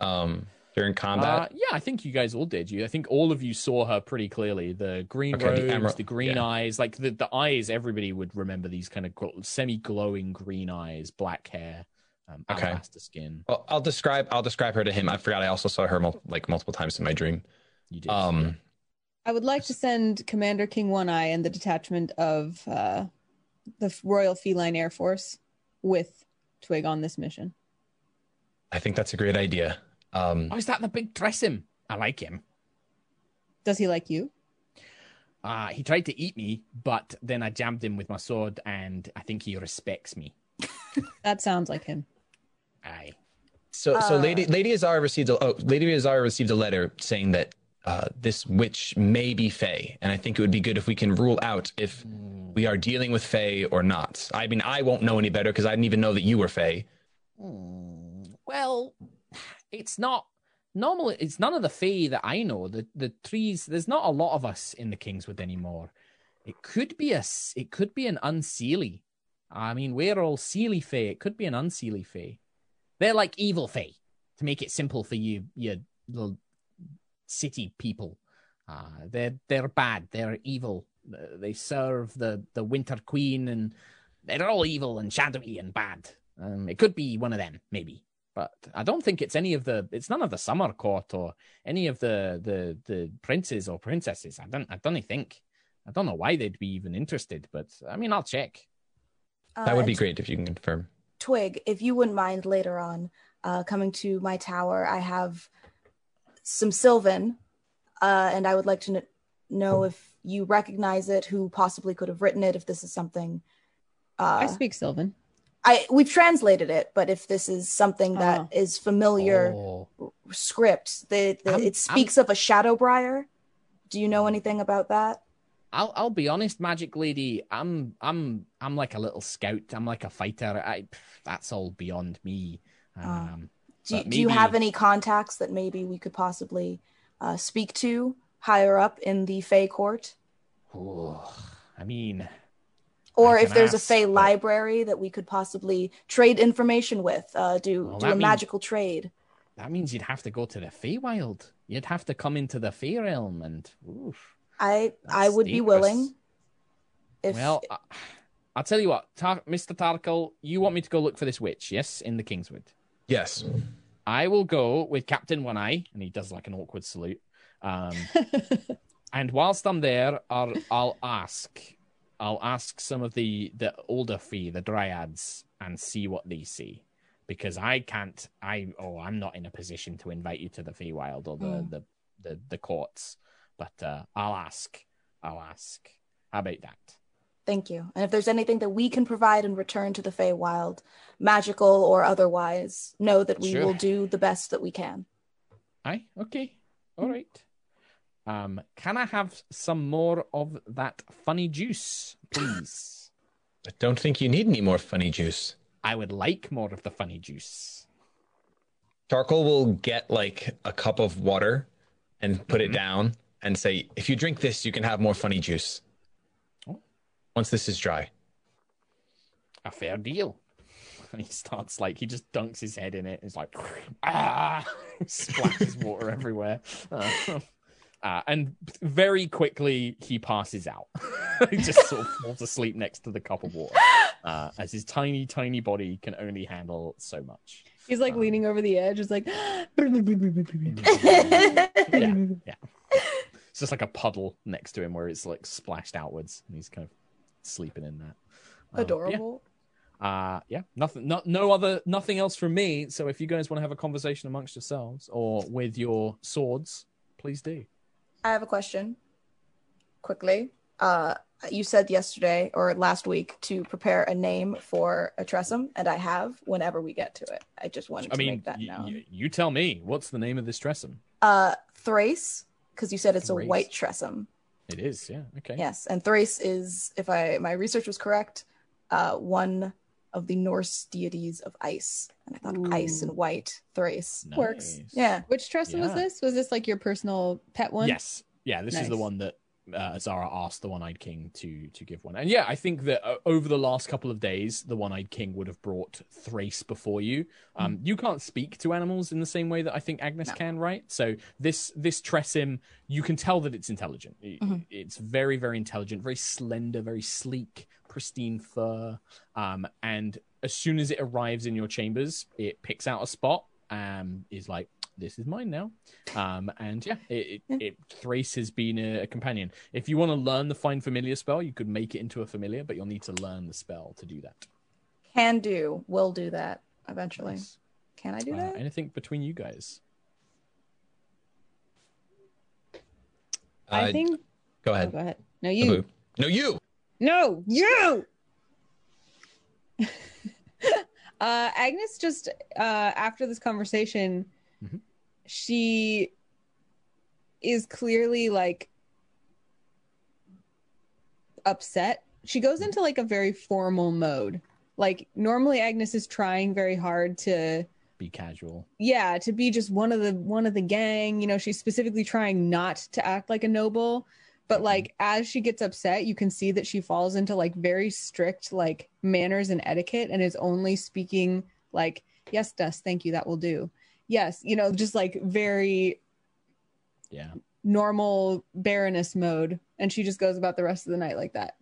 [SPEAKER 4] Um during combat?
[SPEAKER 1] Uh, yeah, I think you guys all did. You, I think all of you saw her pretty clearly. The green
[SPEAKER 4] Okay, the
[SPEAKER 1] robes, the,
[SPEAKER 4] emerald-
[SPEAKER 1] green
[SPEAKER 4] yeah.
[SPEAKER 1] eyes, like the, the eyes. Everybody would remember these kind of semi-glowing green eyes, black hair, um,
[SPEAKER 4] Okay.
[SPEAKER 1] skin.
[SPEAKER 4] well, I'll describe. I'll describe her to him. I forgot. I also saw her mul- like multiple times in my dream.
[SPEAKER 1] You did.
[SPEAKER 4] Um,
[SPEAKER 2] I would like to send Commander King One Eye and the detachment of uh, the Royal Feline Air Force with Twig on this mission.
[SPEAKER 4] I think that's a great idea. Um,
[SPEAKER 1] oh, is that the big Tressym? I like him.
[SPEAKER 2] Does he like you?
[SPEAKER 1] Uh, he tried to eat me, but then I jammed him with my sword, and I think he respects me. [laughs]
[SPEAKER 2] That sounds like him.
[SPEAKER 1] Aye.
[SPEAKER 4] So, so
[SPEAKER 3] Uh,
[SPEAKER 4] Lady Lady Azara received a oh, Lady Azara received a letter saying that uh, this witch may be Fey, and I think it would be good if we can rule out if we are dealing with Fey or not. I mean, I won't know any better because I didn't even know that you were Fey.
[SPEAKER 1] Hmm, Well, it's not normally It's none of the Fae that I know. The the trees. There's not a lot of us in the Kingswood anymore. It could be a. It could be an unseelie. I mean, we're all seelie Fae. It could be an unseelie Fae. They're like evil Fae. To make it simple for you, you little city people. Uh, they're they're bad. They're evil. Uh, They serve the the Winter Queen, and they're all evil and shadowy and bad. Um, it could be one of them, maybe, but I don't think it's any of the. It's none of the Summer Court or any of the the the princes or princesses. I don't. I don't think. I don't know why they'd be even interested, but I mean, I'll check.
[SPEAKER 4] That would
[SPEAKER 3] Uh,
[SPEAKER 4] be great if you can confirm.
[SPEAKER 3] Twig, if you wouldn't mind later on uh, coming to my tower, I have some Sylvan, uh, and I would like to kn- know if you recognize it, who possibly could have written it, if this is something. Uh, I
[SPEAKER 2] speak Sylvan.
[SPEAKER 3] I we've translated it, but if this is something that
[SPEAKER 2] Oh.
[SPEAKER 3] is familiar
[SPEAKER 1] Oh,
[SPEAKER 3] script, the, the,
[SPEAKER 1] I'm-
[SPEAKER 3] it speaks of a shadow briar. Do you know anything about that?
[SPEAKER 1] I'll I'll be honest, Magic Lady. I'm I'm I'm like a little scout. I'm like a fighter. I that's all beyond me. Um,
[SPEAKER 3] Do,
[SPEAKER 1] But
[SPEAKER 3] do you have any contacts that maybe we could possibly uh, speak to higher up in the Fey court?
[SPEAKER 1] oh, I mean,
[SPEAKER 3] Or
[SPEAKER 1] I
[SPEAKER 3] if there's a
[SPEAKER 1] ask,
[SPEAKER 3] Fey
[SPEAKER 1] but-
[SPEAKER 3] library that we could possibly trade information with, uh, do
[SPEAKER 1] Well,
[SPEAKER 3] do a
[SPEAKER 1] means-
[SPEAKER 3] magical trade.
[SPEAKER 1] that means you'd have to go to the Feywild. You'd have to come into the Fey realm, and oof.
[SPEAKER 3] I I would be willing. If
[SPEAKER 1] well, I, I'll tell you what, Tar- Mr. Tarkhal, you want me to go look for this witch, yes, in the Kingswood.
[SPEAKER 4] Yes.
[SPEAKER 1] I will go with Captain One Eye, and he does like an awkward salute. Um, [laughs] and whilst I'm there, I'll, I'll ask, I'll ask some of the the older fey, the dryads, and see what they see, because I can't. I oh, I'm not in a position to invite you to the Feywild or the
[SPEAKER 3] Mm.
[SPEAKER 1] the, the the courts, but uh, I'll ask. I'll ask. How about that?
[SPEAKER 3] Thank you. And if there's anything that we can provide in return to the Fey Wild, magical or otherwise, know that we
[SPEAKER 1] Sure.
[SPEAKER 3] will do the best that we can.
[SPEAKER 1] Aye, okay, all right. Um, can I have some more of that funny juice, please?
[SPEAKER 4] I don't think you need any more funny juice.
[SPEAKER 1] I would like more of the funny juice.
[SPEAKER 4] Tarkhal will get like a cup of water and put
[SPEAKER 1] Mm-hmm.
[SPEAKER 4] it down and say, if you drink this, you can have more funny juice. Once this is dry.
[SPEAKER 1] A fair deal. And [laughs] he starts like he just dunks his head in it. It's like [laughs] ah, [laughs] splashes water everywhere. Uh, uh, and very quickly he passes out. he just sort of falls asleep next to the cup of water, uh, as his tiny, tiny body can only handle so much.
[SPEAKER 2] He's like
[SPEAKER 1] Um,
[SPEAKER 2] leaning over the edge. It's like, [gasps]
[SPEAKER 1] yeah, yeah. It's just like a puddle next to him where it's like splashed outwards, and he's kind of sleeping in that. Um, yeah.
[SPEAKER 3] Adorable.
[SPEAKER 1] Uh yeah, nothing, no, no other, nothing else from me. So if you guys want to have a conversation amongst yourselves or with your swords, please do.
[SPEAKER 3] I have a question. Quickly. Uh you said yesterday or last week to prepare a name for a tressym, and I have whenever we get to it. I just wanted
[SPEAKER 1] I
[SPEAKER 3] to
[SPEAKER 1] mean,
[SPEAKER 3] make that
[SPEAKER 1] y-
[SPEAKER 3] known.
[SPEAKER 1] y- you tell me what's the name of this tressym.
[SPEAKER 3] Uh Thrace, because you said it's
[SPEAKER 1] Thrace.
[SPEAKER 3] a white tressym.
[SPEAKER 1] It is, yeah, okay.
[SPEAKER 3] Yes, and Thrace is, if I my research was correct, uh, one of the Norse deities of ice. And I thought ice and white Thrace works. Yeah.
[SPEAKER 2] which tressym was this? Was this like your personal pet one?
[SPEAKER 1] Yes, yeah. This is the one that uh, Zara asked the One-Eyed King to to give one. And yeah, I think that uh, over the last couple of days, the One-Eyed King would have brought Thrace before you. Um, You can't speak to animals in the same way that I think Agnis
[SPEAKER 3] No.
[SPEAKER 1] can, right? So this this Tressym, you can tell that it's intelligent.
[SPEAKER 3] Mhm.
[SPEAKER 1] It's very very intelligent, very slender, very sleek, pristine fur. Um, and as soon as it arrives in your chambers, it picks out a spot. Um, is like this is mine now. Um, and yeah, it, it, it Thrace has been a, a companion. If you want to learn the find familiar spell, you could make it into a familiar, but you'll need to learn the spell to do that.
[SPEAKER 3] Can do. Will do that eventually.
[SPEAKER 1] Nice.
[SPEAKER 3] Can I do
[SPEAKER 1] Uh,
[SPEAKER 3] that?
[SPEAKER 1] anything between you guys?
[SPEAKER 2] I think.
[SPEAKER 4] Go
[SPEAKER 2] Oh,
[SPEAKER 4] ahead.
[SPEAKER 2] go ahead. No, you.
[SPEAKER 4] Abu. No, you.
[SPEAKER 2] No, you. [laughs] uh, Agnis just uh, after this conversation,
[SPEAKER 1] Mhm.
[SPEAKER 2] she is clearly like upset. She goes into like a very formal mode. Like normally Agnis is trying very hard to
[SPEAKER 1] Be casual.
[SPEAKER 2] yeah, to be just one of the one of the gang, you know, she's specifically trying not to act like a noble, but
[SPEAKER 1] Mhm.
[SPEAKER 2] like as she gets upset, you can see that she falls into like very strict like manners and etiquette and is only speaking like yes, Dusk, thank you, that will do. Yes, you know, just like very
[SPEAKER 1] Yeah.
[SPEAKER 2] normal baroness mode and she just goes about the rest of the night like that.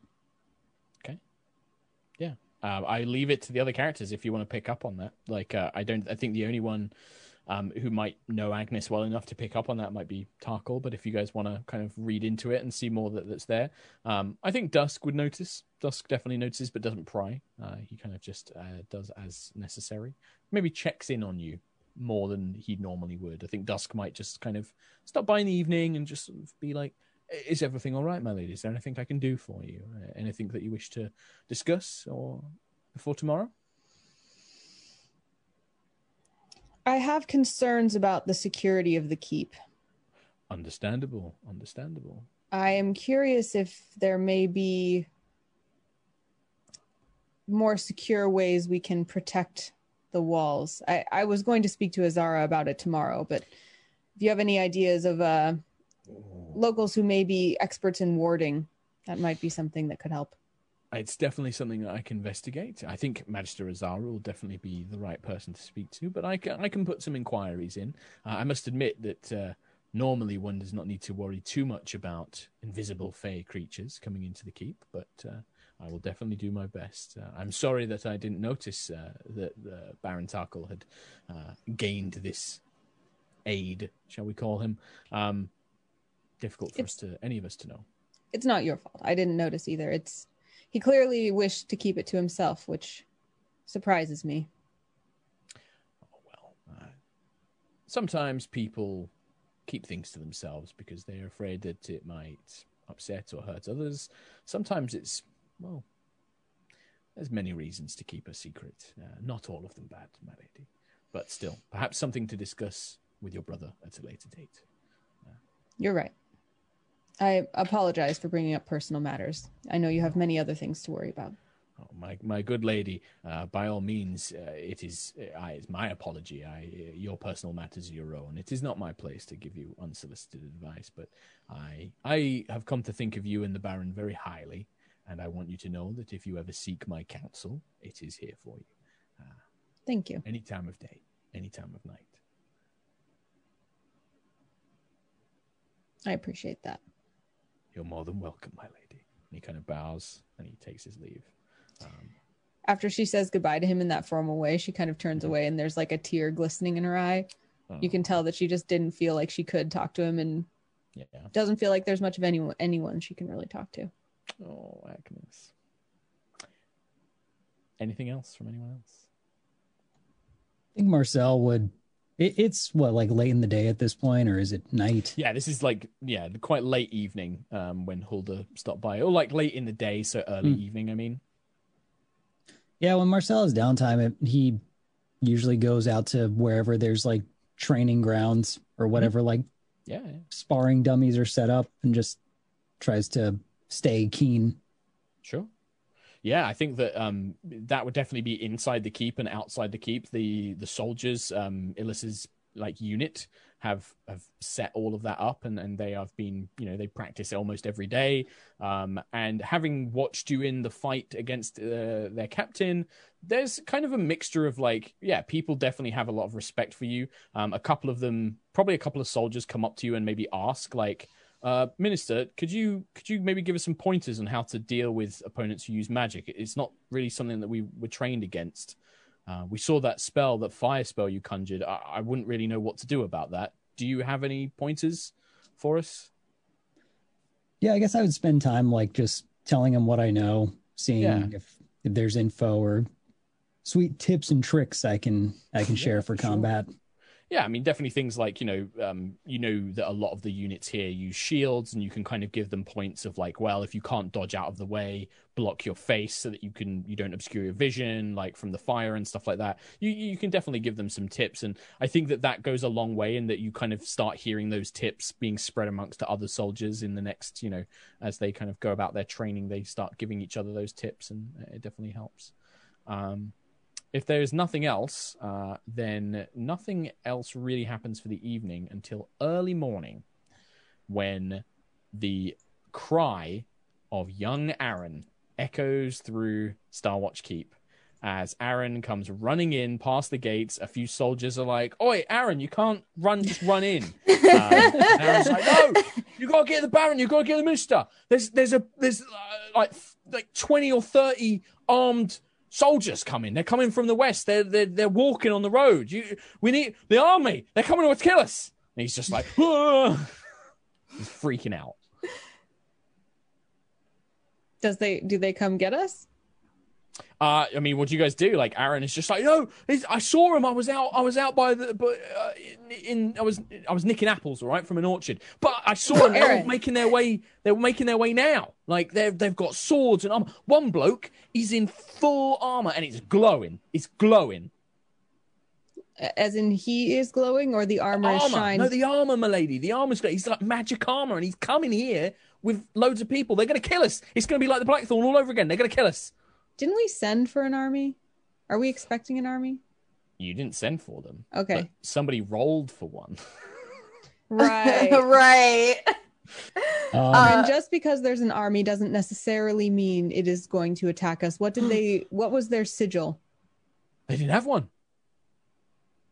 [SPEAKER 1] Uh, I leave it to the other characters if you want to pick up on that. Like, uh, I don't. I think the only one um, who might know Agnis well enough to pick up on that might be Tarkhal. But if you guys want to kind of read into it and see more that, that's there, um, I think Dusk would notice. Dusk definitely notices, but doesn't pry. Uh, he kind of just uh, does as necessary. Maybe checks in on you more than he normally would. I think Dusk might just kind of stop by in the evening and just sort of be like, "Is everything all right, my lady? Is there anything I can do for you? Uh, anything that you wish to discuss or before tomorrow?"
[SPEAKER 2] I have concerns about the security of the keep.
[SPEAKER 1] Understandable, understandable.
[SPEAKER 2] I am curious if there may be more secure ways we can protect the walls. I, I was going to speak to Azara about it tomorrow, but if you have any ideas of uh, locals who may be experts in warding, that might be something that could help.
[SPEAKER 1] It's definitely something that I can investigate. I think Magister Azara will definitely be the right person to speak to, but I can I can put some inquiries in. Uh, I must admit that uh, normally one does not need to worry too much about invisible fey creatures coming into the keep, but uh, I will definitely do my best. Uh, I'm sorry that I didn't notice uh, that uh, Baron Tarkhal had uh, gained this aid, shall we call him? Um, difficult for us to any of us to know.
[SPEAKER 2] It's not your fault. I didn't notice either. It's he clearly wished to keep it to himself, which surprises me.
[SPEAKER 1] Oh, well, uh, sometimes people keep things to themselves because they're afraid that it might upset or hurt others. Sometimes it's, well, there's many reasons to keep a secret. Uh, not all of them bad, my lady. But still, perhaps something to discuss with your brother at a later date.
[SPEAKER 2] You're right. I apologize for bringing up personal matters. I know you have many other things to worry about.
[SPEAKER 1] Oh, my my good lady, uh, by all means, uh, it is uh, I, it's my apology. I, uh, your personal matters are your own. It is not my place to give you unsolicited advice, but I I have come to think of you and the Baron very highly, and I want you to know that if you ever seek my counsel, it is here for you, ah.
[SPEAKER 2] Thank you.
[SPEAKER 1] any time of day, any time of night.
[SPEAKER 2] I appreciate that.
[SPEAKER 1] You're more than welcome, my lady. And he kind of bows and he takes his leave. Um,
[SPEAKER 2] After she says goodbye to him in that formal way, she kind of turns mm-hmm. away and there's like a tear glistening in her eye. You
[SPEAKER 1] oh,
[SPEAKER 2] can uh-huh. tell that she just didn't feel like she could talk to him and
[SPEAKER 1] yeah.
[SPEAKER 2] doesn't feel like there's much of anyone anyone she can really talk to.
[SPEAKER 1] Oh, Agnis. Anything else from anyone else?
[SPEAKER 5] I think Marcel would. It, it's what like late in the day at this point, or is it night?
[SPEAKER 1] Yeah, this is like yeah, quite late evening um, when Hulda stopped by, or like late in the day, so early
[SPEAKER 5] Hmm.
[SPEAKER 1] evening. I mean,
[SPEAKER 5] Yeah, when Marcel has downtime, it, he usually goes out to wherever there's like training grounds or whatever, like
[SPEAKER 1] yeah, yeah,
[SPEAKER 5] sparring dummies are set up, and just tries to stay keen.
[SPEAKER 1] sure. Yeah, I think that um, that would definitely be inside the keep and outside the keep. The the soldiers, um, Illessa's like unit, have have set all of that up, and and they have been you know they practice almost every day. Um, and having watched you in the fight against uh, their captain, there's kind of a mixture of like yeah, people definitely have a lot of respect for you. Um, a couple of them, probably a couple of soldiers, come up to you and maybe ask like. Uh, Minister, could you could you maybe give us some pointers on how to deal with opponents who use magic? It's not really something that we were trained against. Uh, we saw that spell, that fire spell you conjured. I, I wouldn't really know what to do about that. Do you have any pointers for us?
[SPEAKER 5] Yeah, I guess I would spend time like just telling them what I know, seeing
[SPEAKER 1] Yeah.
[SPEAKER 5] if if there's info or sweet tips and tricks I can I can
[SPEAKER 1] Yeah,
[SPEAKER 5] share for
[SPEAKER 1] for sure. Yeah, I mean, definitely things like you know, um, you know that a lot of the units here use shields, and you can kind of give them points of like, well, if you can't dodge out of the way, block your face so that you can you don't obscure your vision, like from the fire and stuff like that. You you can definitely give them some tips, and I think that that goes a long way in that you kind of start hearing those tips being spread amongst the other soldiers in the next, you know, as they kind of go about their training, they start giving each other those tips, and it definitely helps. Um, if there is nothing else, uh, then nothing else really happens for the evening until early morning when the cry of young Aaron echoes through Starwatch Keep. As Aaron comes running in past the gates, a few soldiers are like, Oi, Aaron, you can't run, just run in. Um, [laughs] Aaron's like, No, you gotta get the Baron, you gotta get the Minister. There's there's a there's uh, like like 20 or 30 armed soldiers coming. They're coming from the west. They're they're they're walking on the road. You we need the army. They're coming to kill us. And he's just like [laughs] he's freaking out.
[SPEAKER 2] Does they do they come get us?
[SPEAKER 1] Uh, I mean, what do you guys do? Like, Aaron is just like, no, he's, I saw him. I was out. I was out by the, but uh, in, in, I was, I was nicking apples, all right, from an orchard. But I saw them. [laughs] Making their way. They were making their way now. Like they've they've got swords and armor. One bloke, is in full armor and it's glowing. It's glowing.
[SPEAKER 2] As in he is glowing or the armor is
[SPEAKER 1] armor.
[SPEAKER 2] shine?
[SPEAKER 1] No, the armor, milady. The armor's great. He's like magic armor, and he's coming here with loads of people. They're going to kill us. It's going to be like the Blackthorn all over again. They're going to kill us.
[SPEAKER 2] Didn't we send for an army? Are we expecting an army?
[SPEAKER 1] You didn't send for them.
[SPEAKER 2] Okay.
[SPEAKER 1] but somebody rolled for one. [laughs]
[SPEAKER 2] Right. [laughs]
[SPEAKER 3] right. [laughs]
[SPEAKER 5] Um,
[SPEAKER 2] and just because there's an army doesn't necessarily mean it is going to attack us. What did they [gasps] what was their sigil?
[SPEAKER 1] They didn't have one.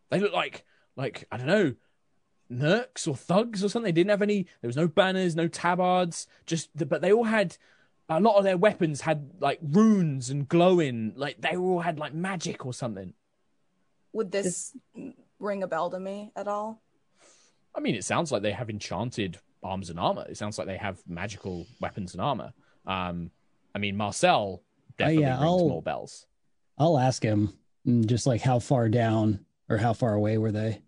[SPEAKER 1] They looked like like I don't know, nerks or thugs or something. They didn't have any. There was no banners, no tabards. Just the, but they all had a lot of their weapons had like runes and glowing. Like they all had like magic or something.
[SPEAKER 3] Would this ring a bell to me at all?
[SPEAKER 1] I mean, it sounds like they have enchanted arms and armor. It sounds like they have magical weapons and armor. Um, I mean, Marcel definitely
[SPEAKER 5] yeah,
[SPEAKER 1] rings
[SPEAKER 5] I'll-
[SPEAKER 1] more bells.
[SPEAKER 5] I'll ask him mm, just like how far down or how far away were they?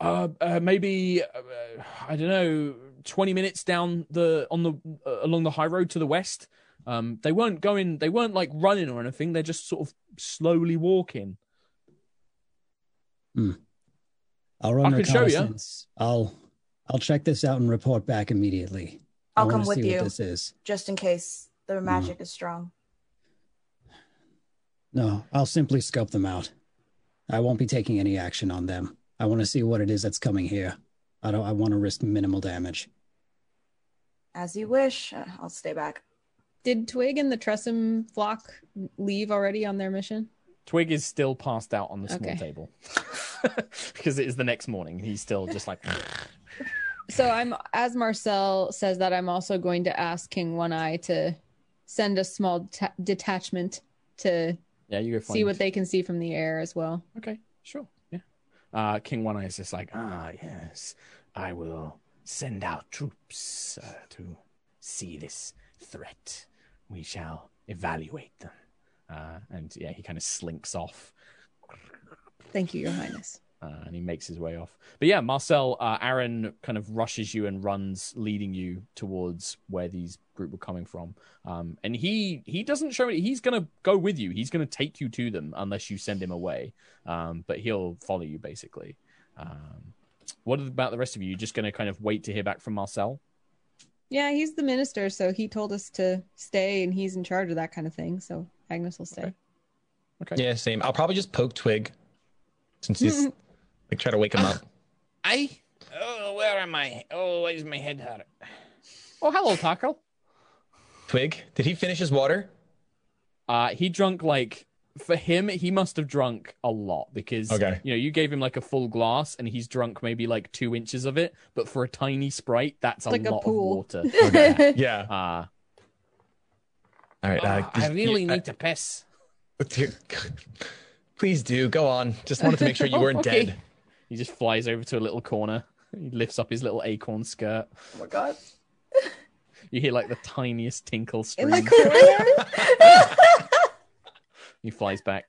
[SPEAKER 1] Uh, uh maybe uh, I don't know, twenty minutes down the on the uh, along the high road to the west. Um, they weren't going. They weren't like running or anything. They're just sort of slowly walking.
[SPEAKER 5] I'll run
[SPEAKER 1] I can show ya.
[SPEAKER 5] reconnaissance. I'll I'll check this out and report back immediately. I
[SPEAKER 3] I'll come with you.
[SPEAKER 5] This is.
[SPEAKER 3] Just in case the magic is strong.
[SPEAKER 5] No, I'll simply scope them out. I won't be taking any action on them. I want to see what it is that's coming here. I don't. I want to risk minimal damage.
[SPEAKER 3] As you wish. Uh, I'll stay back.
[SPEAKER 2] Did Twig and the Tressym flock leave already on their mission?
[SPEAKER 1] Twig is still passed out on the small
[SPEAKER 2] Okay.
[SPEAKER 1] table [laughs] because it is the next morning. He's still just like
[SPEAKER 2] So I'm as Marcel says that I'm also going to ask King One Eye to send a small ta- detachment to
[SPEAKER 1] yeah. You go find
[SPEAKER 2] see what they can see from the air as well.
[SPEAKER 1] Okay, sure. Yeah. Uh, King One Eye is just like, ah, yes, I will send out troops uh, to see this threat. We shall evaluate them. Uh, and yeah, he kind of slinks off
[SPEAKER 2] Thank you, Your Highness.
[SPEAKER 1] uh, and he makes his way off. But yeah, Marcel, uh, Aaron kind of rushes you and runs, leading you towards where these group were coming from. Um, and he he doesn't show it. He's gonna go with you. He's gonna take you to them unless you send him away. Um, but he'll follow you basically. Um, what about the rest of you? You're just gonna kind of wait to hear back from Marcel?
[SPEAKER 2] Yeah, he's the minister, so he told us to stay, and he's in charge of that kind of thing. So Agnis will stay.
[SPEAKER 1] Okay. Okay.
[SPEAKER 4] Yeah, same. I'll probably just poke Twig since he's [laughs] like try to wake him up.
[SPEAKER 1] I
[SPEAKER 6] Oh, where am I? Oh, why is my head hurt?
[SPEAKER 1] Oh, hello, Tarkhal.
[SPEAKER 4] Twig, did he finish his water?
[SPEAKER 1] Uh, he drunk like for him, he must have drunk a lot because
[SPEAKER 4] Okay.
[SPEAKER 1] you know you gave him like a full glass and he's drunk maybe like two inches of it. But for a tiny sprite, that's a
[SPEAKER 2] Like a
[SPEAKER 1] lot
[SPEAKER 2] pool.
[SPEAKER 1] of water. [laughs]
[SPEAKER 4] Yeah.
[SPEAKER 1] Uh,
[SPEAKER 4] All right. Uh,
[SPEAKER 6] I really
[SPEAKER 4] you-
[SPEAKER 6] need to piss. [laughs]
[SPEAKER 4] Please do go on. Just wanted to make sure you weren't [laughs]
[SPEAKER 1] Okay.
[SPEAKER 4] dead.
[SPEAKER 1] he just flies over to a little corner. He lifts up his little acorn skirt.
[SPEAKER 3] Oh my god.
[SPEAKER 1] You hear like the tiniest tinkle
[SPEAKER 2] In the corner.
[SPEAKER 1] He flies back.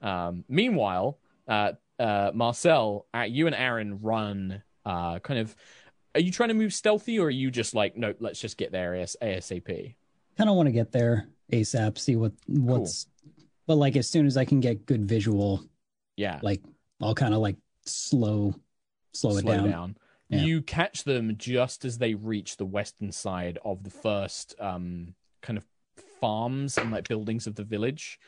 [SPEAKER 1] Um, meanwhile, uh, uh, Marcel, uh, you and Aaron run. Uh, kind of. Are you trying to move stealthy, or are you just like, no, let's just get there AS- ASAP?
[SPEAKER 5] Kind of want to get there ASAP, see what what's. But like as soon as I can get good visual,
[SPEAKER 1] Yeah,
[SPEAKER 5] like I'll kind of like slow, slow, it down. Yeah.
[SPEAKER 1] You catch them just as they reach the western side of the first um, kind of farms and like buildings of the village.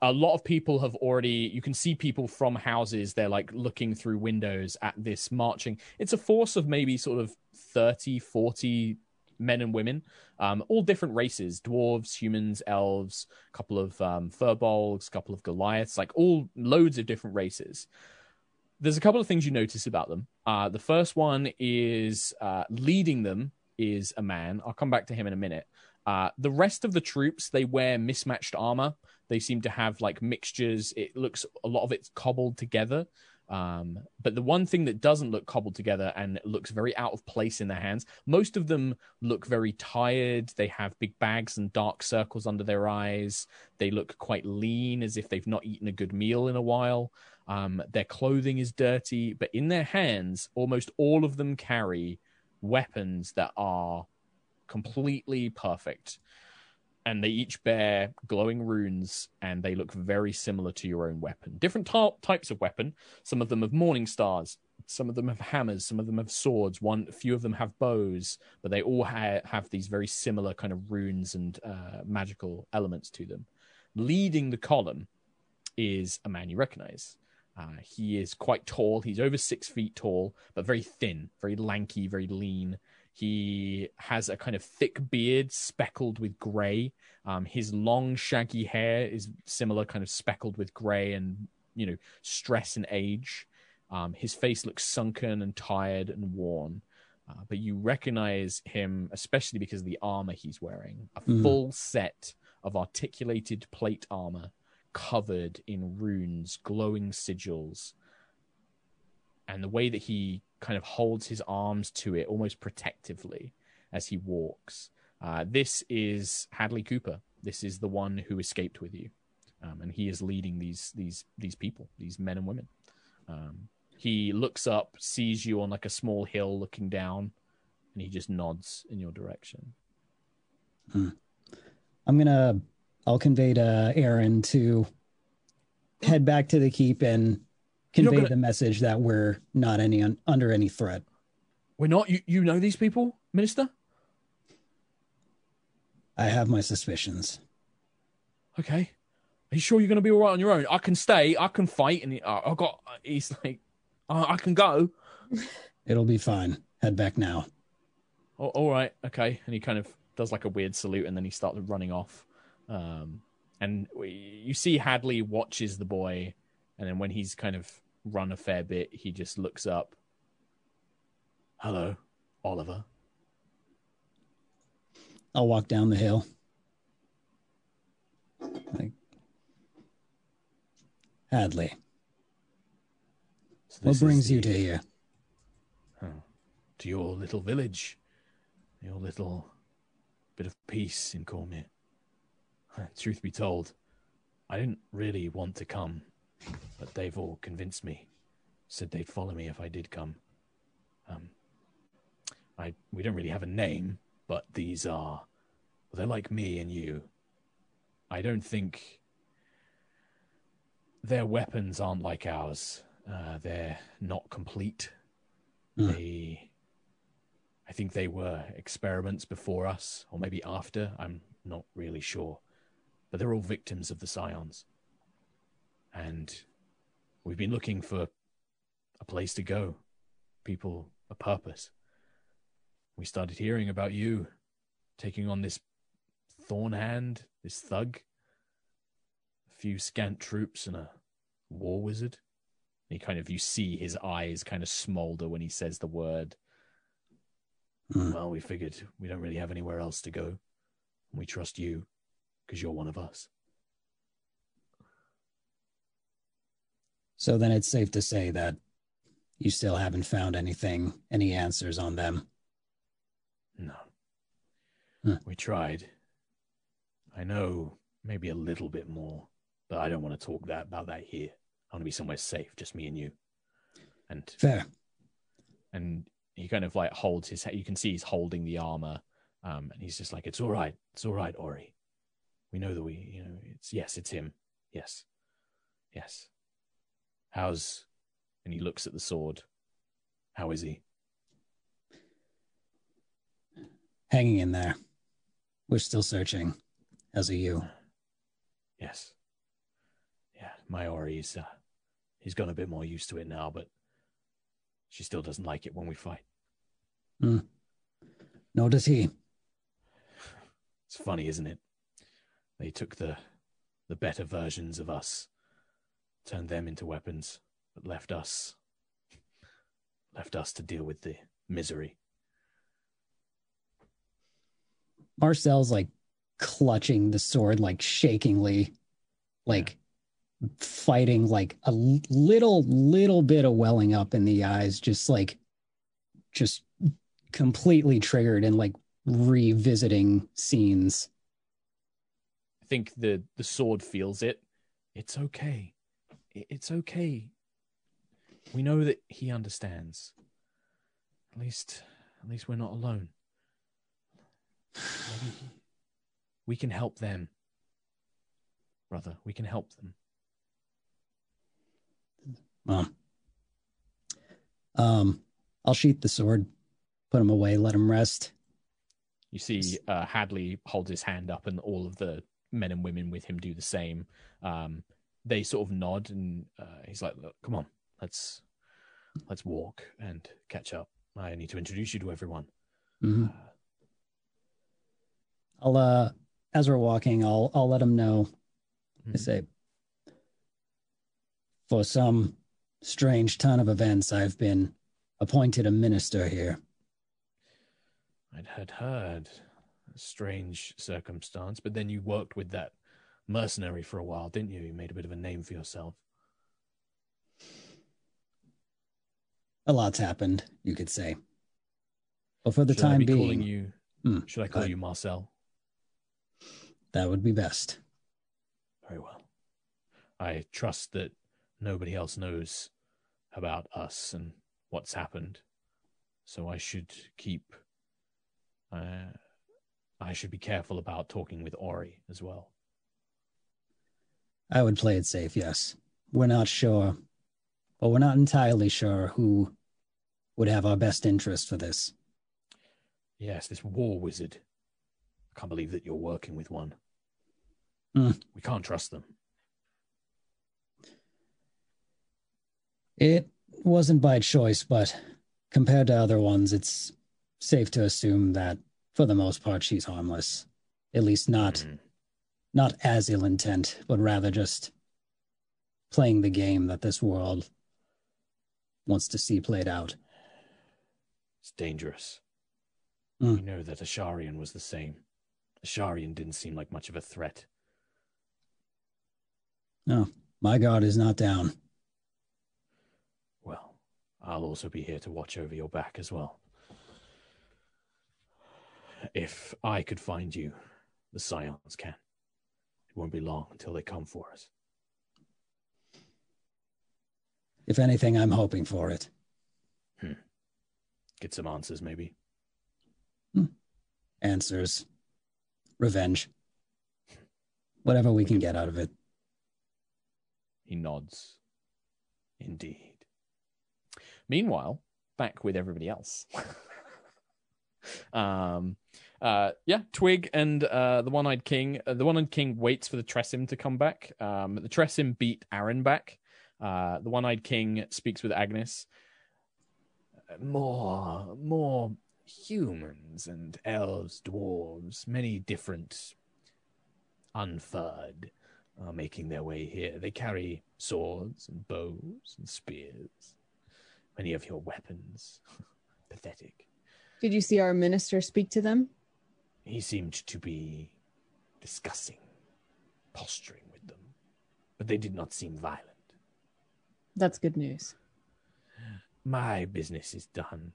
[SPEAKER 1] A lot of people have already, you can see people from houses, they're like looking through windows at this marching. It's a force of maybe sort of 30, 40 men and women, um, all different races dwarves, humans, elves, a couple of um, furbolgs, a couple of Goliaths, like all loads of different races there's a couple of things you notice about them. Uh, the first one is uh, leading them is a man. I'll come back to him in a minute. Uh, the rest of the troops they wear mismatched armor. They seem to have like mixtures. It looks a lot of it's cobbled together. Um, but the one thing that doesn't look cobbled together and looks very out of place in their hands, most of them look very tired. They have big bags and dark circles under their eyes. They look quite lean, as if they've not eaten a good meal in a while. Um, their clothing is dirty, but in their hands, almost all of them carry weapons that are completely perfect. And they each bear glowing runes, and they look very similar to your own weapon. Different ty- types of weapon. Some of them have morning stars. Some of them have hammers. Some of them have swords. One, few of them have bows, but they all ha- have these very similar kind of runes and uh, magical elements to them. Leading the column is a man you recognize. Uh, he is quite tall. He's over six feet tall, but very thin, very lanky, very lean. He has a kind of thick beard speckled with gray. Um, his long, shaggy hair is similar, kind of speckled with gray and, you know, stress and age. Um, his face looks sunken and tired and worn. Uh, but you recognize him, especially because of the armor he's wearing a
[SPEAKER 5] Mhm.
[SPEAKER 1] full set of articulated plate armor covered in runes, glowing sigils. And the way that he kind of holds his arms to it almost protectively as he walks. Uh, this is Hadley Cooper. This is the one who escaped with you. Um, and he is leading these these these people, these men and women. Um, he looks up, sees you on like a small hill looking down, and he just nods in your direction.
[SPEAKER 5] I'm gonna I'll convey to Aaron to head back to the keep and convey
[SPEAKER 1] gonna-
[SPEAKER 5] the message that we're not any un, under any threat.
[SPEAKER 1] We're not you you know these people, Minister?
[SPEAKER 5] I have my suspicions.
[SPEAKER 1] okay. Are you sure you're going to be all right on your own? I can stay. I can fight. And uh, I got. He's like, uh, I can go. [laughs]
[SPEAKER 5] It'll be fine. Head back now.
[SPEAKER 1] Oh, all right, okay. And he kind of does like a weird salute, and then he starts running off. Um, and we, you see Hadley watches the boy, and then when he's kind of run a fair bit, he just looks up. Hello, Oliver.
[SPEAKER 5] I'll walk down the hill. Like Hadley,
[SPEAKER 1] So
[SPEAKER 5] what brings you to here?
[SPEAKER 1] to your little village, your little bit of peace in Cormyr. Truth be told, I didn't really want to come, but they've all convinced me. Said they'd follow me if I did come. Um, I we don't really have a name, but these are they're like me and you. I don't think their weapons aren't like ours. Uh, they're not complete.
[SPEAKER 5] Hmm.
[SPEAKER 1] They, I think they were experiments before us, or maybe after. I'm not really sure, but they're all victims of the Scions, and we've been looking for a place to go. people a purpose. We started hearing about you taking on this thorn hand, this thug, a few scant troops, and a war wizard. And he kind of, you see his eyes kind of smolder when he says the word.
[SPEAKER 5] Hmm.
[SPEAKER 1] Well, we figured we don't really have anywhere else to go. And we trust you because you're one of us.
[SPEAKER 5] So then it's safe to say that you still haven't found anything, any answers on them.
[SPEAKER 1] No.
[SPEAKER 5] Huh.
[SPEAKER 1] We tried. I know maybe a little bit more, but I don't want to talk that about that here. I want to be somewhere safe, just me and you. And
[SPEAKER 5] Fair.
[SPEAKER 1] and he kind of like holds his you can see he's holding the armor um and he's just like it's all right it's all right ori we know that we you know it's yes it's him yes yes how's and he looks at the sword how is he
[SPEAKER 5] Hanging in there. We're still searching, as are you.
[SPEAKER 1] yes yeah my ori's uh he's gotten a bit more used to it now but she still doesn't like it when we fight
[SPEAKER 5] Nor does he.
[SPEAKER 1] It's funny, isn't it? They took the the better versions of us, turned them into weapons, but left us left us to deal with the misery.
[SPEAKER 5] Marcel's like clutching the sword, like shakingly, like fighting, like a little, little bit of welling up in the eyes, just like, just completely triggered and like revisiting scenes.
[SPEAKER 1] I think the the sword feels it. It's okay. I- It's okay. We know that he understands. At least at least we're not alone. Maybe we can help them. Brother, we can help them.
[SPEAKER 5] Well, um, I'll sheath the sword, put him away, let him rest.
[SPEAKER 1] You see uh, Hadley holds his hand up, and all of the men and women with him do the same. Um, they sort of nod, and uh, he's like, "Look, come on, let's let's walk and catch up. I need to introduce you to everyone."
[SPEAKER 5] Mhm.
[SPEAKER 1] Uh,
[SPEAKER 5] I'll uh as we're walking, I'll I'll let him know. I
[SPEAKER 1] Mhm.
[SPEAKER 5] say for some strange turn of events, I've been appointed a minister here.
[SPEAKER 1] I'd had heard a strange circumstance, but then you worked with that mercenary for a while, didn't you? You made a bit of a name for yourself.
[SPEAKER 5] A lot's happened, you could say. But for the
[SPEAKER 1] Should
[SPEAKER 5] time
[SPEAKER 1] be
[SPEAKER 5] being,
[SPEAKER 1] calling you?
[SPEAKER 5] Hmm,
[SPEAKER 1] Should I call you Marcel?
[SPEAKER 5] that would be best.
[SPEAKER 1] Very well. I trust that nobody else knows about us and what's happened. So I should keep. Uh, I should be careful about talking with Ori as well.
[SPEAKER 5] I would play it safe, yes. We're not sure, but we're not entirely sure who would have our best interest for this.
[SPEAKER 1] Yes, this war wizard. I can't believe that you're working with one.
[SPEAKER 5] Hmm.
[SPEAKER 1] We can't trust them.
[SPEAKER 5] It wasn't by choice, but compared to other ones, it's safe to assume that for the most part she's harmless. At least not
[SPEAKER 1] Mhm.
[SPEAKER 5] Not as ill intent, but rather just playing the game that this world wants to see played out.
[SPEAKER 1] It's dangerous.
[SPEAKER 5] Hmm.
[SPEAKER 1] We know that Asharian was the same. Asharian didn't seem like much of a threat.
[SPEAKER 5] No, my guard is not down.
[SPEAKER 1] Well, I'll also be here to watch over your back as well. If I could find you, the Scions can. It won't be long until they come for us.
[SPEAKER 5] If anything, I'm hoping for it.
[SPEAKER 1] Get some answers, maybe.
[SPEAKER 5] Answers, revenge, whatever we can get out of it.
[SPEAKER 1] He nods. Indeed. Meanwhile, back with everybody else. [laughs] um, uh, yeah, Twig and uh, the One-Eyed King. Uh, the One-Eyed King waits for the Tressym to come back. Um, the Tressym beat Aaron back. Uh, the One-Eyed King speaks with Agnis. more more humans and elves, dwarves, many different unfurred are making their way here. They carry swords and bows and spears. Many of your weapons. [laughs] Pathetic.
[SPEAKER 2] Did you see our minister speak to them?
[SPEAKER 1] He seemed to be discussing, posturing with them, but they did not seem violent.
[SPEAKER 2] That's good news.
[SPEAKER 1] My business is done.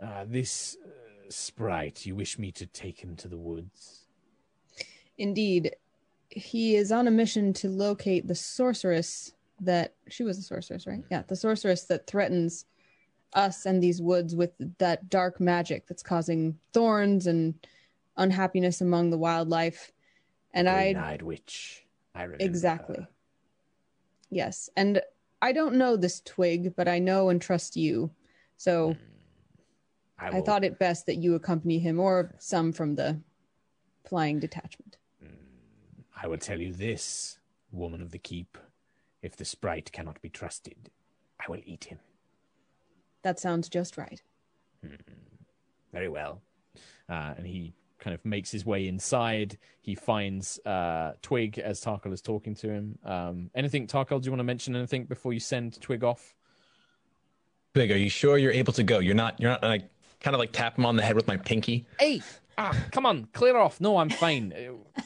[SPEAKER 1] Uh, this uh, sprite, you wish me to take him to the woods?
[SPEAKER 2] Indeed, he is on a mission to locate the sorceress that she was a sorceress, right? Yeah, the sorceress that threatens us and these woods with that dark magic that's causing thorns and unhappiness among the wildlife. And I
[SPEAKER 1] Green-eyed witch. I remember
[SPEAKER 2] exactly.
[SPEAKER 1] her.
[SPEAKER 2] Yes, and I don't know this twig, but I know and trust you. So hmm.
[SPEAKER 1] I,
[SPEAKER 2] I
[SPEAKER 1] will-
[SPEAKER 2] thought it best that you accompany him or some from the flying detachment. Hmm.
[SPEAKER 1] I will tell you this, woman of the keep. If the sprite cannot be trusted, I will eat him.
[SPEAKER 2] That sounds just right. Hmm.
[SPEAKER 1] Very well. Uh, and he kind of makes his way inside. He finds uh, Twig as Tarkhal is talking to him. Um, anything, Tarkhal? Do you want to mention anything before you send Twig off?
[SPEAKER 4] Twig, are you sure you're able to go? You're not. You're not like kind of like tap him on the head with my pinky.
[SPEAKER 1] Hey, ah, come on, clear off. No, I'm fine.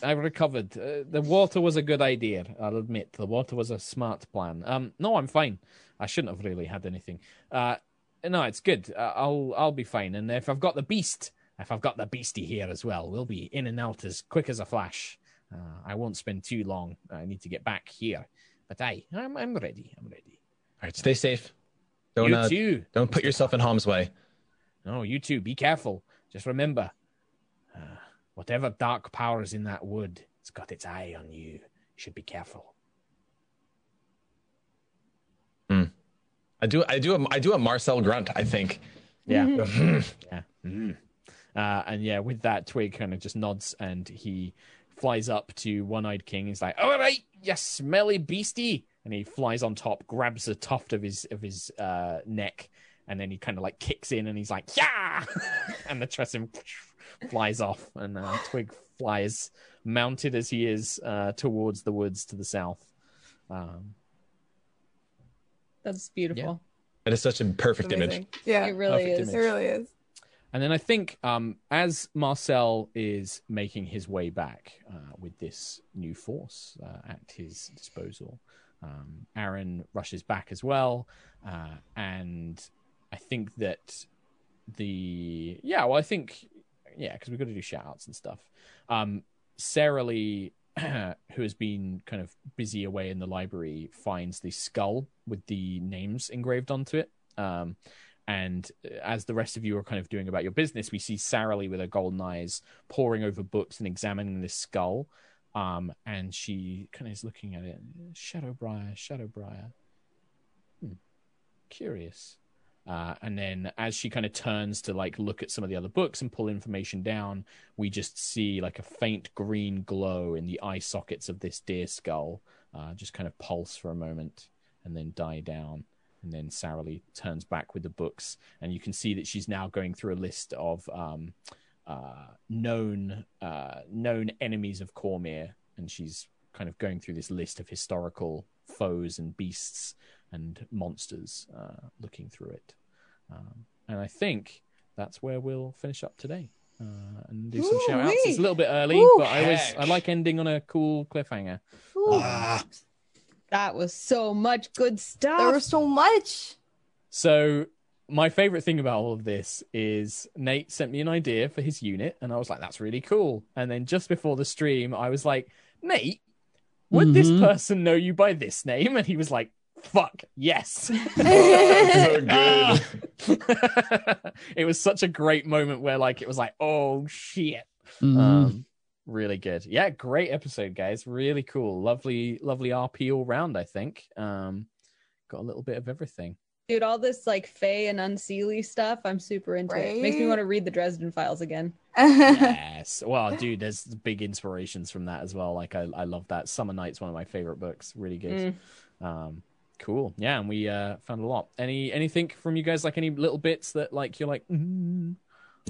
[SPEAKER 1] I recovered. Uh, the water was a good idea. I'll admit the water was a smart plan. Um, no, I'm fine. I shouldn't have really had anything. Uh, no, it's good. Uh, I'll I'll be fine. And if I've got the beast, if I've got the beastie here as well, we'll be in and out as quick as a flash. Uh, I won't spend too long. I need to get back here. But I, I'm I'm ready. I'm ready.
[SPEAKER 4] All right, stay safe. Don't
[SPEAKER 1] you
[SPEAKER 4] uh,
[SPEAKER 1] too.
[SPEAKER 4] don't put yourself in harm's way.
[SPEAKER 1] No, you too. Be careful. Just remember, uh, whatever dark power is in that wood, it's got its eye on you. You should be careful.
[SPEAKER 4] I do. I do. A, I do a Marcel grunt. I think.
[SPEAKER 1] Yeah. [laughs] yeah. Mm. Uh, and yeah, with that, Twig kind of just nods and he flies up to One Eyed King. He's like, "All right, you smelly beastie!" And he flies on top, grabs a tuft of his of his uh, neck, and then he kind of like kicks in, and he's like, "Yeah!" [laughs] and the Tressym flies off, and uh, Twig flies, mounted as he is, uh, towards the woods to the south. Um,
[SPEAKER 2] That's beautiful.
[SPEAKER 4] That is such a perfect image.
[SPEAKER 3] Yeah,
[SPEAKER 2] It really
[SPEAKER 1] Perfect
[SPEAKER 2] is.
[SPEAKER 3] it really is.
[SPEAKER 1] And then I think um, as Marcel is making his way back uh, with this new force uh, at his disposal, um, Aaron rushes back as well. Uh, and I think that the. Yeah, well, I think. Yeah, because we've got to do shout outs and stuff. Um, Sarah Lee, [clears throat] who has been kind of busy away in the library, finds the skull with the names engraved onto it. Um, and as the rest of you are kind of doing about your business, we see Sarah Lee with her golden eyes poring over books and examining this skull. Um, and she kind of is looking at it. Shadowbriar, Shadowbriar. Hmm. Curious. Uh, and then as she kind of turns to like look at some of the other books and pull information down, we just see like a faint green glow in the eye sockets of this deer skull, uh, just kind of pulse for a moment and then die down. And then Sarah Lee turns back with the books, and you can see that she's now going through a list of um, uh, known uh, known enemies of Cormyr, and she's kind of going through this list of historical foes and beasts and monsters, uh, looking through it. Um, and I think that's where we'll finish up today. Uh, and do some shout outs. It's a little bit early,
[SPEAKER 3] Ooh,
[SPEAKER 1] but I always. I like ending on a cool cliffhanger.
[SPEAKER 3] Ooh,
[SPEAKER 2] That was so much good stuff.
[SPEAKER 3] there was so much.
[SPEAKER 1] So my favorite thing about all of this is Nate sent me an idea for his unit, and I was like, "That's really cool." And then just before the stream, I was like, "Nate, would this
[SPEAKER 5] Mhm.
[SPEAKER 1] person know you by this name?" And he was like, "Fuck, yes."
[SPEAKER 4] so [laughs] good. [laughs]
[SPEAKER 1] it was such a great moment where, like, it was like, "Oh shit."
[SPEAKER 5] Mhm.
[SPEAKER 1] Um, really good. Yeah, great episode, guys. Really cool. Lovely, lovely RP all round. I think. Um, got a little bit of everything.
[SPEAKER 2] Dude, all this like Fae and Unseelie stuff, I'm super into it. Makes me want to read the Dresden Files again. [laughs]
[SPEAKER 1] yes. Well, dude, there's big inspirations from that as well. Like I, I love that. Summer Knight's one of my favorite books. Really good.
[SPEAKER 2] Mm.
[SPEAKER 1] Um, Cool. Yeah, and we uh, found a lot. Any anything from you guys? Like any little bits that like you're like. Mm,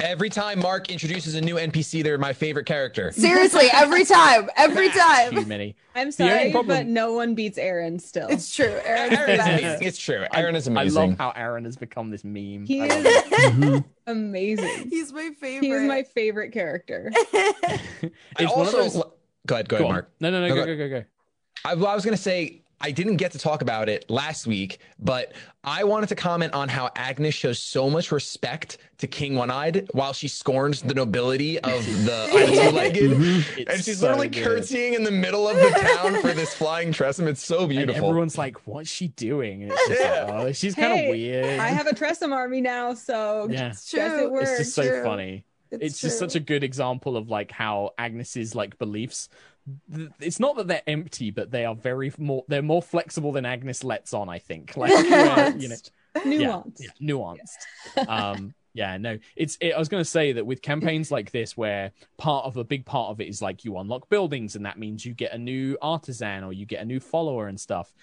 [SPEAKER 4] Every time Mark introduces a new NPC, they're my favorite character.
[SPEAKER 3] Seriously, every time, every time.
[SPEAKER 1] too
[SPEAKER 3] time.
[SPEAKER 1] many.
[SPEAKER 2] I'm sorry, but no one beats Aaron still.
[SPEAKER 3] It's true. Aaron's
[SPEAKER 4] Aaron is amazing. It's true.
[SPEAKER 1] I-
[SPEAKER 4] Aaron is
[SPEAKER 1] I love how Aaron has become this meme.
[SPEAKER 2] He is.
[SPEAKER 5] Mhm.
[SPEAKER 2] amazing. [laughs]
[SPEAKER 3] He's my favorite.
[SPEAKER 2] He's my favorite character.
[SPEAKER 4] I [laughs]
[SPEAKER 1] It's one of
[SPEAKER 4] also,
[SPEAKER 1] those-
[SPEAKER 4] go ahead, go,
[SPEAKER 1] Go
[SPEAKER 4] ahead,
[SPEAKER 1] on.
[SPEAKER 4] Mark.
[SPEAKER 1] No, no, no,
[SPEAKER 4] No,
[SPEAKER 1] go,
[SPEAKER 4] go-
[SPEAKER 1] go, go, go.
[SPEAKER 4] I, well, I was going to say I didn't get to talk about it last week, but I wanted to comment on how Agnis shows so much respect to King One Eyed while she scorns the nobility of the two legged.
[SPEAKER 5] Mhm.
[SPEAKER 4] And she's
[SPEAKER 1] so
[SPEAKER 4] literally
[SPEAKER 1] good.
[SPEAKER 4] curtsying in the middle of the town for this flying tressym. It's so
[SPEAKER 1] And
[SPEAKER 4] beautiful.
[SPEAKER 1] everyone's like, "What's she doing?" And it's just
[SPEAKER 4] Yeah.
[SPEAKER 1] like, "Oh, she's kind of weird."
[SPEAKER 2] I have a Tressym army now, so [laughs]
[SPEAKER 1] yeah,
[SPEAKER 3] It's true.
[SPEAKER 2] it works.
[SPEAKER 1] it's just so
[SPEAKER 3] true.
[SPEAKER 1] funny. It's, just such a good example of like how Agnis's like beliefs. Th- It's not that they're empty, but they are very more. They're more flexible than Agnis lets on. I think, like [laughs] where, you know,
[SPEAKER 2] nuance.
[SPEAKER 1] yeah, yeah, nuanced. [laughs] um, yeah, no, it's. It, I was going to say that with campaigns like this, where part of a big part of it is like you unlock buildings, and that means you get a new artisan or you get a new follower and stuff.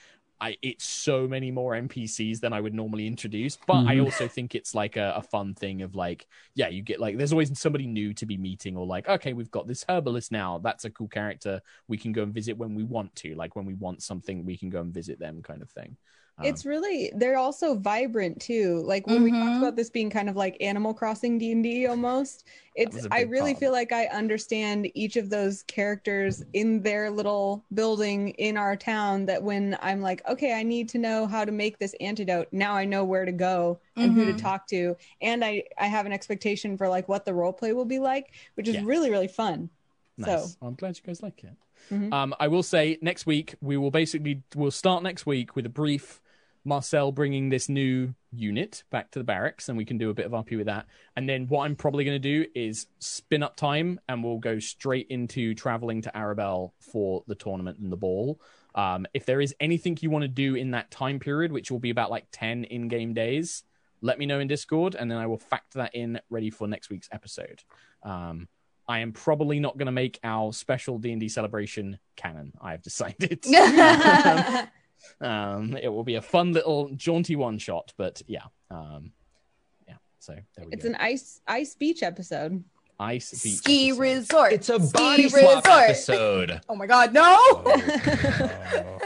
[SPEAKER 1] I, it's so many more NPCs than I would normally introduce, but I
[SPEAKER 5] Mhm.
[SPEAKER 1] also think it's like a, a fun thing of like, yeah, you get like, there's always somebody new to be meeting, or like, okay, we've got this herbalist now. That's a cool character. We can go and visit when we want to. Like when we want something, we can go and visit them, kind of thing. Um,
[SPEAKER 2] It's really they're also vibrant too. Like when we talked
[SPEAKER 3] Mhm.
[SPEAKER 2] about this being kind of like Animal Crossing D and D almost. It's I really
[SPEAKER 1] of
[SPEAKER 2] feel like I understand each of those characters in their little building in our town. That when I'm like, okay, I need to know how to make this antidote. Now I know where to go and who to
[SPEAKER 3] Mhm.
[SPEAKER 2] talk to, and I I have an expectation for like what the role play will be like, which is
[SPEAKER 1] Yeah.
[SPEAKER 2] really really fun.
[SPEAKER 1] Nice.
[SPEAKER 2] So-
[SPEAKER 1] I'm glad you guys like it.
[SPEAKER 2] Mhm.
[SPEAKER 1] Um, I will say next week we will basically we'll start next week with a brief Marcel bringing this new unit back to the barracks, and we can do a bit of RP with that. And then what I'm probably going to do is spin up time, and we'll go straight into traveling to Arabel for the tournament and the ball. Um, if there is anything you want to do in that time period, which will be about like ten in-game days, let me know in Discord, and then I will factor that in ready for next week's episode. Um, I am probably not going to make our special D and D celebration canon. I have decided. [laughs] [laughs] um, it will be a fun little jaunty one shot, but yeah, um, yeah. So there we
[SPEAKER 2] It's
[SPEAKER 1] go.
[SPEAKER 2] an ice ice beach episode.
[SPEAKER 1] ice beach
[SPEAKER 3] Ski
[SPEAKER 1] episode.
[SPEAKER 3] resort.
[SPEAKER 4] it's a
[SPEAKER 3] Ski
[SPEAKER 4] body swap
[SPEAKER 3] resort.
[SPEAKER 4] episode. [laughs]
[SPEAKER 3] Oh my god, no!
[SPEAKER 4] I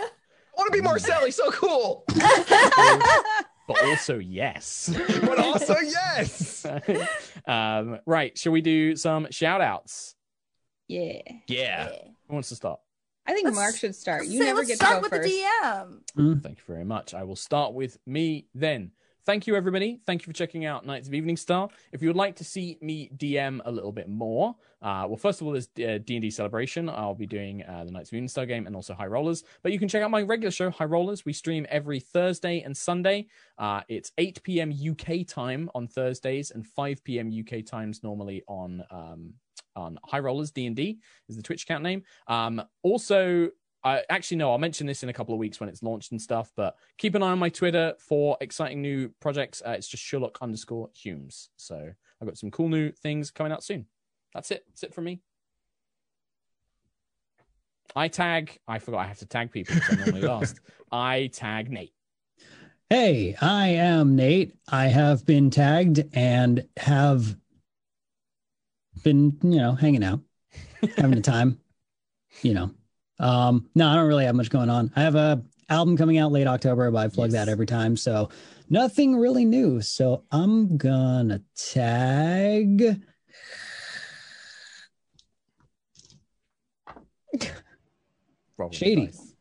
[SPEAKER 4] want to be Marcelli, so cool.
[SPEAKER 1] But also yes. [laughs]
[SPEAKER 4] But also, yes. [laughs]
[SPEAKER 1] um, right. Shall we do some shout outs?
[SPEAKER 2] Yeah.
[SPEAKER 4] Yeah.
[SPEAKER 1] Who wants to start?
[SPEAKER 2] I think
[SPEAKER 3] Let's-
[SPEAKER 2] Mark should start.
[SPEAKER 3] Let's
[SPEAKER 2] You
[SPEAKER 3] say-
[SPEAKER 2] never
[SPEAKER 3] let's
[SPEAKER 2] get to
[SPEAKER 3] start
[SPEAKER 2] go
[SPEAKER 3] with
[SPEAKER 2] first.
[SPEAKER 3] the DM.
[SPEAKER 5] Mm.
[SPEAKER 1] Thank you very much. I will start with me then. Thank you, everybody. Thank you for checking out Knights of Eveningstar. If you would like to see me DM a little bit more, uh, well, first of all, there's uh, D&D Celebration. I'll be doing uh, the Knights of Eveningstar game and also High Rollers. But you can check out my regular show, High Rollers. We stream every Thursday and Sunday. Uh, it's 8 p.m. UK time on Thursdays and 5 p.m. UK times normally on um, on High Rollers D&D is the Twitch account name. Um, also, I actually no, I'll mention this in a couple of weeks when it's launched and stuff. But keep an eye on my Twitter for exciting new projects. Uh, it's just Sherlock underscore Hulmes. So I've got some cool new things coming out soon. That's it. That's it from me. I tag. I forgot I have to tag people. So I'm normally [laughs] last. I tag Nate.
[SPEAKER 5] Hey, I am Nate. I have been tagged and have been, you know, hanging out, having a time. You know, um, no, I don't really have much going on. I have a album coming out late October, but I plug
[SPEAKER 1] Yes.
[SPEAKER 5] that every time, so nothing really new. So I'm gonna tag.
[SPEAKER 1] The
[SPEAKER 5] Shady.
[SPEAKER 1] dice.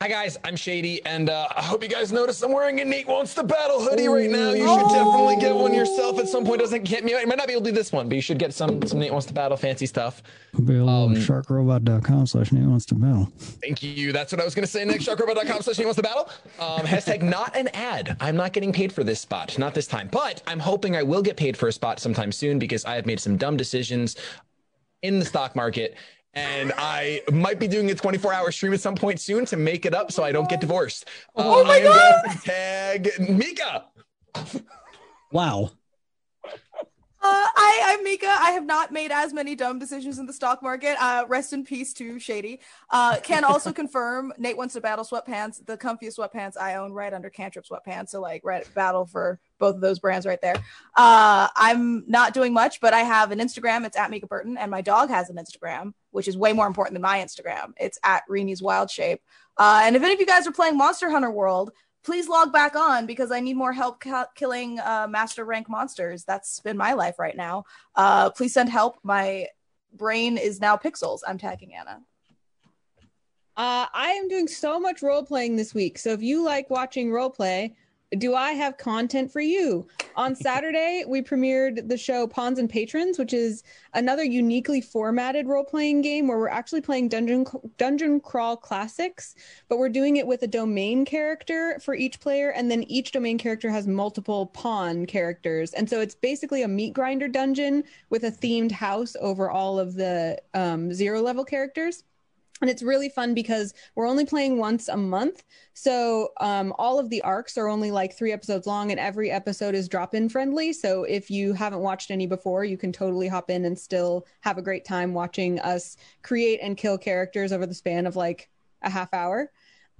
[SPEAKER 4] Hi guys, I'm Shady, and uh, I hope you guys notice I'm wearing a Nate Wants to Battle hoodie right now. You should definitely get one yourself at some point. Doesn't get me. You might not be able to do this one, but you should get some some Nate Wants to Battle fancy stuff. Um,
[SPEAKER 5] sharkrobot.com slash Nate wants to battle.
[SPEAKER 4] Thank you. That's what I was going to say next. Sharkrobot.com slash Nate Wants to Battle. Um, hashtag not an ad. I'm not getting paid for this spot, not this time, but I'm hoping I will get paid for a spot sometime soon because I have made some dumb decisions in the stock market. And I might be doing a 24 hour stream at some point soon to make it up so I don't get divorced.
[SPEAKER 3] Oh
[SPEAKER 4] Uh,
[SPEAKER 3] my
[SPEAKER 4] I am
[SPEAKER 3] God.
[SPEAKER 4] going to Tag Mica.
[SPEAKER 5] Wow.
[SPEAKER 3] Uh, I, I'm Mica. I have not made as many dumb decisions in the stock market. Uh, rest in peace to Shady. Uh, can also [laughs] confirm Nate wants to battle sweatpants, the comfiest sweatpants I own, right under Cantrip sweatpants. So like, right battle for both of those brands right there. Uh, I'm not doing much, but I have an Instagram. It's at Mica Burton, and my dog has an Instagram, which is way more important than my Instagram. It's at Reenie's Wild Shape. Uh, and if any of you guys are playing Monster Hunter World, please log back on because I need more help ca- killing uh, master rank monsters. That's been my life right now. Uh, please send help. My brain is now pixels. I'm tagging Anna.
[SPEAKER 2] Uh, I am doing so much role playing this week. So if you like watching role play, do I have content for you? On [laughs] Saturday, we premiered the show Pawns and Patrons, which is another uniquely formatted role playing game where we're actually playing Dungeon Dungeon Crawl Classics, but we're doing it with a domain character for each player, and then each domain character has multiple pawn characters, and so it's basically a meat grinder dungeon with a themed house over all of the um, zero level characters and it's really fun because we're only playing once a month. So um, all of the arcs are only like three episodes long and every episode is drop in friendly. So if you haven't watched any before you can totally hop in and still have a great time watching us create and kill characters over the span of like a half hour.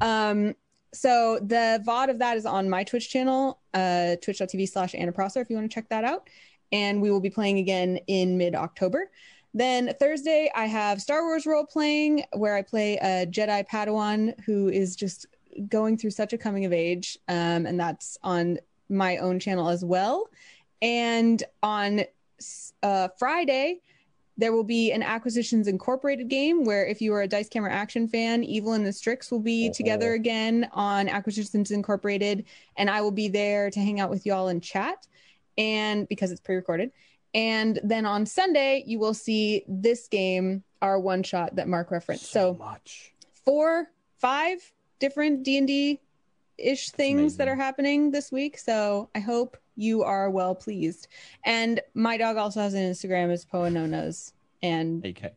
[SPEAKER 2] Um, so the vod of that is on my twitch channel uh, twitch.tv slash anna prosser if you want to check that out. And we will be playing again in mid-october then Thursday, I have Star Wars role playing where I play a Jedi Padawan who is just going through such a coming of age. Um, and that's on my own channel as well. And on uh, Friday, there will be an Acquisitions Incorporated game where, if you are a Dice Camera Action fan, Evil and the Strix will be together again on Acquisitions Incorporated. And I will be there to hang out with y'all and chat. And because it's pre recorded. And then on Sunday, you will see this game, our one shot that Mark referenced. So,
[SPEAKER 1] much.
[SPEAKER 2] four, five different D and D ish things that are happening this week. So I hope you are well pleased. And my dog also has an Instagram as Poa No Nose, and
[SPEAKER 1] AK.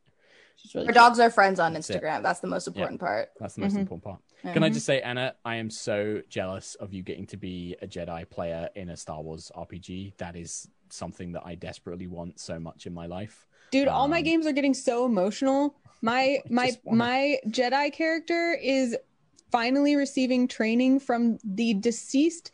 [SPEAKER 2] she's really
[SPEAKER 3] Our
[SPEAKER 2] cute.
[SPEAKER 3] dogs are friends on
[SPEAKER 1] That's it.
[SPEAKER 3] Instagram. That's the most important part.
[SPEAKER 1] That's the most
[SPEAKER 2] Mhm.
[SPEAKER 1] important part. Can I
[SPEAKER 3] Mhm.
[SPEAKER 1] just say, Anna, I am so jealous of you getting to be a Jedi player in a Star Wars RPG. That is something that I desperately want so much in my life.
[SPEAKER 2] Dude, all my
[SPEAKER 1] Um,
[SPEAKER 2] games are getting so emotional. My [laughs] my
[SPEAKER 1] wanna-
[SPEAKER 2] my Jedi character is finally receiving training from the deceased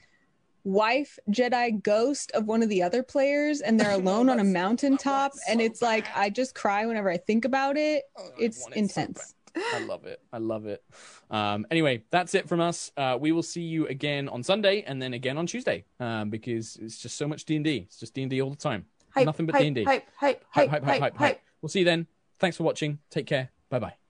[SPEAKER 2] wife Jedi ghost of one of the other players, and they're [laughs] alone on a mountaintop. And it's like I just cry whenever I think about it. It's intense.
[SPEAKER 1] I love it. I love it. Um, anyway, that's it from us. Uh, we will see you again on Sunday and then again on Tuesday um, because it's just so much D and D. It's just D and D all the time.
[SPEAKER 3] Hype,
[SPEAKER 1] Nothing but D&D.
[SPEAKER 3] Hype, hype,
[SPEAKER 1] Hype,
[SPEAKER 3] hype,
[SPEAKER 1] hype, hype, hype, hype. We'll see you then. Thanks for watching. Take care. Bye bye.